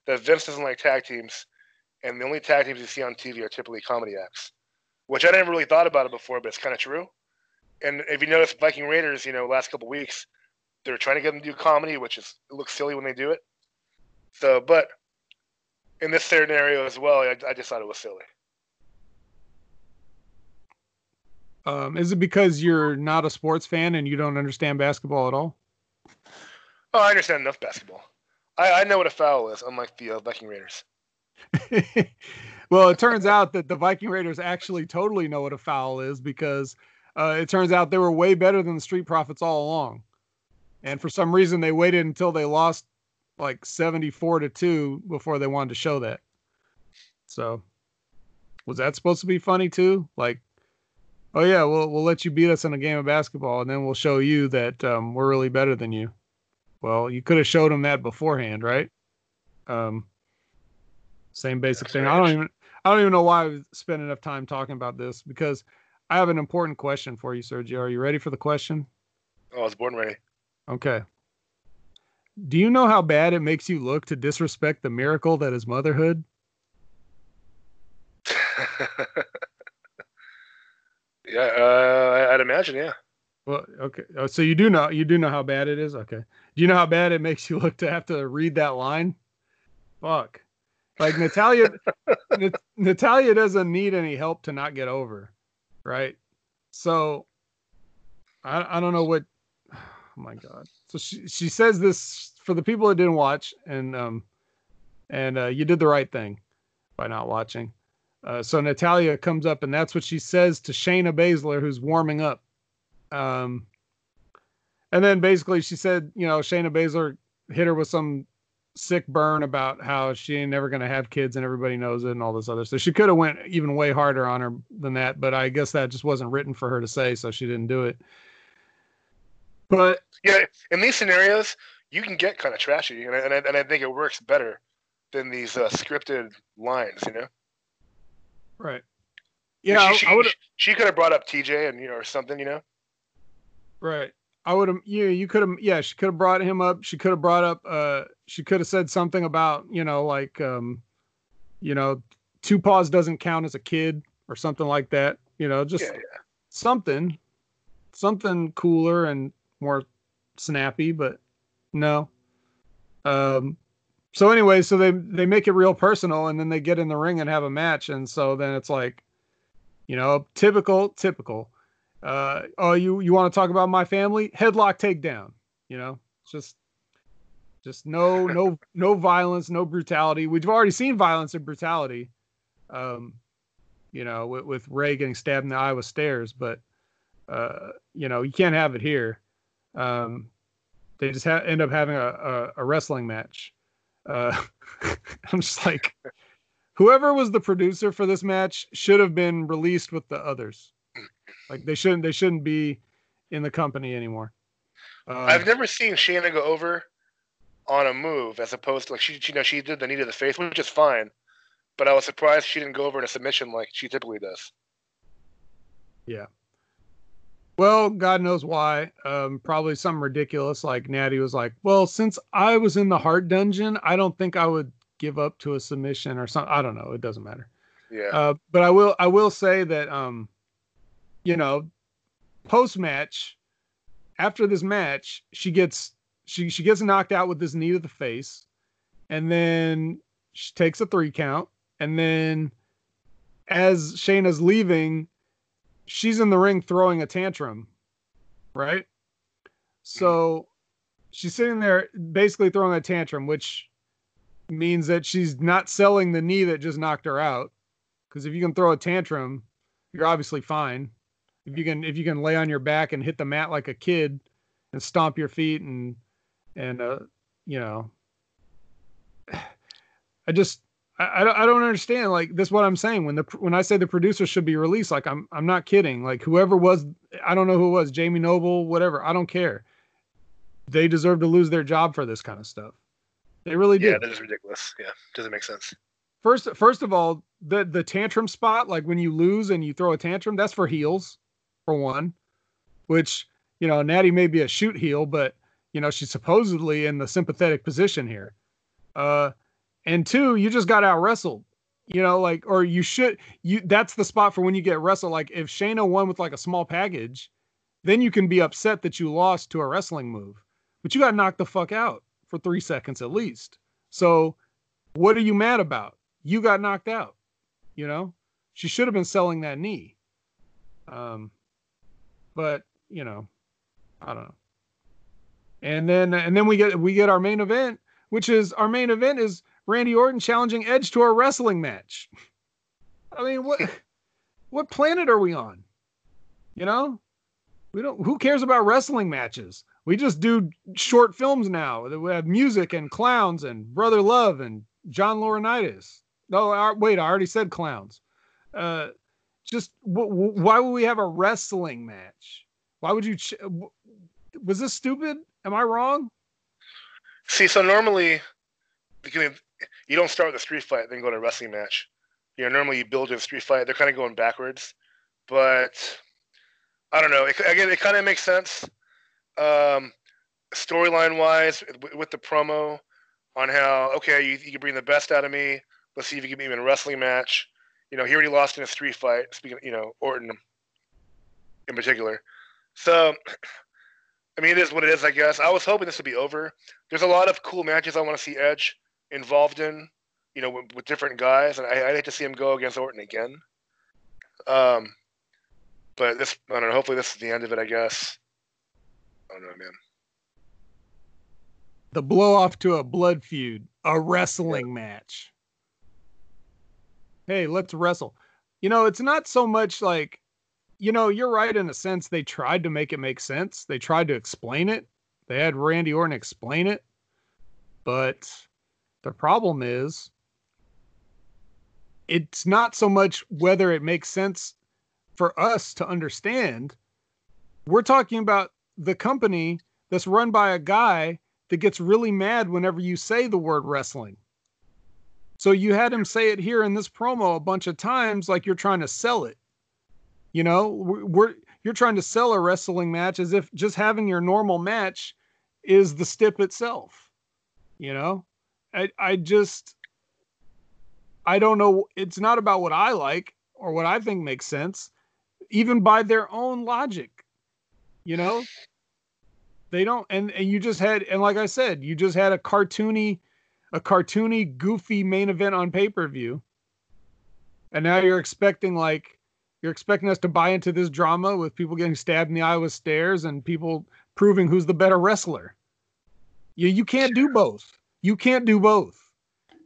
Speaker 2: that Vince doesn't like tag teams, and the only tag teams you see on TV are typically comedy acts, which I never really thought about it before, but it's kind of true. And if you notice, Viking Raiders, you know, last couple weeks, they're trying to get them to do comedy, which is it looks silly when they do it. So, but in this scenario as well, I, I just thought it was silly.
Speaker 1: Um, is it because you're not a sports fan and you don't understand basketball at all?
Speaker 2: Oh, I understand enough basketball. I, I know what a foul is, unlike the uh, Viking Raiders. *laughs*
Speaker 1: well, it turns out that the Viking Raiders actually totally know what a foul is because uh, it turns out they were way better than the Street Profits all along. And for some reason, they waited until they lost like 74 to 2 before they wanted to show that. So, was that supposed to be funny too? Like, oh, yeah, we'll, we'll let you beat us in a game of basketball and then we'll show you that um, we're really better than you. Well, you could have showed them that beforehand, right? Um, same basic
Speaker 2: That's
Speaker 1: thing. I don't even I don't even know why I spent enough time talking about this because I have an important question for you, Sergio. Are you ready for the question?
Speaker 2: Oh, I was born ready.
Speaker 1: Okay. Do you know how bad it makes you look to disrespect the miracle that is motherhood? *laughs*
Speaker 2: yeah, uh, I'd imagine. Yeah.
Speaker 1: Well, okay. Oh, so you do know you do know how bad it is. Okay. Do you know how bad it makes you look to have to read that line? Fuck. Like Natalya, *laughs* Nat- Natalya doesn't need any help to not get over, right? So, I I don't know what. *sighs* Oh my god. So she she says this for the people that didn't watch, and um, and uh, you did the right thing by not watching. Uh, so Natalya comes up, and that's what she says to Shayna Baszler, who's warming up. Um, and then basically she said, you know, Shayna Baszler hit her with some sick burn about how she ain't never gonna have kids and everybody knows it and all this other stuff. She could have went even way harder on her than that, but I guess that just wasn't written for her to say, so she didn't do it. But
Speaker 2: Yeah, in these scenarios, you can get kind of trashy, and I, and I, and I think it works better than these uh, scripted lines. You know.
Speaker 1: Right, yeah,
Speaker 2: she,
Speaker 1: I, I would
Speaker 2: she, she could have brought up TJ and you know or something. You know.
Speaker 1: right. I would have, yeah, you could have, yeah, she could have brought him up. She could have brought up, uh, she could have said something about, you know, like, um, you know, two paws doesn't count as a kid or something like that. You know, just
Speaker 2: Yeah, yeah.
Speaker 1: something, something cooler and more snappy, but no. Um, so anyway, so they they make it real personal, and then they get in the ring and have a match, and so then it's like, you know, typical, typical. Uh, oh, you you want to talk about my family? Headlock takedown. You know, just just no *laughs* no no violence, no brutality. We've already seen violence and brutality. Um, you know, with, with Rey getting stabbed in the eye with stairs, but uh, you know, you can't have it here. Um, they just ha- end up having a, a, a wrestling match. Uh, *laughs* I'm just like, whoever was the producer for this match should have been released with the others. Like they shouldn't they shouldn't be in the company anymore. Um,
Speaker 2: I've never seen Shayna go over on a move as opposed to like she, you know she did the knee to the face, which is fine. But I was surprised she didn't go over in a submission like she typically does.
Speaker 1: Well, God knows why. Um, probably something ridiculous. Like Natty was like, "Well, since I was in the Hart dungeon, I don't think I would give up to a submission or something. I don't know. It doesn't matter."
Speaker 2: Yeah.
Speaker 1: Uh, but I will I will say that um, you know, post match, after this match, she gets she she gets knocked out with this knee to the face, and then she takes a three count, and then as Shayna's leaving, she's in the ring throwing a tantrum, right? So she's sitting there basically throwing a tantrum, which means that she's not selling the knee that just knocked her out. Because if you can throw a tantrum, you're obviously fine. If you can if you can lay on your back and hit the mat like a kid and stomp your feet and and uh you know *sighs* I just I, I don't I don't understand like this is what I'm saying. When the when I say the producer should be released like I'm I'm not kidding. Like whoever was I don't know who it was Jamie Noble whatever I don't care. They deserve to lose their job for this kind of stuff. They really do.
Speaker 2: Yeah, that is ridiculous. Yeah, doesn't make sense.
Speaker 1: first first of all the the tantrum spot like when you lose and you throw a tantrum that's for heels for one which you know natty may be a shoot heel but you know she's supposedly in the sympathetic position here. Uh and two you just got out wrestled you know like or you should you that's the spot for when you get wrestled like if Shayna won with like a small package then you can be upset that you lost to a wrestling move but you got knocked the fuck out for 3 seconds at least so what are you mad about you got knocked out. You know, she should have been selling that knee. Um, but you know, I don't know. And then and then we get we get our main event, which is our main event is Randy Orton challenging Edge to a wrestling match. I mean, what *laughs* what planet are we on? You know, we don't. Who cares about wrestling matches? We just do short films now. We have music and clowns and Brother Love and John Laurinaitis. No, I, wait, I already said clowns. Uh, just w- w- why would we have a wrestling match? Why would you? Ch- was this stupid? Am I wrong?
Speaker 2: See, so normally, because you don't start with a street fight, then go to a wrestling match. You know, normally you build to a street fight. They're kind of going backwards. but I don't know. It, again, it kind of makes sense. Um, storyline wise, with, with the promo on how okay, you, you can bring the best out of me. Let's see if you can beat me in a wrestling match. You know, he already lost in a street fight. Speaking, of, you know, Orton in particular. So, *clears throat* I mean, it is what it is, I guess. I was hoping this would be over. There's a lot of cool matches I want to see Edge involved in, you know, with, with different guys, and I, I'd hate to see him go against Orton again. Um, but this, I don't know. Hopefully, this is the end of it. I guess. I don't know, man.
Speaker 1: The blow off to a blood feud, a wrestling match. Hey, let's wrestle. You know, it's not so much like, you know, you're right in a sense. They tried to make it make sense. They tried to explain it. They had Randy Orton explain it. But the problem is, it's not so much whether it makes sense for us to understand. We're talking about the company that's run by a guy that gets really mad whenever you say the word wrestling. So you had him say it here in this promo a bunch of times like you're trying to sell it. You know, we're, you're trying to sell a wrestling match as if just having your normal match is the stip itself. You know? I I just I don't know it's not about what I like or what I think makes sense even by their own logic. You know? They don't and and you just had and like I said, you just had a cartoony a cartoony goofy main event on pay-per-view. And now you're expecting like you're expecting us to buy into this drama with people getting stabbed in the eye with stairs and people proving who's the better wrestler. You you can't do both. You can't do both.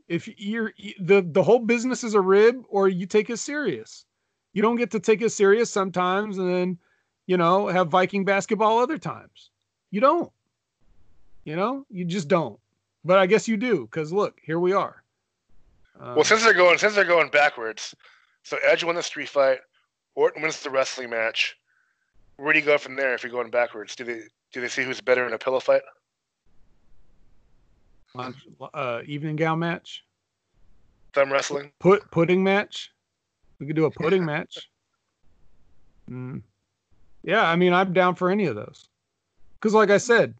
Speaker 1: If you're the the whole business is a rib or you take it serious. You don't get to take it serious sometimes and then, you know, have Viking basketball other times. You don't. You know, you just don't. But I guess you do because look, here we are.
Speaker 2: Um, well, since they're going since they're going backwards, so Edge won the street fight, Orton wins the wrestling match. Where do you go from there if you're going backwards? Do they do they see who's better in a pillow fight?
Speaker 1: Uh, evening gown match.
Speaker 2: Thumb wrestling.
Speaker 1: Put pudding match. We could do a pudding match. Mm. Yeah, I mean, I'm down for any of those. Because, like I said,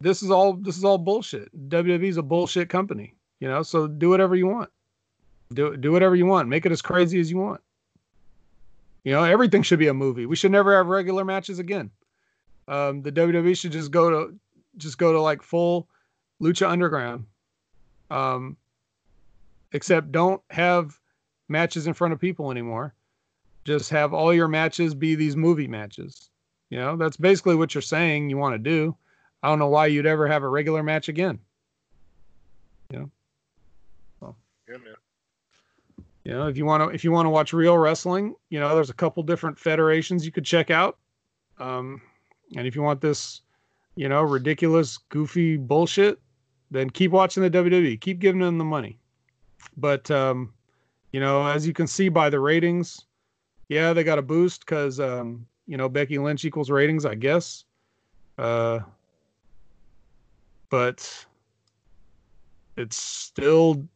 Speaker 1: this is all this is all bullshit. WWE's a bullshit company, you know. So do whatever you want. Do do whatever you want. Make it as crazy as you want. You know, everything should be a movie. We should never have regular matches again. Um, the WWE should just go to just go to like full Lucha Underground. Um, except don't have matches in front of people anymore. Just have all your matches be these movie matches. You know, that's basically what you're saying you want to do. I don't know why you'd ever have a regular match again. You know. Well,
Speaker 2: yeah, man.
Speaker 1: You know, if you want to if you want to watch real wrestling, you know, there's a couple different federations you could check out. Um, and if you want this, you know, ridiculous, goofy bullshit, then keep watching the WWE. Keep giving them the money. But um, you know, as you can see by the ratings, yeah, they got a boost because um, you know Becky Lynch equals ratings, I guess. Uh, but it's still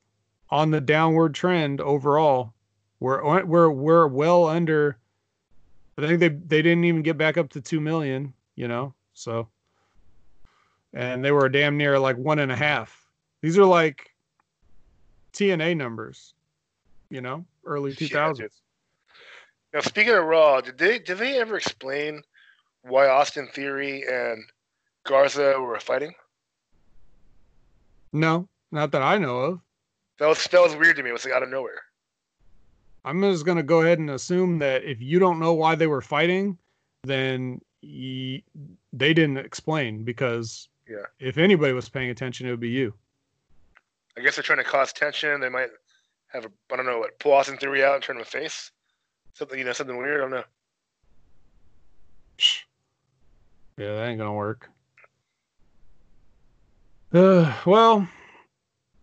Speaker 1: on the downward trend overall. We're we're we're well under. I think they they didn't even get back up to two million. You know, so and they were damn near like one and a half. These are like TNA numbers. You know, early two thousands.
Speaker 2: Now speaking of Raw, did they did they ever explain why Austin Theory and Garza were fighting?
Speaker 1: No, not that I know of.
Speaker 2: That was that was weird to me. It was like out of nowhere.
Speaker 1: I'm just gonna go ahead and assume that if you don't know why they were fighting, then they didn't explain because
Speaker 2: yeah,
Speaker 1: if anybody was paying attention, it would be you.
Speaker 2: I guess they're trying to cause tension. They might have a I don't know what pull Austin Theory out and turn him a face. Something you know something weird. I don't know.
Speaker 1: Yeah, that ain't gonna work. Uh, well,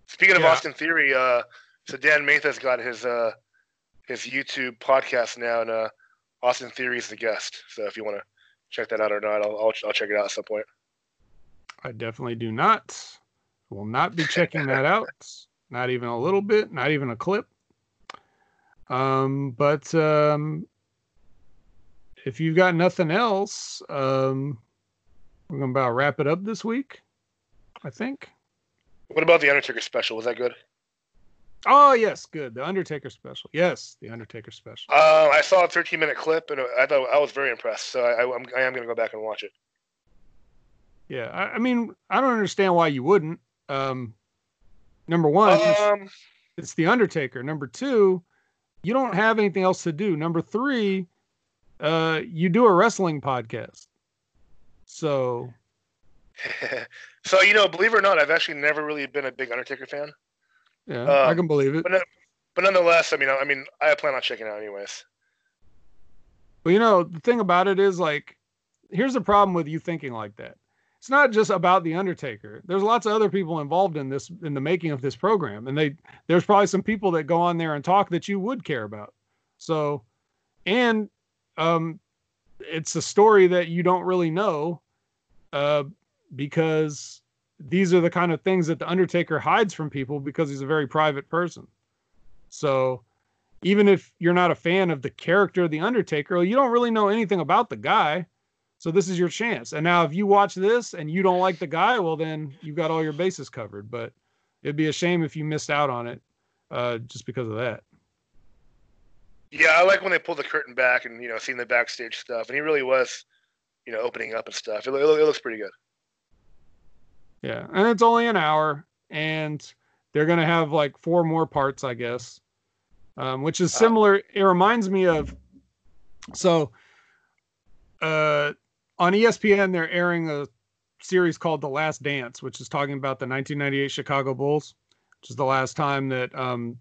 Speaker 2: speaking of yeah. Austin Theory, uh, so Dan Matha's got his uh, his YouTube podcast now, and uh, Austin Theory is the guest. So if you want to check that out or not, I'll, I'll, I'll check it out at some point.
Speaker 1: I definitely do not. Will not be checking that out. Not even a little bit. Not even a clip. Um, but um, if you've got nothing else, um, we're gonna about wrap it up this week. I think.
Speaker 2: What about the Undertaker special? Was that good?
Speaker 1: Oh yes, good. The Undertaker special. Yes, the Undertaker special.
Speaker 2: Uh, I saw a 13 minute clip and I thought I was very impressed. So I, I, I'm, I am going to go back and watch it.
Speaker 1: Yeah, I, I mean, I don't understand why you wouldn't. Um, number one, it's,
Speaker 2: Um,
Speaker 1: it's the Undertaker. Number two, you don't have anything else to do. Number three, uh, you do a wrestling podcast. So *laughs*
Speaker 2: so you know, believe it or not, I've actually never really been a big Undertaker fan.
Speaker 1: yeah,
Speaker 2: Uh,
Speaker 1: I can believe it.
Speaker 2: But, no- but nonetheless, I mean, I, I mean, I plan on checking out anyways.
Speaker 1: But you know, the thing about it is like, here's the problem with you thinking like that. It's not just about the Undertaker. There's lots of other people involved in this in the making of this program, and they there's probably some people that go on there and talk that you would care about. So, and um, it's a story that you don't really know, uh, because these are the kind of things that the Undertaker hides from people because he's a very private person. So, even if you're not a fan of the character of the Undertaker, you don't really know anything about the guy. So this is your chance. And now if you watch this and you don't like the guy, well then you've got all your bases covered. But it'd be a shame if you missed out on it uh, just because of that.
Speaker 2: Yeah, I like when they pull the curtain back and you know, seeing the backstage stuff, and he really was, you know, opening up and stuff. It, lo- it looks pretty good.
Speaker 1: Yeah, and it's only an hour, and they're gonna have like four more parts, I guess, um, which is similar. It reminds me of so uh, on ESPN they're airing a series called The Last Dance, which is talking about the 1998 Chicago Bulls, which is the last time that um,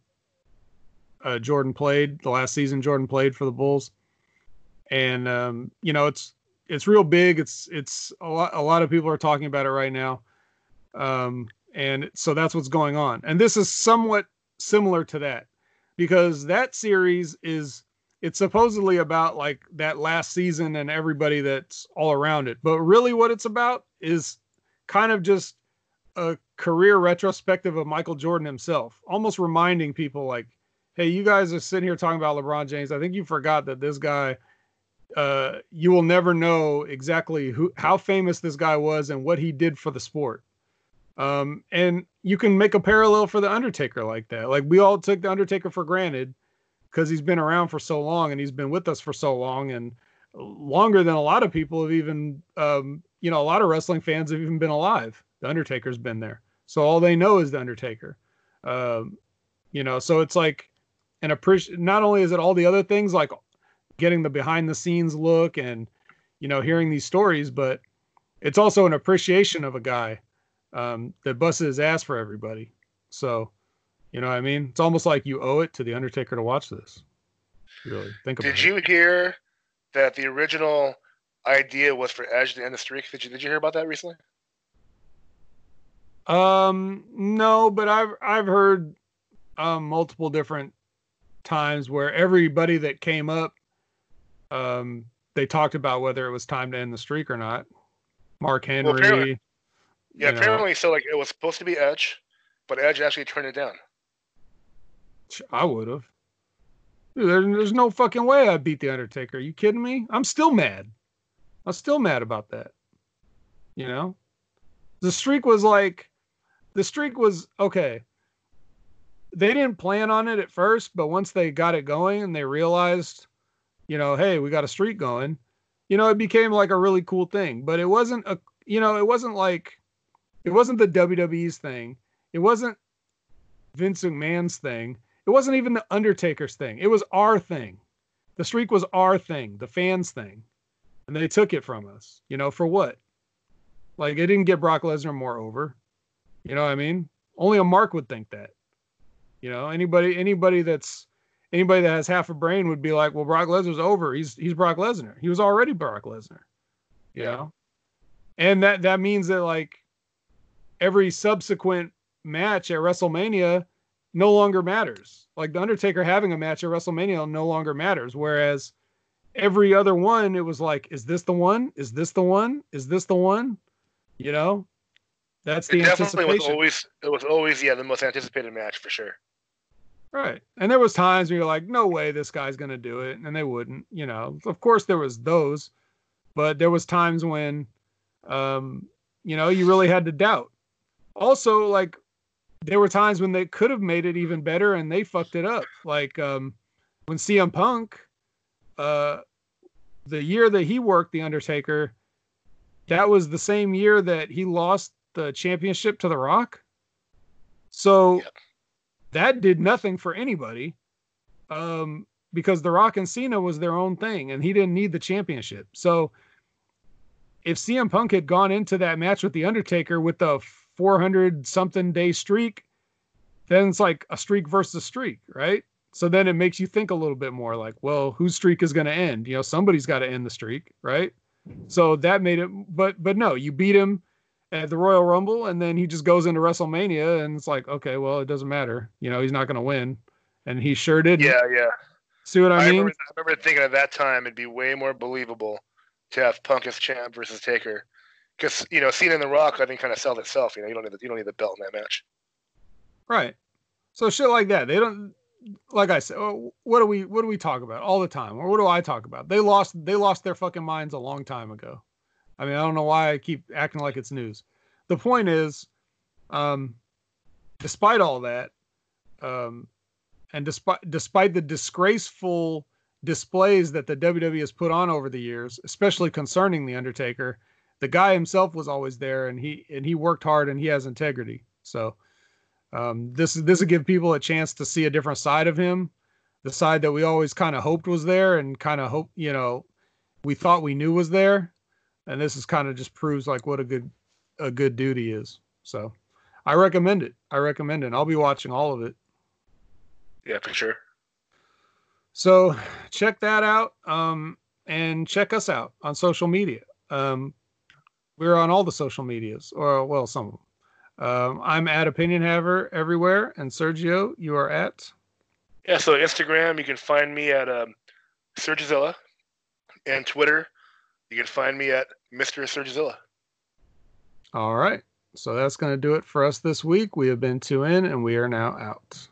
Speaker 1: uh, Jordan played, the last season Jordan played for the Bulls, and um, you know it's it's real big. It's it's a lot a lot of people are talking about it right now. Um, and so that's what's going on. And this is somewhat similar to that because that series is it's supposedly about like that last season and everybody that's all around it. But really what it's about is kind of just a career retrospective of michael jordan himself almost reminding people like hey you guys are sitting here talking about lebron james. I think you forgot that this guy uh, you will never know exactly who how famous this guy was and what he did for the sport. Um, and you can make a parallel for the Undertaker like that. Like we all took the Undertaker for granted because he's been around for so long and he's been with us for so long and longer than a lot of people have even, um, you know, a lot of wrestling fans have even been alive. The Undertaker's been there, so all they know is the Undertaker. Um, you know, so it's like an appreciate. Not only is it all the other things like getting the behind the scenes look and you know hearing these stories, but it's also an appreciation of a guy um, that busted his ass for everybody. So, you know what I mean? It's almost like you owe it to the Undertaker to watch this. Really think about it.
Speaker 2: Did
Speaker 1: it.
Speaker 2: you hear that the original idea was for Edge to end the streak? Did you Did you hear about that recently?
Speaker 1: Um, no, but I've I've heard um multiple different times where everybody that came up, um, they talked about whether it was time to end the streak or not. Mark Henry.
Speaker 2: apparently- Yeah,
Speaker 1: you know,
Speaker 2: apparently, so like it was supposed to be Edge, but Edge actually turned it down.
Speaker 1: I would have. There, there's no fucking way I beat the Undertaker. Are you kidding me? I'm still mad. I'm still mad about that. You know, the streak was like, the streak was okay. They didn't plan on it at first, but once they got it going and they realized, you know, hey, we got a streak going, you know, it became like a really cool thing. But it wasn't a, you know, it wasn't like, it wasn't the WWE's thing. It wasn't Vince McMahon's thing. It wasn't even the Undertaker's thing. It was our thing. The streak was our thing, the fans' thing. And they took it from us. You know, for what? Like it didn't get Brock Lesnar more over. You know what I mean? Only a Mark would think that. You know, anybody anybody that's anybody that has half a brain would be like, well, Brock Lesnar's over. He's he's Brock Lesnar. He was already Brock Lesnar. You
Speaker 2: Yeah.
Speaker 1: know? And that that means that like every subsequent match at WrestleMania no longer matters. Like the Undertaker having a match at WrestleMania no longer matters. Whereas every other one, it was like, is this the one? Is this the one? Is this the one? You know, that's the
Speaker 2: It definitely was always it was always yeah the most anticipated match for sure.
Speaker 1: Right. And there was times where you're like, no way this guy's gonna do it, and they wouldn't, you know. Of course there was those, but there was times when um, you know, you really had to doubt. Also, like there were times when they could have made it even better and they fucked it up. Like um when CM Punk uh the year that he worked the Undertaker, that was the same year that he lost the championship to The Rock. So
Speaker 2: Yep.
Speaker 1: that did nothing for anybody. Um, because The Rock and Cena was their own thing and he didn't need the championship. So if CM Punk had gone into that match with The Undertaker with the 400 something day streak, then it's like a streak versus streak, right? So then it makes you think a little bit more like, well, whose streak is going to end? You know, somebody's got to end the streak, right? So that made it, but but no, you beat him at the Royal Rumble, and then he just goes into WrestleMania, and it's like, okay, well, it doesn't matter. You know, he's not going to win, and he sure did.
Speaker 2: Yeah, yeah.
Speaker 1: See what I,
Speaker 2: I,
Speaker 1: mean?
Speaker 2: remember, I remember thinking at that time it'd be way more believable to have Punk as champ versus Taker, because you know, Cena and The Rock, I think, kind of sold itself. You know, you don't need the, you don't need the belt in that match.
Speaker 1: Right. So shit like that. They don't like I said, oh, what do we what do we talk about all the time? Or what do I talk about? They lost they lost their fucking minds a long time ago. I mean, I don't know why I keep acting like it's news. The point is, um, despite all that, um, and despite despite the disgraceful displays that the WWE has put on over the years, especially concerning the Undertaker, the guy himself was always there, and he and he worked hard, and he has integrity. So um, this is this will give people a chance to see a different side of him, the side that we always kind of hoped was there, and kind of hope you know we thought we knew was there, and this is kind of just proves like what a good a good he is. So I recommend it. I recommend it. I'll be watching all of it.
Speaker 2: Yeah, for sure.
Speaker 1: So *sighs* check that out. Um, and check us out on social media. Um, we're on all the social medias, or well, some of them. Um, I'm at Opinion Haver everywhere, and Sergio, you are at.
Speaker 2: Yeah, so Instagram, you can find me at um, Sergizilla, and Twitter, you can find me at Mr. Sergizilla.
Speaker 1: All right. So that's going to do it for us this week. We have been two in, and we are now out.